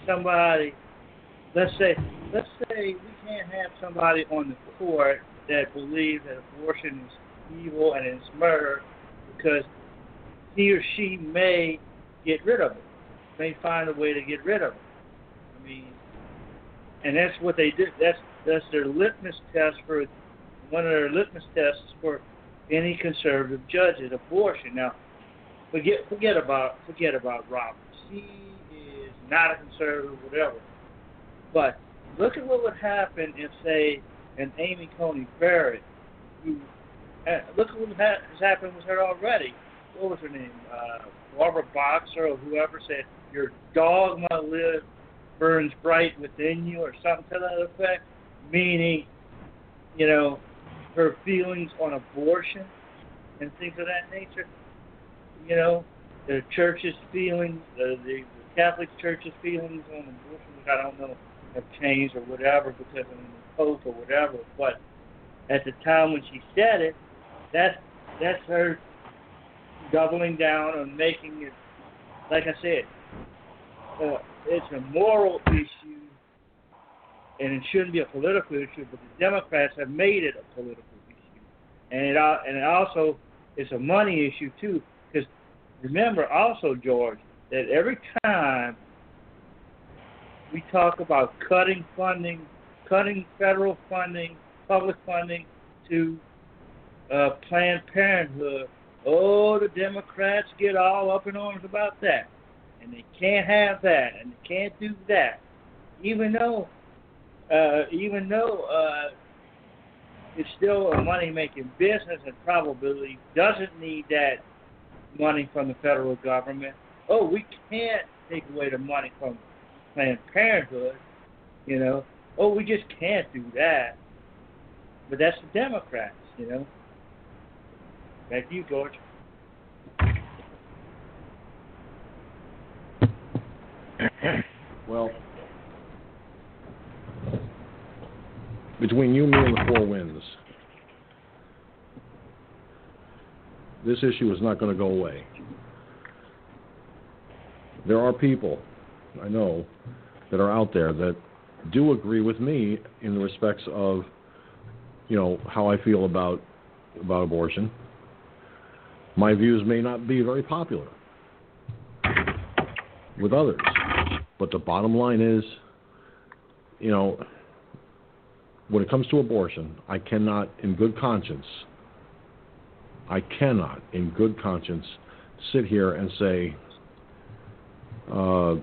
somebody. Let's say, let's say we can't have somebody on the court that believes that abortion is evil and it's murder because he or she may get rid of it, may find a way to get rid of it. I mean, and that's what they did. That's that's their litmus test for one of their litmus tests for any conservative judge at abortion. Now, forget forget about forget about Roberts. He is not a conservative, whatever. But look at what would happen if, say, an Amy Coney Barrett, who uh, look at what ha- has happened with her already. What was her name? Uh, Barbara Boxer or whoever said your dogma live burns bright within you or something to that effect, meaning, you know, her feelings on abortion and things of that nature. You know, the church's feelings, the, the, Catholic Church's feelings on abortion, which I don't know have changed or whatever because of the Pope or whatever. But at the time when she said it, that's that's her doubling down on making it. Like I said, uh, it's a moral issue, and it shouldn't be a political issue. But the Democrats have made it a political and it and it also it's a money issue too. Because remember also, George, that every time we talk about cutting funding, cutting federal funding, public funding to uh, Planned Parenthood. Oh, the Democrats get all up in arms about that, and they can't have that, and they can't do that, even though, uh, even though uh, it's still a money-making business and probably doesn't need that money from the federal government. Oh, we can't take away the money from Planned Parenthood, you know. Oh, we just can't do that. But that's the Democrats, you know. Back to you, George. Well, between you, me, and the four winds, this issue is not going to go away. There are people, I know, that are out there that do agree with me in the respects of, you know, how I feel about about abortion. My views may not be very popular with others, but the bottom line is, you know, when it comes to abortion, I cannot, in good conscience, I cannot, in good conscience, sit here and say uh,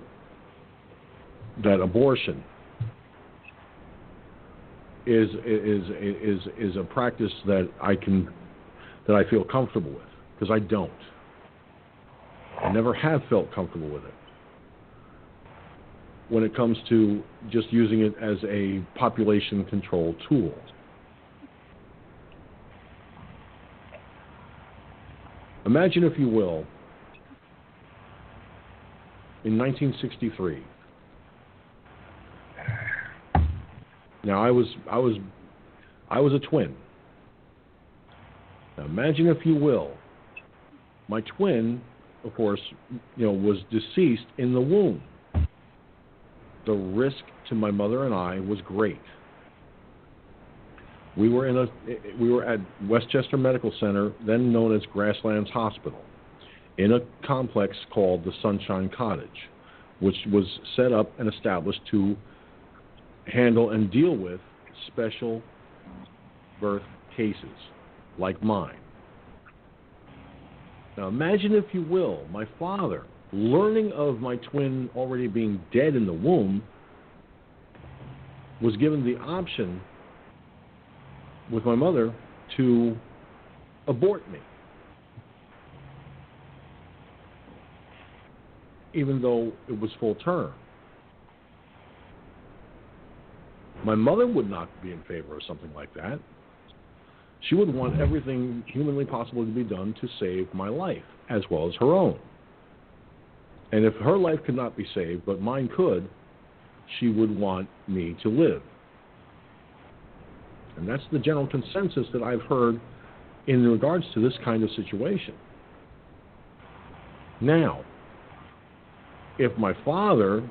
that abortion is is is is a practice that I can that I feel comfortable with because I don't. I never have felt comfortable with it. When it comes to just using it as a population control tool. Imagine, if you will, in 1963. Now I was I was I was a twin. Now imagine, if you will, my twin, of course, you know, was deceased in the womb. The risk to my mother and I was great. We were in a we were at Westchester Medical Center, then known as Grasslands Hospital, in a complex called the Sunshine Cottage, which was set up and established to handle and deal with special birth cases like mine. Now imagine, if you will, my father learning of my twin already being dead in the womb was given the option with my mother to abort me. Even though it was full term. My mother would not be in favor of something like that. She would want everything humanly possible to be done to save my life, as well as her own. And if her life could not be saved, but mine could, she would want me to live. And that's the general consensus that I've heard in regards to this kind of situation. Now, if my father,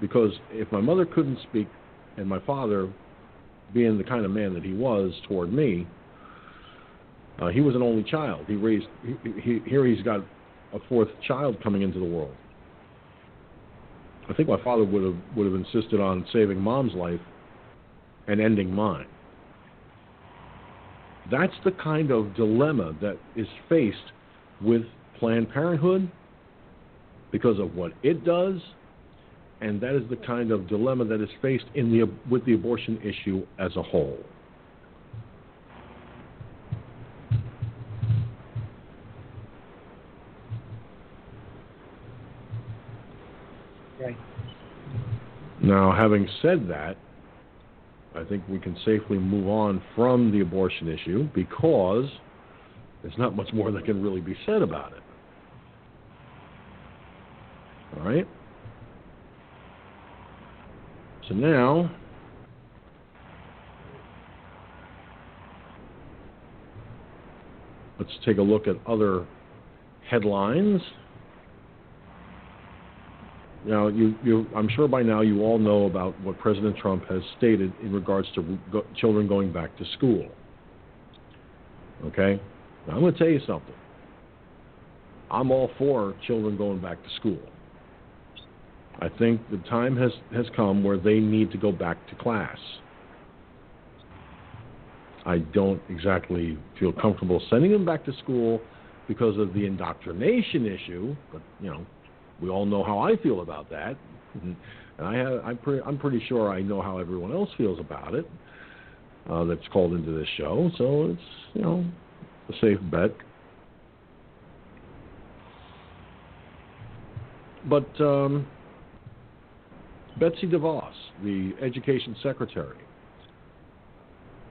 because if my mother couldn't speak, and my father, being the kind of man that he was toward me, uh, he was an only child. He raised he, he, here. He's got a fourth child coming into the world. I think my father would have would have insisted on saving mom's life and ending mine. That's the kind of dilemma that is faced with Planned Parenthood because of what it does, and that is the kind of dilemma that is faced in the with the abortion issue as a whole. Now, having said that, I think we can safely move on from the abortion issue because there's not much more that can really be said about it. All right? So now, let's take a look at other headlines. Now, you, you, I'm sure by now you all know about what President Trump has stated in regards to go, children going back to school. Okay? Now, I'm going to tell you something. I'm all for children going back to school. I think the time has, has come where they need to go back to class. I don't exactly feel comfortable sending them back to school because of the indoctrination issue. But you know, we all know how I feel about that, and I have, I'm, pre- I'm pretty sure I know how everyone else feels about it. Uh, that's called into this show, so it's you know a safe bet. But um, Betsy DeVos, the education secretary,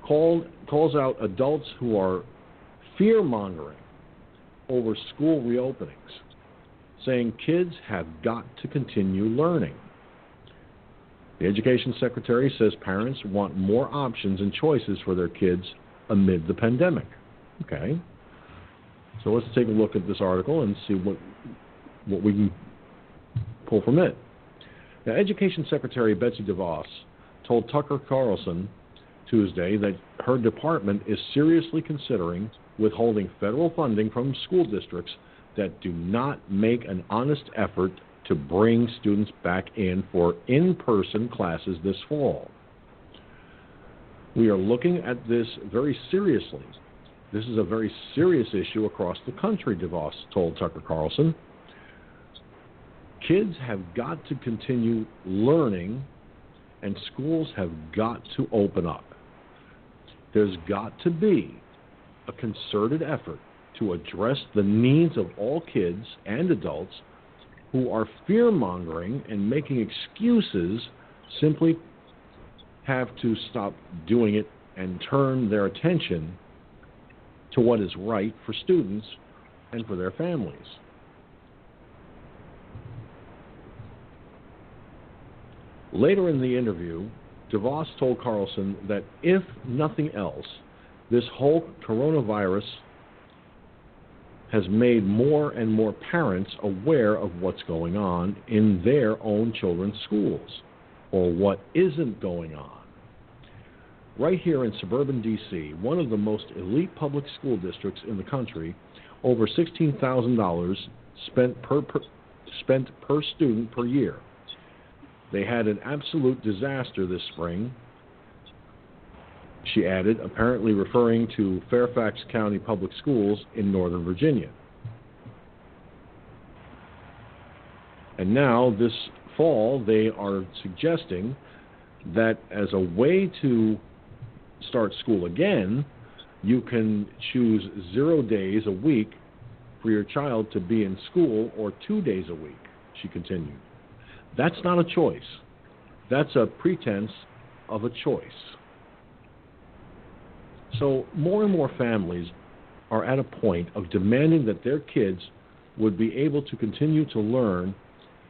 called, calls out adults who are fear mongering over school reopenings, saying kids have got to continue learning. The education secretary says parents want more options and choices for their kids amid the pandemic. Okay. So let's take a look at this article and see what what we can pull from it. Now, Education Secretary Betsy DeVos told Tucker Carlson Tuesday that her department is seriously considering withholding federal funding from school districts that do not make an honest effort to bring students back in for in person classes this fall. We are looking at this very seriously. This is a very serious issue across the country, DeVos told Tucker Carlson. Kids have got to continue learning, and schools have got to open up. There's got to be a concerted effort to address the needs of all kids and adults who are fear mongering and making excuses simply have to stop doing it and turn their attention to what is right for students and for their families. Later in the interview, DeVos told Carlson that if nothing else, this whole coronavirus has made more and more parents aware of what's going on in their own children's schools or what isn't going on. Right here in suburban D.C., one of the most elite public school districts in the country, over $16,000 spent per, per, spent per student per year. They had an absolute disaster this spring, she added, apparently referring to Fairfax County Public Schools in Northern Virginia. And now, this fall, they are suggesting that as a way to start school again, you can choose zero days a week for your child to be in school or two days a week, she continued. That's not a choice. That's a pretense of a choice. So, more and more families are at a point of demanding that their kids would be able to continue to learn,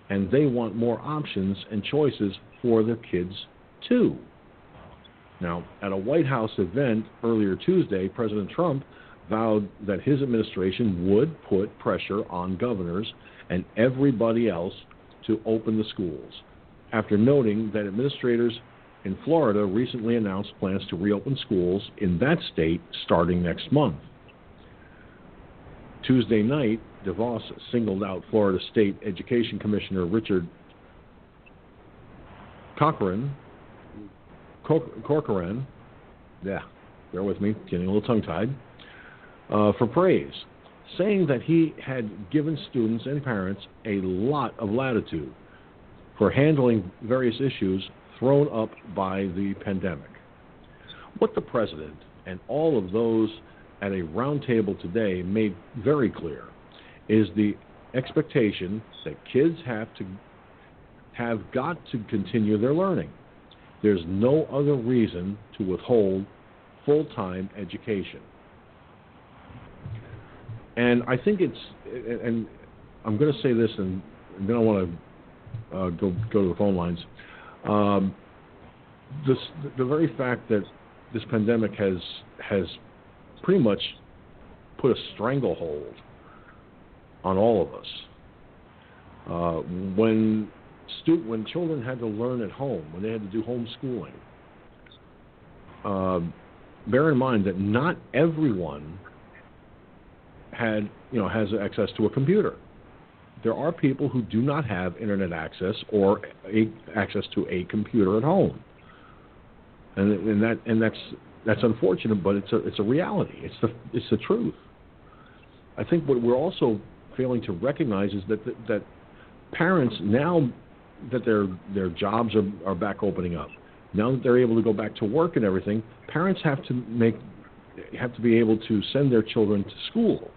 and they want more options and choices for their kids too. Now, at a White House event earlier Tuesday, President Trump vowed that his administration would put pressure on governors and everybody else to open the schools, after noting that administrators in Florida recently announced plans to reopen schools in that state starting next month. Tuesday night, DeVos singled out Florida State Education Commissioner Richard Corcoran, Corcoran, yeah, bear with me, getting a little tongue tied, uh, for praise, saying that he had given students and parents a lot of latitude for handling various issues thrown up by the pandemic. What the president and all of those at a roundtable today made very clear is the expectation that kids have to have got to continue their learning. There's no other reason to withhold full-time education. And I think it's, and I'm going to say this, and then I want to uh, go go to the phone lines. Um, this, the very fact that this pandemic has has pretty much put a stranglehold on all of us. Uh, when stu- when children had to learn at home, when they had to do homeschooling, uh, bear in mind that not everyone had you know has access to a computer. There are people who do not have internet access or a, access to a computer at home, and, and that and that's that's unfortunate, but it's a it's a reality. It's the it's the truth. I think what we're also failing to recognize is that that, that parents now that their their jobs are, are back opening up, now that they're able to go back to work and everything, parents have to make have to be able to send their children to school.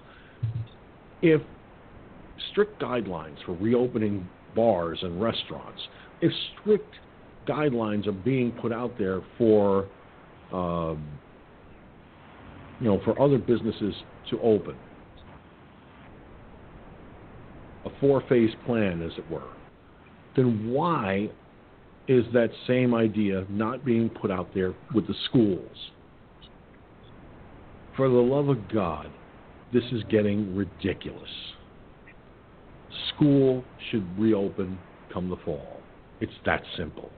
If strict guidelines for reopening bars and restaurants, if strict guidelines are being put out there for um, you know for other businesses to open, a four-phase plan, as it were, then why is that same idea not being put out there with the schools? For the love of God, this is getting ridiculous. School should reopen come the fall. It's that simple.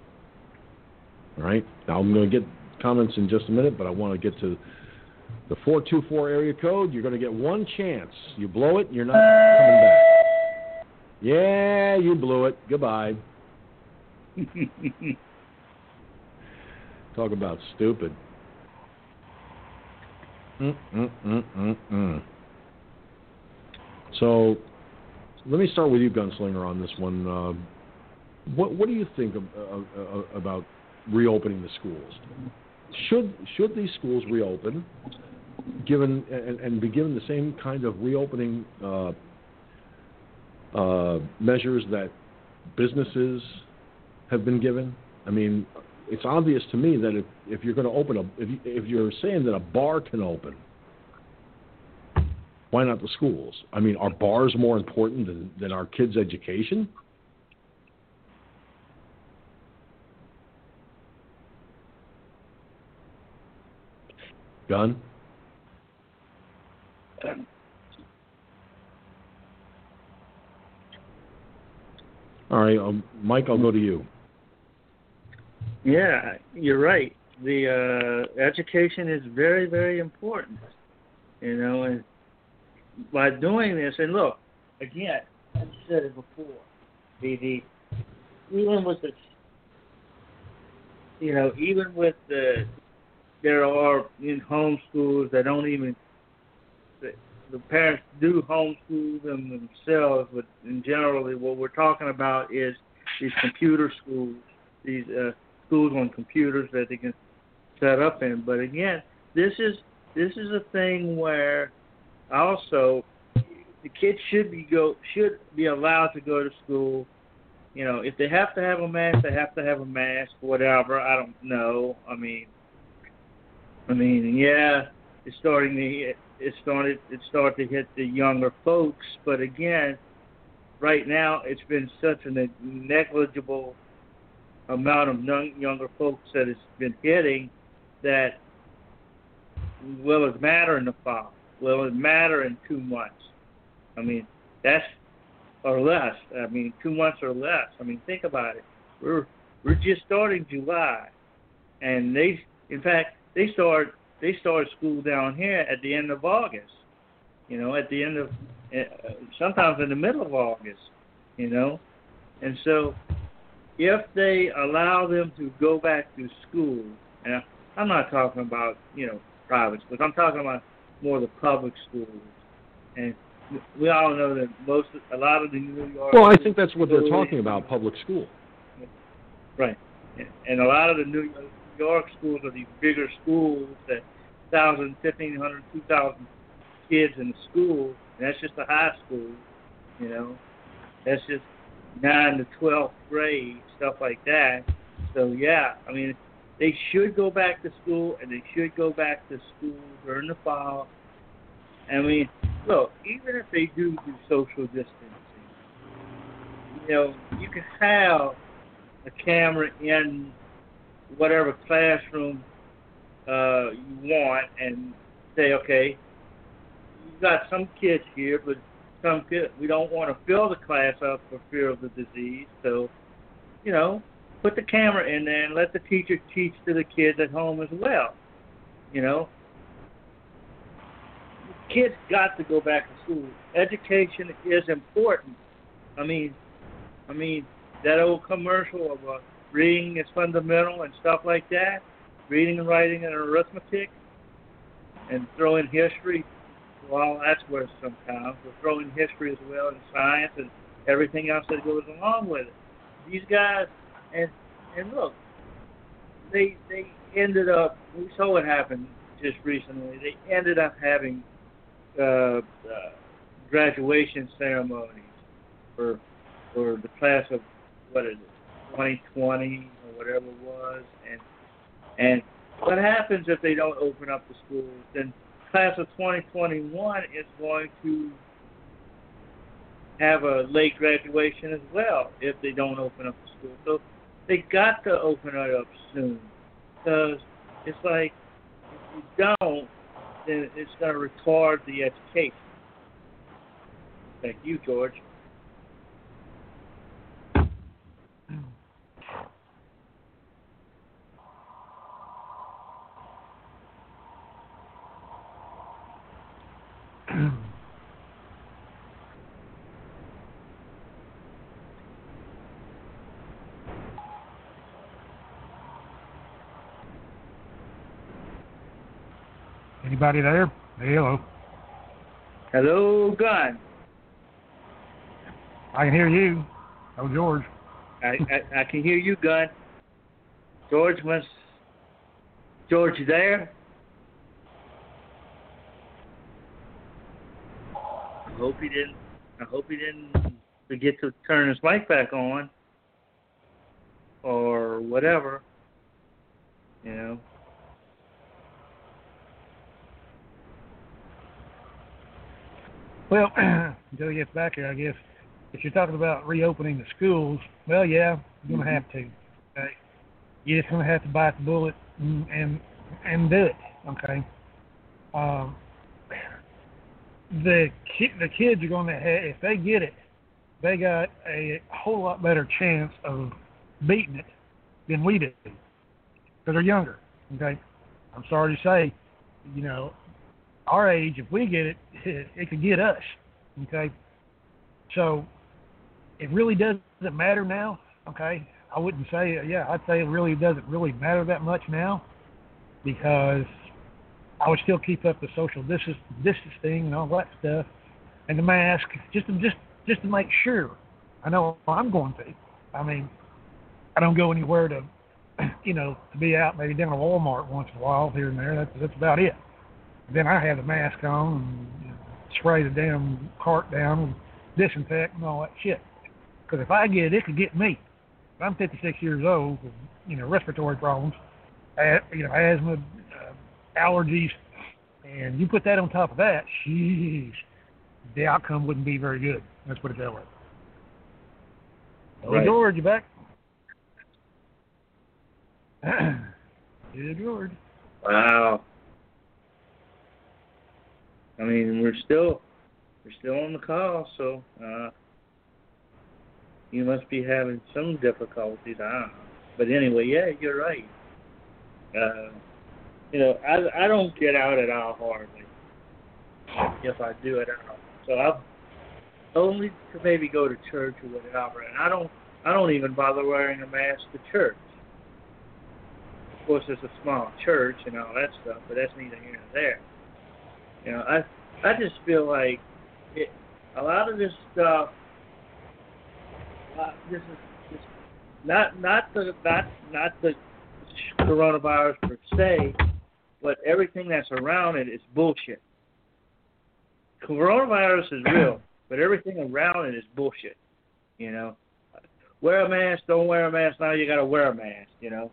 All right? Now I'm going to get comments in just a minute, but I want to get to the 424 area code. You're going to get one chance. You blow it, you're not coming back. Yeah, you blew it. Goodbye. Talk about stupid. Mm, mm, mm, mm, mm. So, let me start with you, Gunslinger, on this one. Uh, what what do you think of, uh, about reopening the schools? Should should these schools reopen, given and, and be given the same kind of reopening uh, uh, measures that businesses have been given? I mean, it's obvious to me that if, if you're going to open a if, you, if you're saying that a bar can open, why not the schools? I mean, are bars more important than, than our kids' education? Gun? All right, um, Mike, I'll go to you. Yeah, you're right. The uh, education is very, very important. You know, and by doing this, and look, again, I've said it before. The, the even with the, you know, even with the, there are in homeschools that don't even the parents do homeschool them themselves, but in generally what we're talking about is these computer schools, these uh, schools on computers that they can set up in. But again, this is this is a thing where also the kids should be go should be allowed to go to school. You know, if they have to have a mask, they have to have a mask. Whatever, I don't know. I mean, I mean, yeah, it's starting to it started it started to hit the younger folks. But again, right now it's been such a negligible amount of young, younger folks that it's been hitting that will it matter in the fall? Will it matter in two months? I mean, that's or less. I mean, two months or less. I mean, think about it. We're we're just starting July, and they, in fact, they start they start school down here at the end of August. You know, at the end of uh, sometimes in the middle of August. You know, and so if they allow them to go back to school, and I'm not talking about you know private schools. I'm talking about more the public schools, and we all know that most, a lot of the New York. Well, I think that's what they're talking about, public school. Right, and a lot of the New York schools are these bigger schools that thousand, fifteen hundred, two thousand kids in the school, and that's just a high school, you know. That's just nine to twelfth grade, stuff like that. So yeah, I mean, they should go back to school, and they should go back to school during the fall. I mean, look, even if they do do social distancing, you know, you can have a camera in whatever classroom uh, you want and say, okay, you've got some kids here, but some kids, we don't want to fill the class up for fear of the disease. So, you know, put the camera in there and let the teacher teach to the kids at home as well. You know, kids got to go back to school. Education is important. I mean, I mean that old commercial of uh, reading is fundamental and stuff like that. reading and writing and arithmetic, and throw in history. Well, that's worse sometimes. But throw in history as well and science and everything else that goes along with it. These guys, and and look, they they ended up. We saw what happened just recently. They ended up having uh, uh, graduation ceremonies for for the class of what is it, 2020 or whatever it was, and and what happens if they don't open up the schools? Then class of 2021 is going to have a late graduation as well if they don't open up the school. So they got to open it up soon because it's like if you don't, then it's going to retard the education. Thank you, George. Anybody there? Hey, hello. Hello, Gun. I can hear you. Oh, George. I, I, I can hear you, Gun. George must. George, you there? I hope he didn't. I hope he didn't forget to turn his mic back on, or whatever. You know. Well, until he gets back here, I guess if you're talking about reopening the schools, well, yeah, you're gonna have to. Okay, you're just gonna have to bite the bullet and and, and do it. Okay. Um, the ki- the kids are gonna have if they get it, they got a whole lot better chance of beating it than we do because they're younger. Okay. I'm sorry to say, you know, our age, if we get it, it, could get us. Okay, so it really doesn't matter now. Okay, I wouldn't say yeah, I'd say it really doesn't really matter that much now because I would still keep up the social distance, distancing and all that stuff, and the mask just to just just to make sure. I know I'm going to. I mean, I don't go anywhere to, you know, to be out maybe down to Walmart once in a while here and there. That's that's about it. Then I have the mask on and you know, spray the damn cart down and disinfect and all that shit. Because if I get it, it could get me. I'm 56 years old with you know respiratory problems, you know asthma, uh, allergies, and you put that on top of that, sheesh, the outcome wouldn't be very good. Let's put it that way. Right. George, you back? yeah, George. Wow. I mean, we're still we're still on the call, so uh, you must be having some difficulties. I don't know. But anyway, yeah, you're right. Uh, you know, I I don't get out at all hardly. If I do at all, so I've only to maybe go to church or whatever, and I don't I don't even bother wearing a mask to church. Of course, it's a small church and all that stuff, but that's neither here nor there. You know, I I just feel like it, a lot of this stuff. Uh, this is this, not not the not not the coronavirus per se, but everything that's around it is bullshit. Coronavirus is real, but everything around it is bullshit. You know, wear a mask, don't wear a mask. Now you got to wear a mask. You know,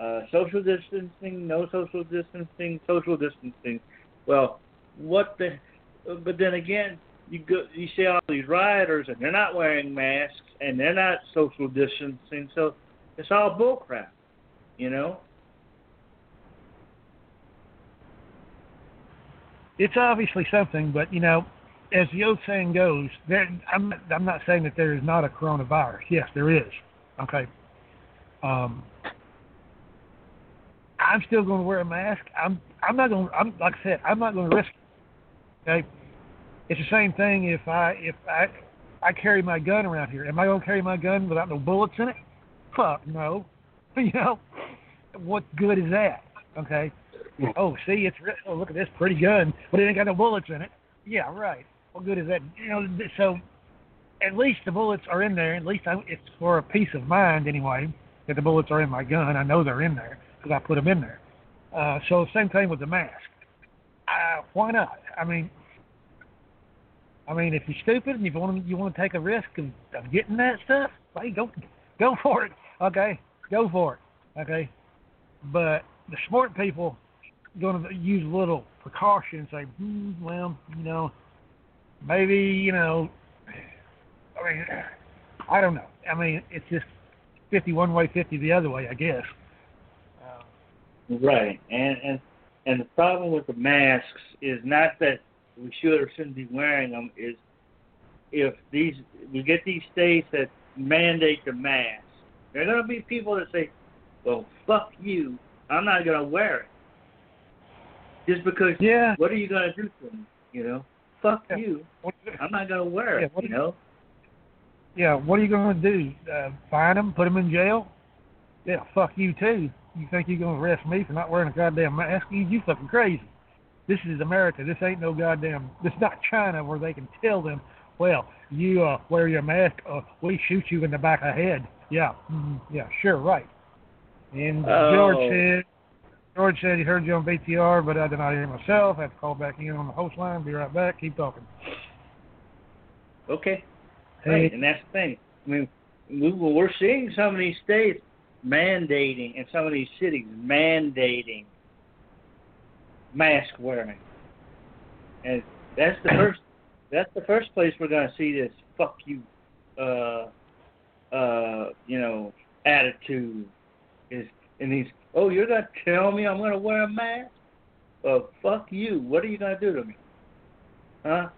uh, social distancing, no social distancing, social distancing. Well, what the? But then again, you go, you see all these rioters, and they're not wearing masks, and they're not social distancing. So it's all bullcrap. You know. it's obviously something, but you know, as the old saying goes, there, I'm I'm not saying that there is not a coronavirus. Yes, there is. Okay. Um, I'm still going to wear a mask. I'm I'm not going. I'm like I said, I'm not going to risk. It. Okay. It's the same thing if I if I I carry my gun around here. Am I going to carry my gun without no bullets in it? Fuck no. You know, what good is that? Okay. Oh, see, it's re- oh look at this pretty gun, but it ain't got no bullets in it. Yeah, right. What good is that? You know, so at least the bullets are in there. At least I, it's for a peace of mind anyway that the bullets are in my gun. I know they're in there because I put them in there. Uh, so same thing with the mask. Uh, why not? I mean, I mean, if you're stupid and you want to, you want to take a risk of, of getting that stuff, hey, go go for it. Okay, go for it. Okay, but the smart people going to use a little precaution and say, hmm, well, you know, maybe you know, I mean, I don't know. I mean, it's just fifty one way, fifty the other way, I guess. Right, and and and the problem with the masks is not that we should or shouldn't be wearing them. Is if these we get these states that mandate the mask, there are going to be people that say, "Well, fuck you, I'm not going to wear it." Just because, yeah. what are you going to do to me? You know, fuck Yeah. you, I'm not going to wear Yeah, it. what You do know, yeah. What are you going to do? Uh, fine them? Put them in jail? Yeah. Fuck you too. You think you're going to arrest me for not wearing a goddamn mask? You, you fucking crazy. This is America. This ain't no goddamn. This is not China where they can tell them, well, you uh, wear your mask, uh, we shoot you in the back of the head. Yeah, mm, yeah, sure, right. And George Oh. said, George said he heard you on BTR, but I did not hear myself. I have to call back in on the host line. Be right back. Keep talking. okay. Right, and that's the thing. I mean, we, we're seeing some of these states mandating, and some of these cities mandating mask wearing, and that's the first. That's the first place we're going to see this "fuck you," uh, uh, you know, attitude is in these. Oh, you're going to tell me I'm going to wear a mask? Well, fuck you. What are you going to do to me? Huh?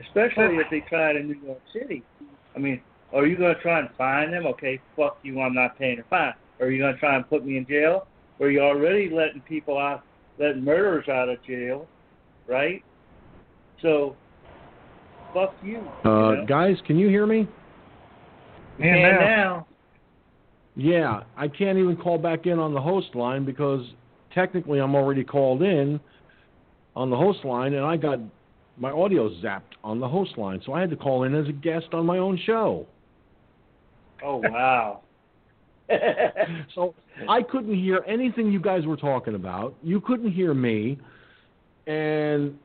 Especially if they try it in New York City. I mean, are you going to try and fine them? Okay, fuck you, I'm not paying a fine. Are you going to try and put me in jail? Or are you already letting people out, letting murderers out of jail, right? So, fuck you. Uh, you know? guys, can you hear me? You And now- now. Yeah, I can't even call back in on the host line because technically I'm already called in on the host line, and I got my audio zapped on the host line, so I had to call in as a guest on my own show. Oh, wow. So I couldn't hear anything you guys were talking about. You couldn't hear me, and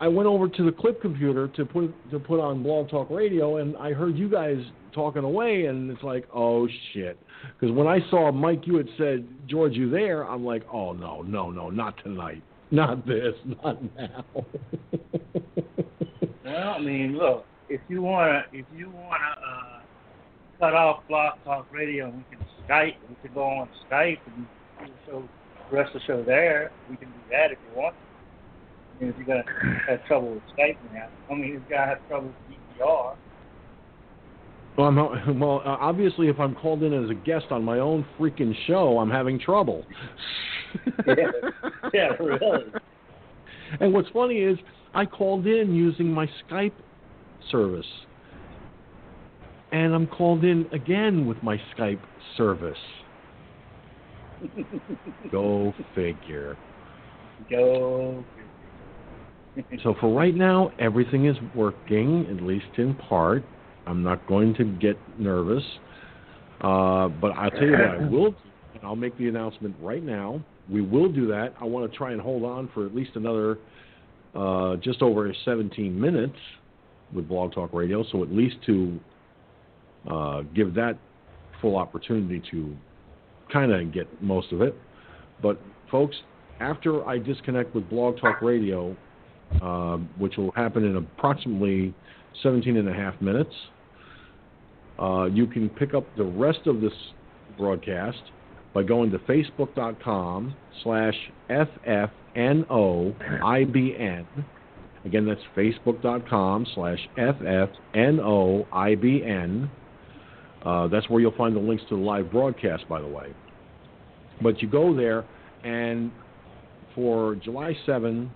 I went over to the clip computer to put to put on Blog Talk Radio, and I heard you guys talking away, and it's like, oh shit. Because when I saw Mike, you had said, George, you there? I'm like, oh no, no, no, not tonight, not this, not now. Well, I mean, look, if you wanna, if you wanna uh, cut off Blog Talk Radio, and we can Skype. We can go on Skype and do the show, the rest of the show there. We can do that if you want. I mean, if you're gonna have trouble with Skype now, I mean, you're gonna have trouble with BTR. well, I'm, well, uh, obviously, if I'm called in as a guest on my own freaking show, I'm having trouble. Yeah, yeah, really. And what's funny is I called in using my Skype service. And I'm called in again with my Skype service. Go figure. Go. So for right now, everything is working, at least in part. I'm not going to get nervous. Uh, but I'll tell you what I will do, and I'll make the announcement right now. We will do that. I want to try and hold on for at least another uh, just over 17 minutes with Blog Talk Radio, so at least to uh, give that full opportunity to kind of get most of it. But folks, after I disconnect with Blog Talk Radio, uh, which will happen in approximately 17 and a half minutes, uh, you can pick up the rest of this broadcast by going to facebook.com slash ffnoibn. Again, that's facebook.com slash ffnoibn. Uh, that's where you'll find the links to the live broadcast, by the way. But you go there, and for July 7,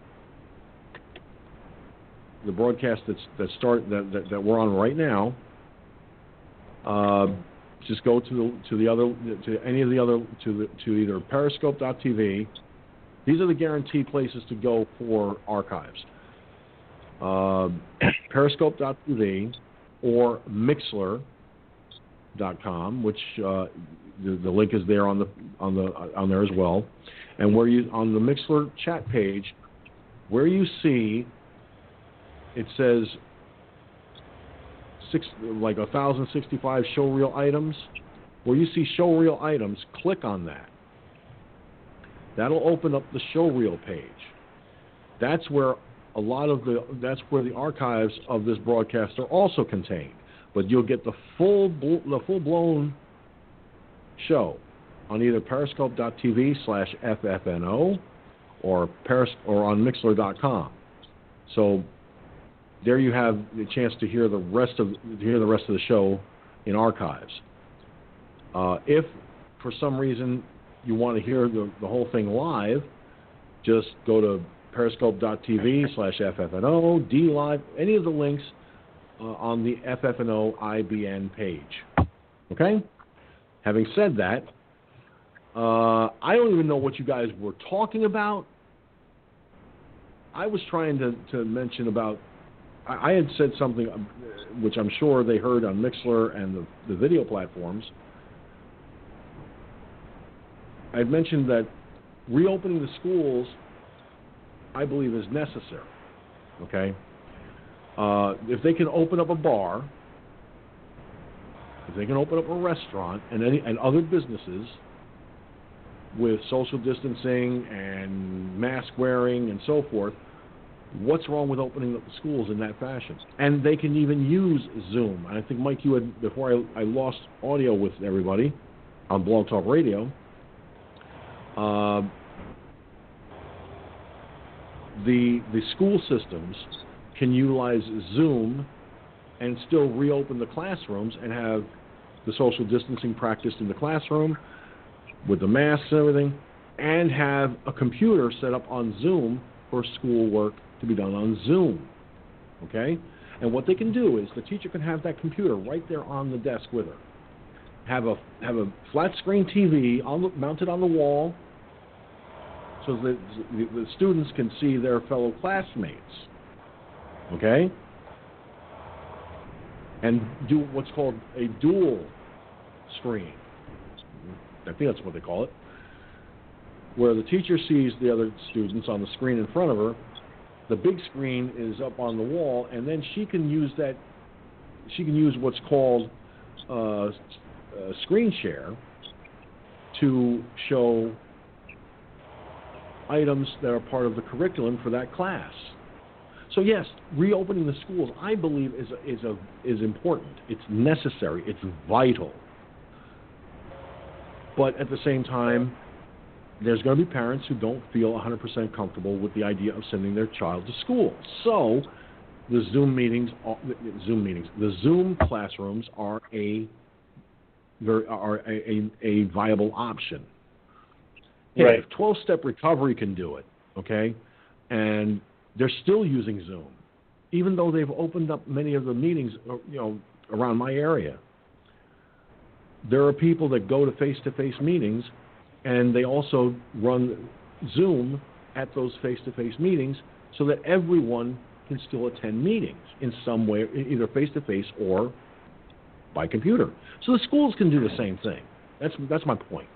the broadcast that's that start that, that, that we're on right now, uh, just go to the to the other to any of the other to the to either Periscope.tv. These are the guaranteed places to go for archives. Uh, Periscope.tv or Mixlr.com, which uh, the, the link is there on the on the on there as well, and where you on the Mixlr chat page, where you see it says six like a thousand sixty five show reel items. Where you see show reel items, click on that. That'll open up the show reel page. That's where a lot of the that's where the archives of this broadcast are also contained. But you'll get the full the full blown show on either periscope.tv slash ffno or peris or on mixlr.com. So there you have the chance to hear the rest of hear the rest of the show in archives. Uh, if for some reason you want to hear the, the whole thing live, just go to periscope.tv slash ffno, live any of the links uh, on the FFNO IBN page. Okay? Having said that, uh, I don't even know what you guys were talking about. I was trying to, to mention about, I, I had said something um, which I'm sure they heard on Mixlr and the, the video platforms I had mentioned that reopening the schools, I believe, is necessary. Okay? Uh, if they can open up a bar, if they can open up a restaurant and any and other businesses with social distancing and mask wearing and so forth, what's wrong with opening up the schools in that fashion? And they can even use Zoom. And I think Mike, you had before I, I lost audio with everybody on Blog Talk Radio uh, the the school systems can utilize Zoom and still reopen the classrooms and have the social distancing practiced in the classroom with the masks and everything, and have a computer set up on Zoom for school work to be done on Zoom. Okay? And what they can do is the teacher can have that computer right there on the desk with her. Have a have a flat screen TV on the, mounted on the wall so that the students can see their fellow classmates. Okay? And do what's called a dual screen. I think that's what they call it. Where the teacher sees the other students on the screen in front of her, the big screen is up on the wall, and then she can use that. She can use what's called uh, screen share to show items that are part of the curriculum for that class. So yes, reopening the schools, I believe, is a, is a, is important. It's necessary. It's vital. But at the same time, there's going to be parents who don't feel 100% comfortable with the idea of sending their child to school. So the Zoom meetings, Zoom meetings, the Zoom classrooms are a are a, a, a viable option. Right. if 12 step recovery can do it, okay, and they're still using Zoom, even though they've opened up many of the meetings, uh, you know, around my area. There are people that go to face to face meetings and they also run Zoom at those face to face meetings so that everyone can still attend meetings in some way, either face to face or by computer. So the schools can do the same thing. That's, that's my point.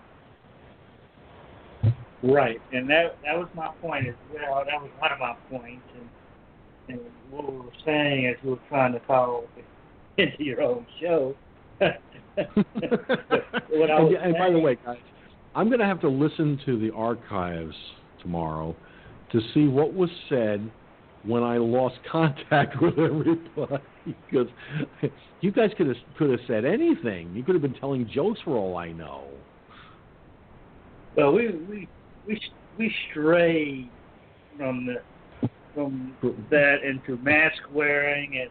Right, and that that was my point as well. That was one of my points, and and what we were saying as we were trying to call into your own show. what I and, and by the way, guys, I'm going to have to listen to the archives tomorrow to see what was said when I lost contact with everybody because you guys could have could have said anything. You could have been telling jokes for all I know. Well, we we we we strayed from the from that into mask wearing and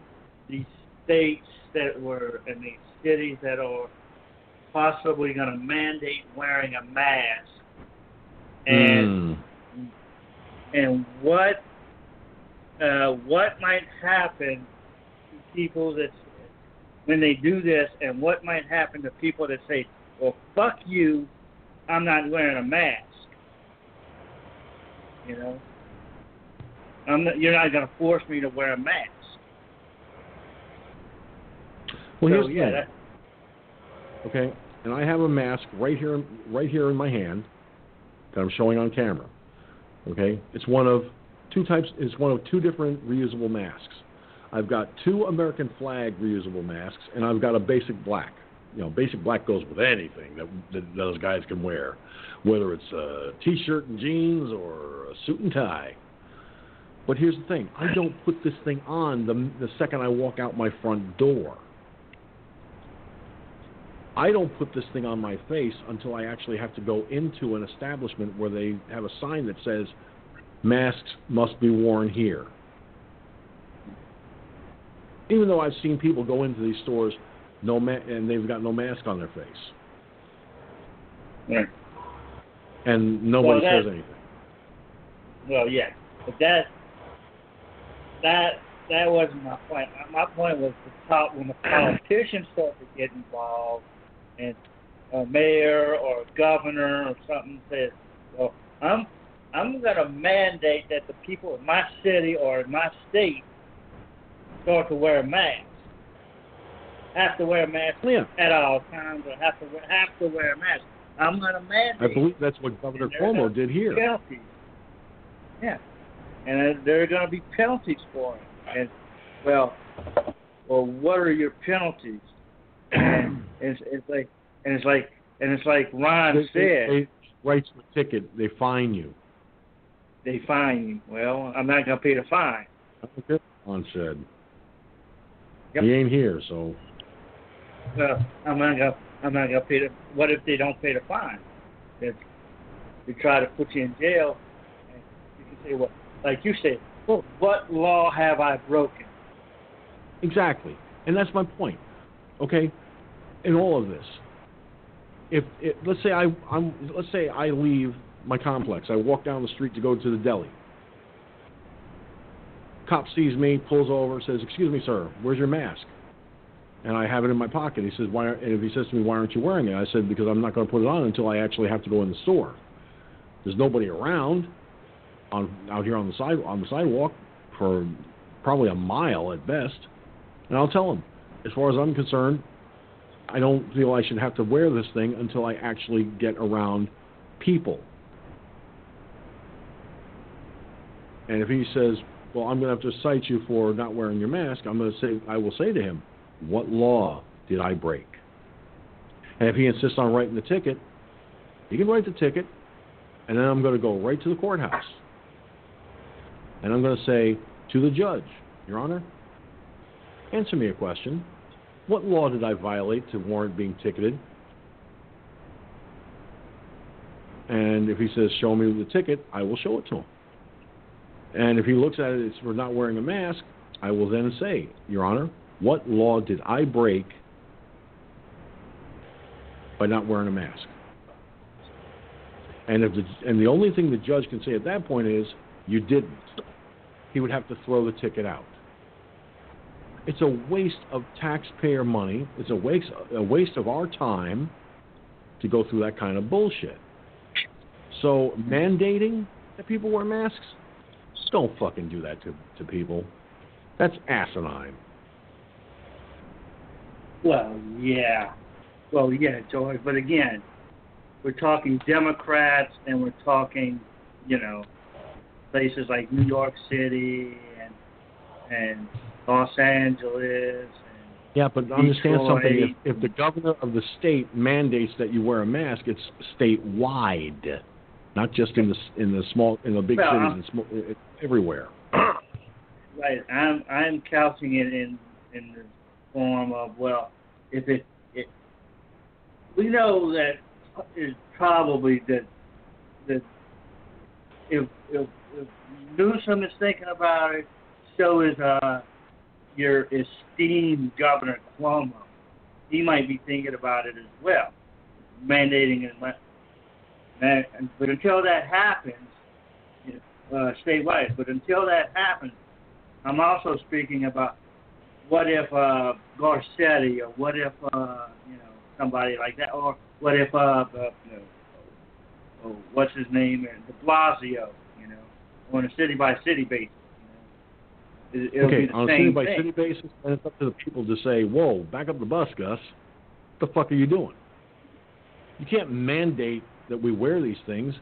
these states that were and these cities that are possibly going to mandate wearing a mask and mm. and what uh, what might happen to people that when they do this and what might happen to people that say, well, fuck you, I'm not wearing a mask. You know, I'm not, you're not going to force me to wear a mask. Well, so, here's yeah, that, okay, and I have a mask right here, right here in my hand that I'm showing on camera. Okay, it's one of two types. It's one of two different reusable masks. I've got two American flag reusable masks, and I've got a basic black. You know, basic black goes with anything that, that those guys can wear, whether it's a t-shirt and jeans or a suit and tie. But here's the thing: I don't put this thing on the the second I walk out my front door. I don't put this thing on my face until I actually have to go into an establishment where they have a sign that says masks must be worn here. Even though I've seen people go into these stores no ma- and they've got no mask on their face yeah. and nobody Well, that- says anything. Well, yeah, but that that that wasn't my point. My point was the top when the politicians start to get involved, and a mayor or a governor or something says, "Well, I'm I'm going to mandate that the people in my city or in my state start to wear masks, have to wear a mask Yeah, at all times, or have to wear, have to wear a mask. I'm going to mandate." I believe that's what Governor Cuomo did here. penalties. Yeah, and there are going to be penalties for it. And well, well, what are your penalties? And it's, it's like, and it's like, and it's like Ron They, said, they, they write you a ticket, they fine you. they fine you. Well, I'm not going to pay the fine. That's what Ron said. Yep. He ain't here, so Well, I'm not to I'm not to pay the. What if they don't pay the fine? If they try to put you in jail, and you can say, well, like you said, well, what law have I broken? Exactly, and that's my point. Okay, in all of this, if it, let's say I, I'm, let's say I leave my complex, I walk down the street to go to the deli. Cop sees me, pulls over, says, "Excuse me, sir, where's your mask?" And I have it in my pocket. He says, "Why?" And if he says to me, "Why aren't you wearing it?" I said, "Because I'm not going to put it on until I actually have to go in the store. There's nobody around, on out here on the side on the sidewalk for probably a mile at best." And I'll tell him, as far as I'm concerned, I don't feel I should have to wear this thing until I actually get around people. And if he says, "Well, I'm going to have to cite you for not wearing your mask," I'm going to say, I will say to him, "What law did I break?" And if he insists on writing the ticket, he can write the ticket, and then I'm going to go right to the courthouse, and I'm going to say to the judge, "Your Honor, answer me a question. What law did I violate to warrant being ticketed?" And if he says, "Show me the ticket," I will show it to him. And if he looks at it as for not wearing a mask, I will then say, Your Honor, what law did I break by not wearing a mask? And if the and the only thing the judge can say at that point is you didn't, he would have to throw the ticket out. It's a waste of taxpayer money. It's a waste a waste of our time to go through that kind of bullshit. So mandating that people wear masks, don't fucking do that to, to people. That's asinine. Well, yeah. Well, yeah, George. But again, we're talking Democrats and we're talking, you know, places like New York City and and Los Angeles. And Yeah, but understand something. If, if the governor of the state mandates that you wear a mask, it's statewide, not just in the in the small in the big Well, cities. And small, it's everywhere. right, I'm I'm couching it in in the form of well, if it it we know that is probably that that if if, if Newsom is thinking about it, so is uh your esteemed Governor Cuomo. He might be thinking about it as well, mandating it. Man, but until that happens, you know, uh, statewide. But until that happens, I'm also speaking about what if uh, Garcetti or what if uh, you know somebody like that, or what if uh, uh you know, oh, what's his name, De Blasio, you know, on a city by city basis. You know? It, okay, on a city by city basis, and it's up to the people to say, "Whoa, back up the bus, Gus. What the fuck are you doing?" You can't mandate that we wear these things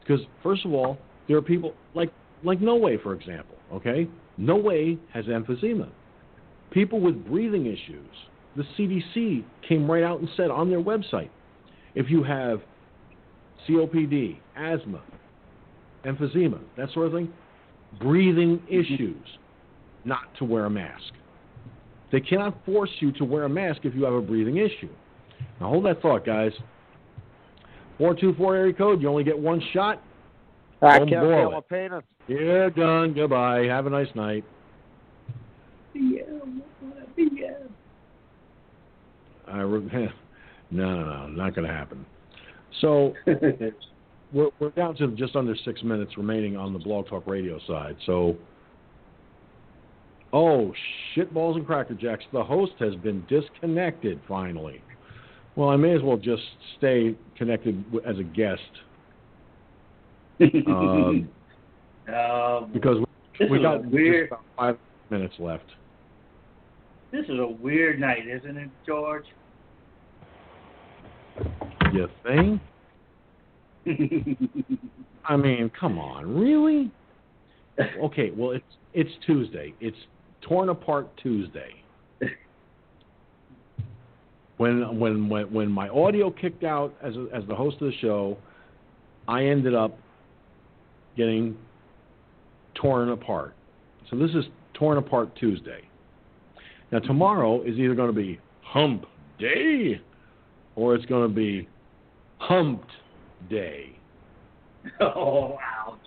because, first of all, there are people like like No Way, for example. Okay, No Way has emphysema. People with breathing issues. The CDC came right out and said on their website, if you have COPD, asthma, emphysema, that sort of thing, breathing mm-hmm. issues, not to wear a mask. They cannot force you to wear a mask if you have a breathing issue. Now hold that thought, guys. 424 area code, you only get one shot. I Don't can't feel my penis. You're done. Goodbye. Have a nice night. Yeah, yeah. I re- no, no, no, not going to happen. So we're, we're down to just under six minutes remaining on the Blog Talk Radio side. So, oh, shit balls and cracker jacks. The host has been disconnected finally. Well, I may as well just stay connected as a guest um, Um, because this we got weird. just about five minutes left. This is a weird night, isn't it, George? You think? I mean, come on, really? Okay, well, it's it's Tuesday. It's torn apart Tuesday. When when when when my audio kicked out as a, as the host of the show, I ended up getting torn apart. So this is torn apart Tuesday. Now tomorrow is either going to be hump day or it's going to be humped day. oh, ouch.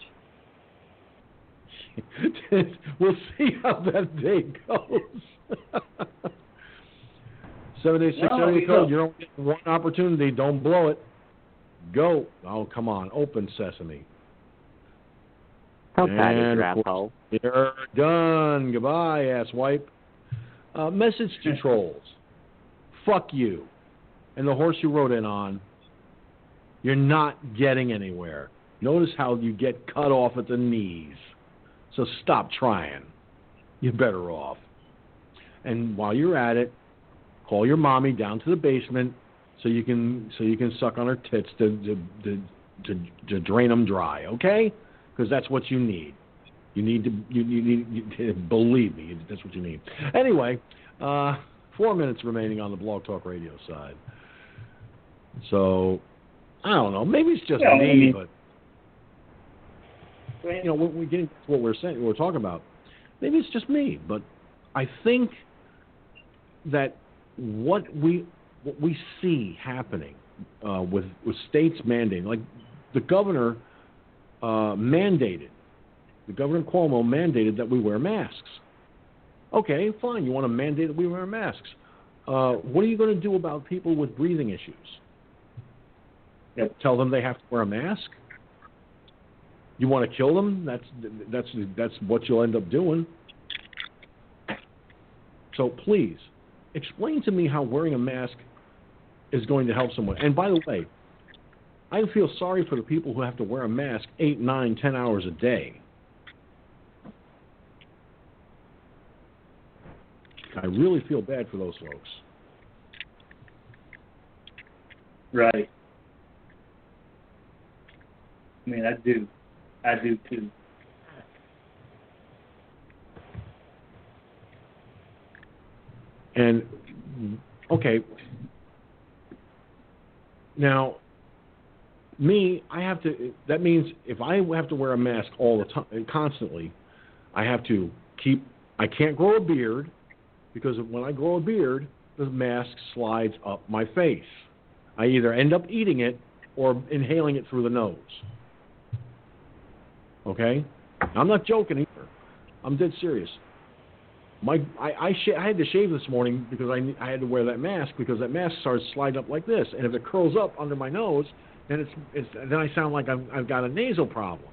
we'll see how that day goes. Seven eight six No, area you code. don't. You're only getting one opportunity. Don't blow it. Go. Oh, come on. Open sesame. How bad is your asshole? You're done. Goodbye, asswipe. Uh, message to trolls. Fuck you. And the horse you rode in on. You're not getting anywhere. Notice how you get cut off at the knees. So stop trying. You're better off. And while you're at it, call your mommy down to the basement so you can so you can suck on her tits to to to, to, to drain them dry. Okay? Because that's what you need. You need to you, you need you, believe me, that's what you need. Anyway, uh, four minutes remaining on the Blog Talk Radio side. So I don't know. Maybe it's just Yeah, I me, mean- but you know, when we get what we're saying, what we're talking about, maybe it's just me, but I think that what we what we see happening uh, with with states mandating, like the governor uh, mandated, the governor Cuomo mandated that we wear masks. Okay, fine. You want to mandate that we wear masks. Uh, what are you going to do about people with breathing issues? Yep. Tell them they have to wear a mask. You want to kill them? That's that's that's what you'll end up doing. So please, explain to me how wearing a mask is going to help someone. And by the way, I feel sorry for the people who have to wear a mask eight, nine, ten hours a day. I really feel bad for those folks. Right. I mean, I do. I do too. And okay, now me, I have to. That means if I have to wear a mask all the time, constantly, I have to keep. I can't grow a beard because when I grow a beard, the mask slides up my face. I either end up eating it or inhaling it through the nose. Okay, I'm not joking either. I'm dead serious. My I I, sh- I had to shave this morning because I I had to wear that mask because that mask starts sliding up like this, and if it curls up under my nose, then it's, it's then I sound like I've I've got a nasal problem.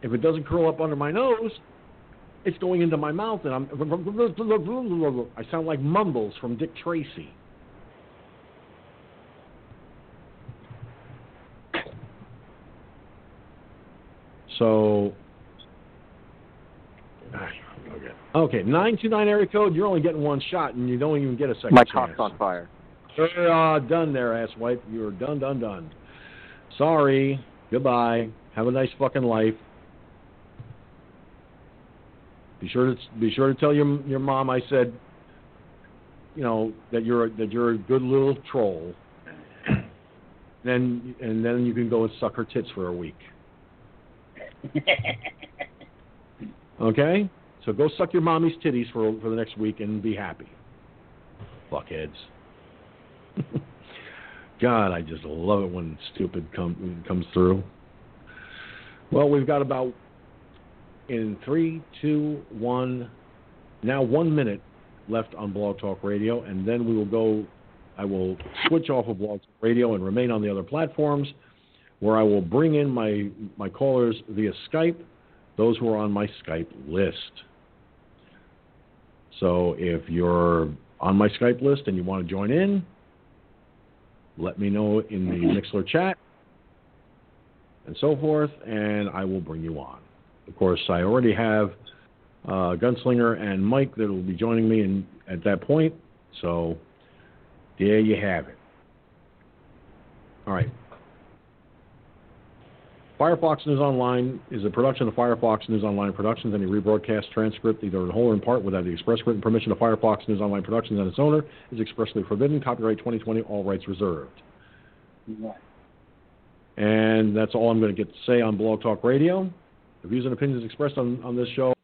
If it doesn't curl up under my nose, it's going into my mouth, and I'm I sound like mumbles from Dick Tracy. So, okay, okay, nine two nine area code. You're only getting one shot, and you don't even get a second My chance. cock's on fire. Uh, done there, asswipe. You're done, done, done. Sorry. Goodbye. Have a nice fucking life. Be sure to be sure to tell your your mom I said, you know, that you're that you're a good little troll. Then and then you can go and suck her tits for a week. Okay? So go suck your mommy's titties for for the next week and be happy. Fuckheads. God, I just love it when stupid come, comes through. Well, we've got about in three, two, one, now one minute left on Blog Talk Radio, and then we will go. I will switch off of Blog Talk Radio and remain on the other platforms, where I will bring in my my callers via Skype, those who are on my Skype list. So if you're on my Skype list and you want to join in, let me know in the Mixlr chat and so forth, and I will bring you on. Of course, I already have uh, Gunslinger and Mike that will be joining me in, at that point, so there you have it. All right. Firefox News Online is a production of Firefox News Online Productions. Any rebroadcast transcript, either in whole or in part, without the express written permission of Firefox News Online Productions and its owner, is expressly forbidden. Copyright 2020, all rights reserved. And that's all I'm going to get to say on Blog Talk Radio. The views and opinions expressed on, on this show